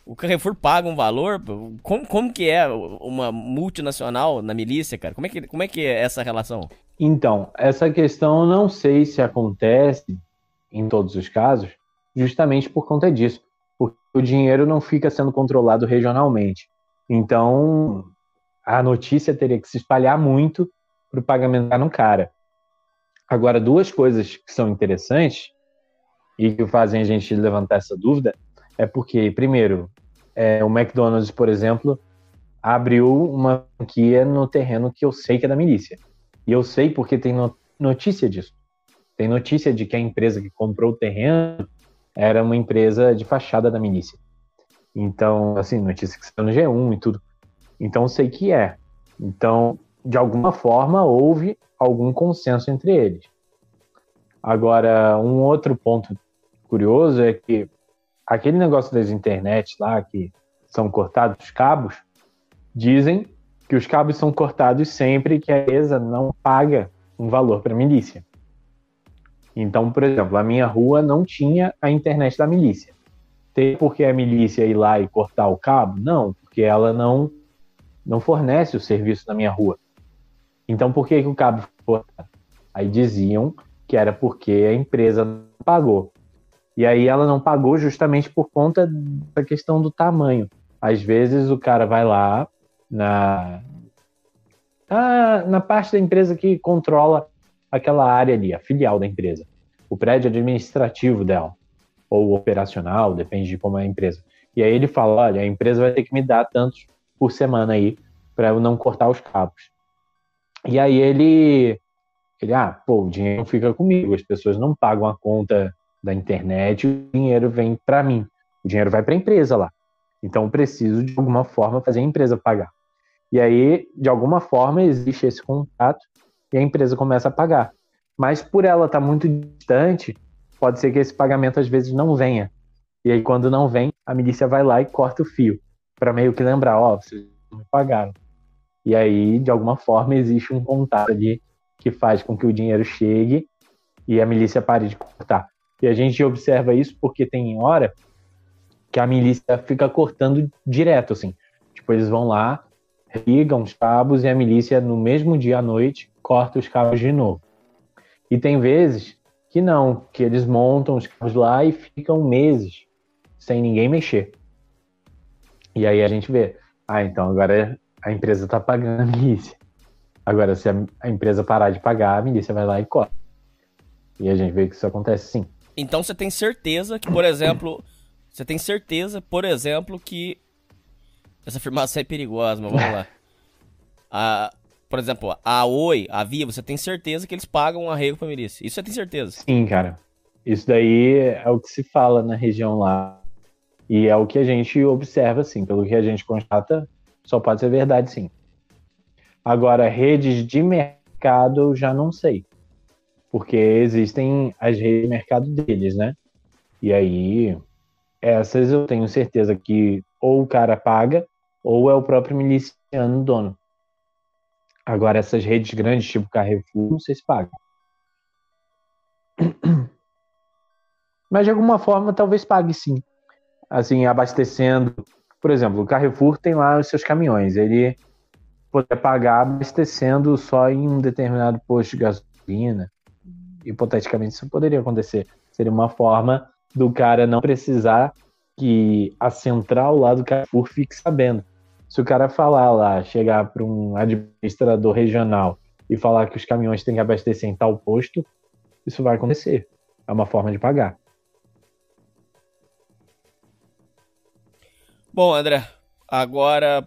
o Carrefour paga um valor? Como, como que é uma multinacional na milícia, cara? Como é que, como é, que é essa relação? Então, essa questão não sei se acontece em todos os casos, justamente por conta disso. Porque o dinheiro não fica sendo controlado regionalmente. Então, a notícia teria que se espalhar muito para o pagamento no cara. Agora, duas coisas que são interessantes e que fazem a gente levantar essa dúvida é porque, primeiro, é, o McDonald's, por exemplo, abriu uma franquia no terreno que eu sei que é da milícia. E eu sei porque tem notícia disso. Tem notícia de que a empresa que comprou o terreno era uma empresa de fachada da milícia. Então, assim, notícia que saiu no G1 e tudo. Então, sei que é. Então, de alguma forma, houve algum consenso entre eles. Agora, um outro ponto curioso é que aquele negócio das internet lá, que são cortados os cabos, dizem que os cabos são cortados sempre que a empresa não paga um valor para a milícia. Então, por exemplo, a minha rua não tinha a internet da milícia. Tem porque a milícia ir lá e cortar o cabo? Não, porque ela não não fornece o serviço na minha rua. Então, por que, que o cabo foi cortado? Aí diziam que era porque a empresa não pagou. E aí ela não pagou justamente por conta da questão do tamanho. Às vezes o cara vai lá na, na, na parte da empresa que controla aquela área ali, a filial da empresa, o prédio administrativo dela, ou operacional, depende de como é a empresa. E aí ele fala: olha, a empresa vai ter que me dar tantos por semana aí para eu não cortar os cabos. E aí ele, ele, ah, pô, o dinheiro fica comigo, as pessoas não pagam a conta da internet, o dinheiro vem para mim, o dinheiro vai para a empresa lá. Então eu preciso de alguma forma fazer a empresa pagar. E aí, de alguma forma, existe esse contato e a empresa começa a pagar. Mas por ela estar tá muito distante, pode ser que esse pagamento às vezes não venha. E aí, quando não vem, a milícia vai lá e corta o fio, para meio que lembrar: ó, oh, vocês não me pagaram. E aí, de alguma forma, existe um contato ali que faz com que o dinheiro chegue e a milícia pare de cortar. E a gente observa isso porque tem hora que a milícia fica cortando direto, assim. Tipo, eles vão lá, ligam os cabos e a milícia, no mesmo dia à noite, corta os cabos de novo. E tem vezes que não, que eles montam os cabos lá e ficam meses sem ninguém mexer. E aí a gente vê, ah, então agora a empresa está pagando a milícia. Agora, se a, empresa parar de pagar, a milícia vai lá e corta. E a gente vê que isso acontece sim. Então você tem certeza que, por exemplo, você tem certeza, por exemplo, que essa afirmação é perigosa, mas vamos lá. A, por exemplo, a Oi, a Via, você tem certeza que eles pagam um arrego pra milícia. Isso você tem certeza? Sim, cara. Isso daí é o que se fala na região lá. E é o que a gente observa, assim, pelo que a gente constata, só pode ser verdade, sim. Agora, redes de mercado, eu já não sei. Porque existem as redes de mercado deles, né? E aí, essas eu tenho certeza que ou o cara paga, ou é o próprio miliciano dono. Agora, essas redes grandes, tipo Carrefour, não sei se paga. Mas de alguma forma, talvez pague sim. Assim, abastecendo. Por exemplo, o Carrefour tem lá os seus caminhões. Ele poder pagar abastecendo só em um determinado posto de gasolina. Hipoteticamente, isso poderia acontecer. Seria uma forma do cara não precisar que a central lá do Carrefour fique sabendo. Se o cara falar lá, chegar para um administrador regional e falar que os caminhões têm que abastecer em tal posto, isso vai acontecer. É uma forma de pagar. Bom, André, agora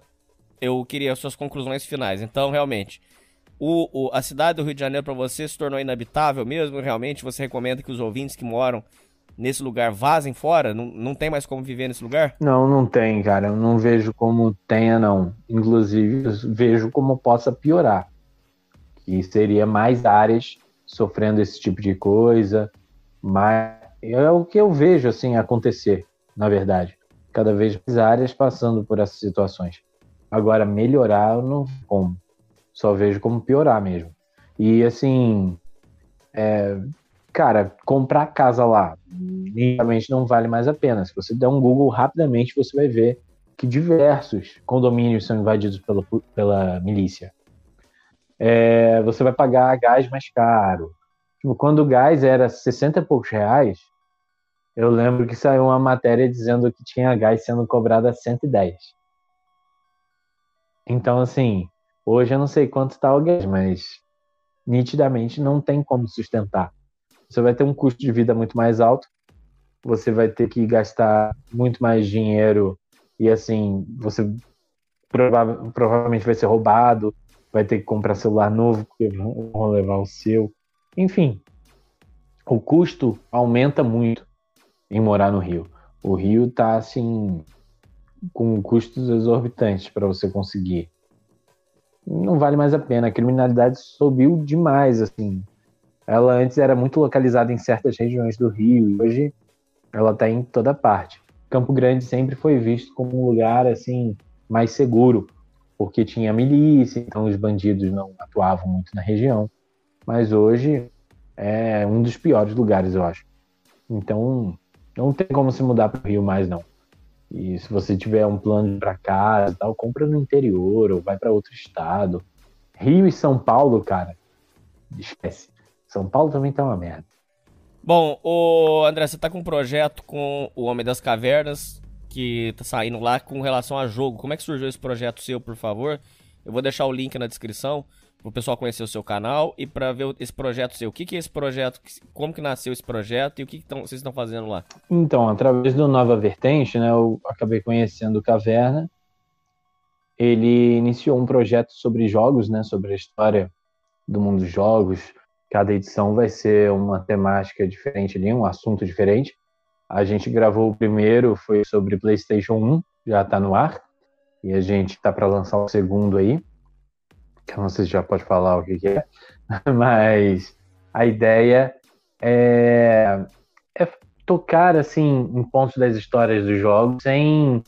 eu queria suas conclusões finais. Então, realmente, o, o a cidade do Rio de Janeiro para você se tornou inabitável mesmo? Realmente, você recomenda que os ouvintes que moram nesse lugar vazem fora? Não, não tem mais como viver nesse lugar? Não, não tem, cara. Eu não vejo como tenha, não. Inclusive, vejo como possa piorar. Que seria mais áreas sofrendo esse tipo de coisa. Mas é o que eu vejo, assim, acontecer, na verdade. Cada vez mais áreas passando por essas situações. Agora, melhorar, eu não como. Só vejo como piorar mesmo. E, assim, é, cara, comprar casa lá, realmente não vale mais a pena. Se você der um Google rapidamente, você vai ver que diversos condomínios são invadidos pela, pela milícia. É, você vai pagar gás mais caro. Tipo, quando o gás era 60 e poucos reais, eu lembro que saiu uma matéria dizendo que tinha gás sendo cobrado a 110. Então, assim, hoje eu não sei quanto está o gás, mas nitidamente não tem como sustentar. Você vai ter um custo de vida muito mais alto, você vai ter que gastar muito mais dinheiro e, assim, você prova provavelmente vai ser roubado, vai ter que comprar celular novo porque vão levar o seu. Enfim, o custo aumenta muito em morar no Rio. O Rio está assim com custos exorbitantes para você conseguir. Não vale mais a pena. A criminalidade subiu demais, assim. Ela antes era muito localizada em certas regiões do Rio e hoje ela está em toda parte. Campo Grande sempre foi visto como um lugar assim mais seguro, porque tinha milícia, então os bandidos não atuavam muito na região. Mas hoje é um dos piores lugares, eu acho. Então não tem como se mudar para o Rio mais não. E se você tiver um plano para casa, tal, compra no interior ou vai para outro estado. Rio e São Paulo, cara, esquece. São Paulo também tá uma merda. Bom, o André, você tá com um projeto com o Homem das Cavernas que tá saindo lá com relação a jogo. Como é que surgiu esse projeto seu, por favor? Eu vou deixar o link na descrição o pessoal conhecer o seu canal e para ver esse projeto seu. O que, que é esse projeto? Como que nasceu esse projeto e o que, que tão, vocês estão fazendo lá? Então, através do Nova Vertente, né, eu acabei conhecendo o Caverna. Ele iniciou um projeto sobre jogos, né, sobre a história do mundo dos jogos. Cada edição vai ser uma temática diferente ali, um assunto diferente. A gente gravou o primeiro, foi sobre PlayStation 1, já está no ar. E a gente está para lançar o segundo aí que eu não sei se já pode falar o que, que é, mas a ideia é, é tocar assim em pontos das histórias dos jogos sem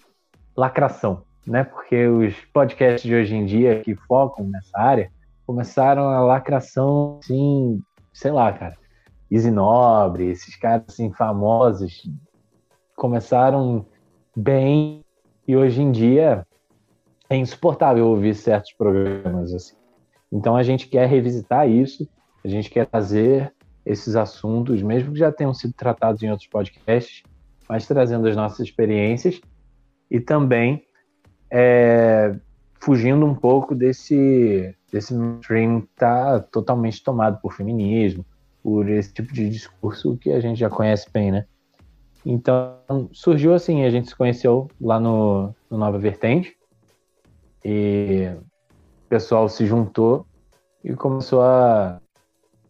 lacração, né? Porque os podcasts de hoje em dia que focam nessa área começaram a lacração, assim, sei lá, cara, Easy Nobre, esses caras assim famosos começaram bem e hoje em dia é insuportável ouvir certos programas assim. Então a gente quer revisitar isso, a gente quer trazer esses assuntos, mesmo que já tenham sido tratados em outros podcasts, mas trazendo as nossas experiências e também é, fugindo um pouco desse desse mainstream que está totalmente tomado por feminismo, por esse tipo de discurso que a gente já conhece bem, né? Então surgiu assim, a gente se conheceu lá no, no Nova Vertente e o pessoal se juntou e começou a,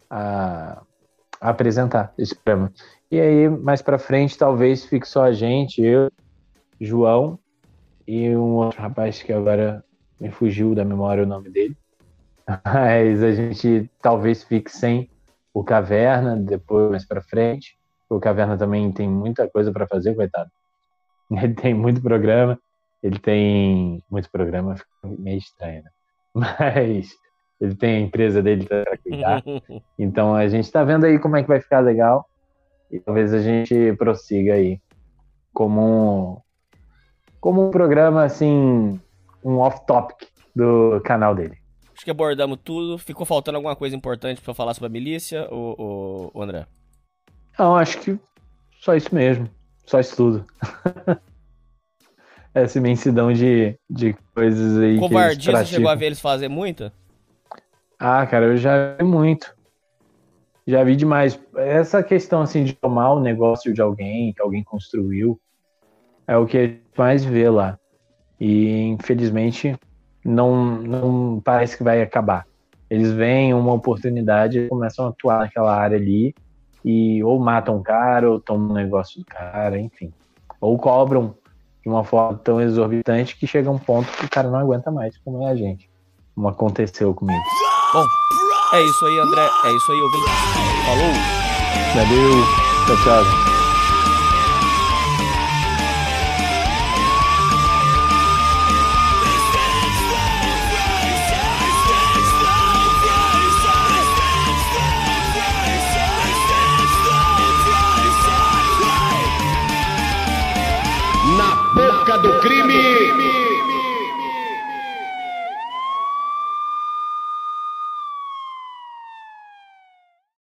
a, a apresentar esse programa. E aí, mais para frente, talvez fique só a gente, eu João e um outro rapaz que agora me fugiu da memória o nome dele. Mas a gente talvez fique sem o Caverna depois mais para frente. O Caverna também tem muita coisa para fazer, coitado. Ele tem muito programa, ele tem muito programa, fica meio estranho, né? Mas ele tem a empresa dele para cuidar. Então a gente está vendo aí como é que vai ficar legal e talvez a gente prossiga aí como um, como um programa assim, um off-topic do canal dele. Acho que abordamos tudo. Ficou faltando alguma coisa importante para falar sobre a milícia, o, o, André? Não, acho que só isso mesmo. Só isso tudo. Essa imensidão de, de coisas aí. Covardia, você chegou a ver eles fazer muita? Ah, cara, eu já vi muito. Já vi demais. Essa questão assim de tomar o negócio de alguém, que alguém construiu, é o que a gente mais vê lá. E infelizmente não, não parece que vai acabar. Eles veem uma oportunidade e começam a atuar naquela área ali e ou matam o cara, ou tomam um negócio do cara, enfim. Ou cobram de uma forma tão exorbitante que chega um ponto que o cara não aguenta mais, como é a gente. Como aconteceu comigo. Bom, é isso aí, André. É isso aí, ouvinte. Falou. Valeu. Tchau, tchau.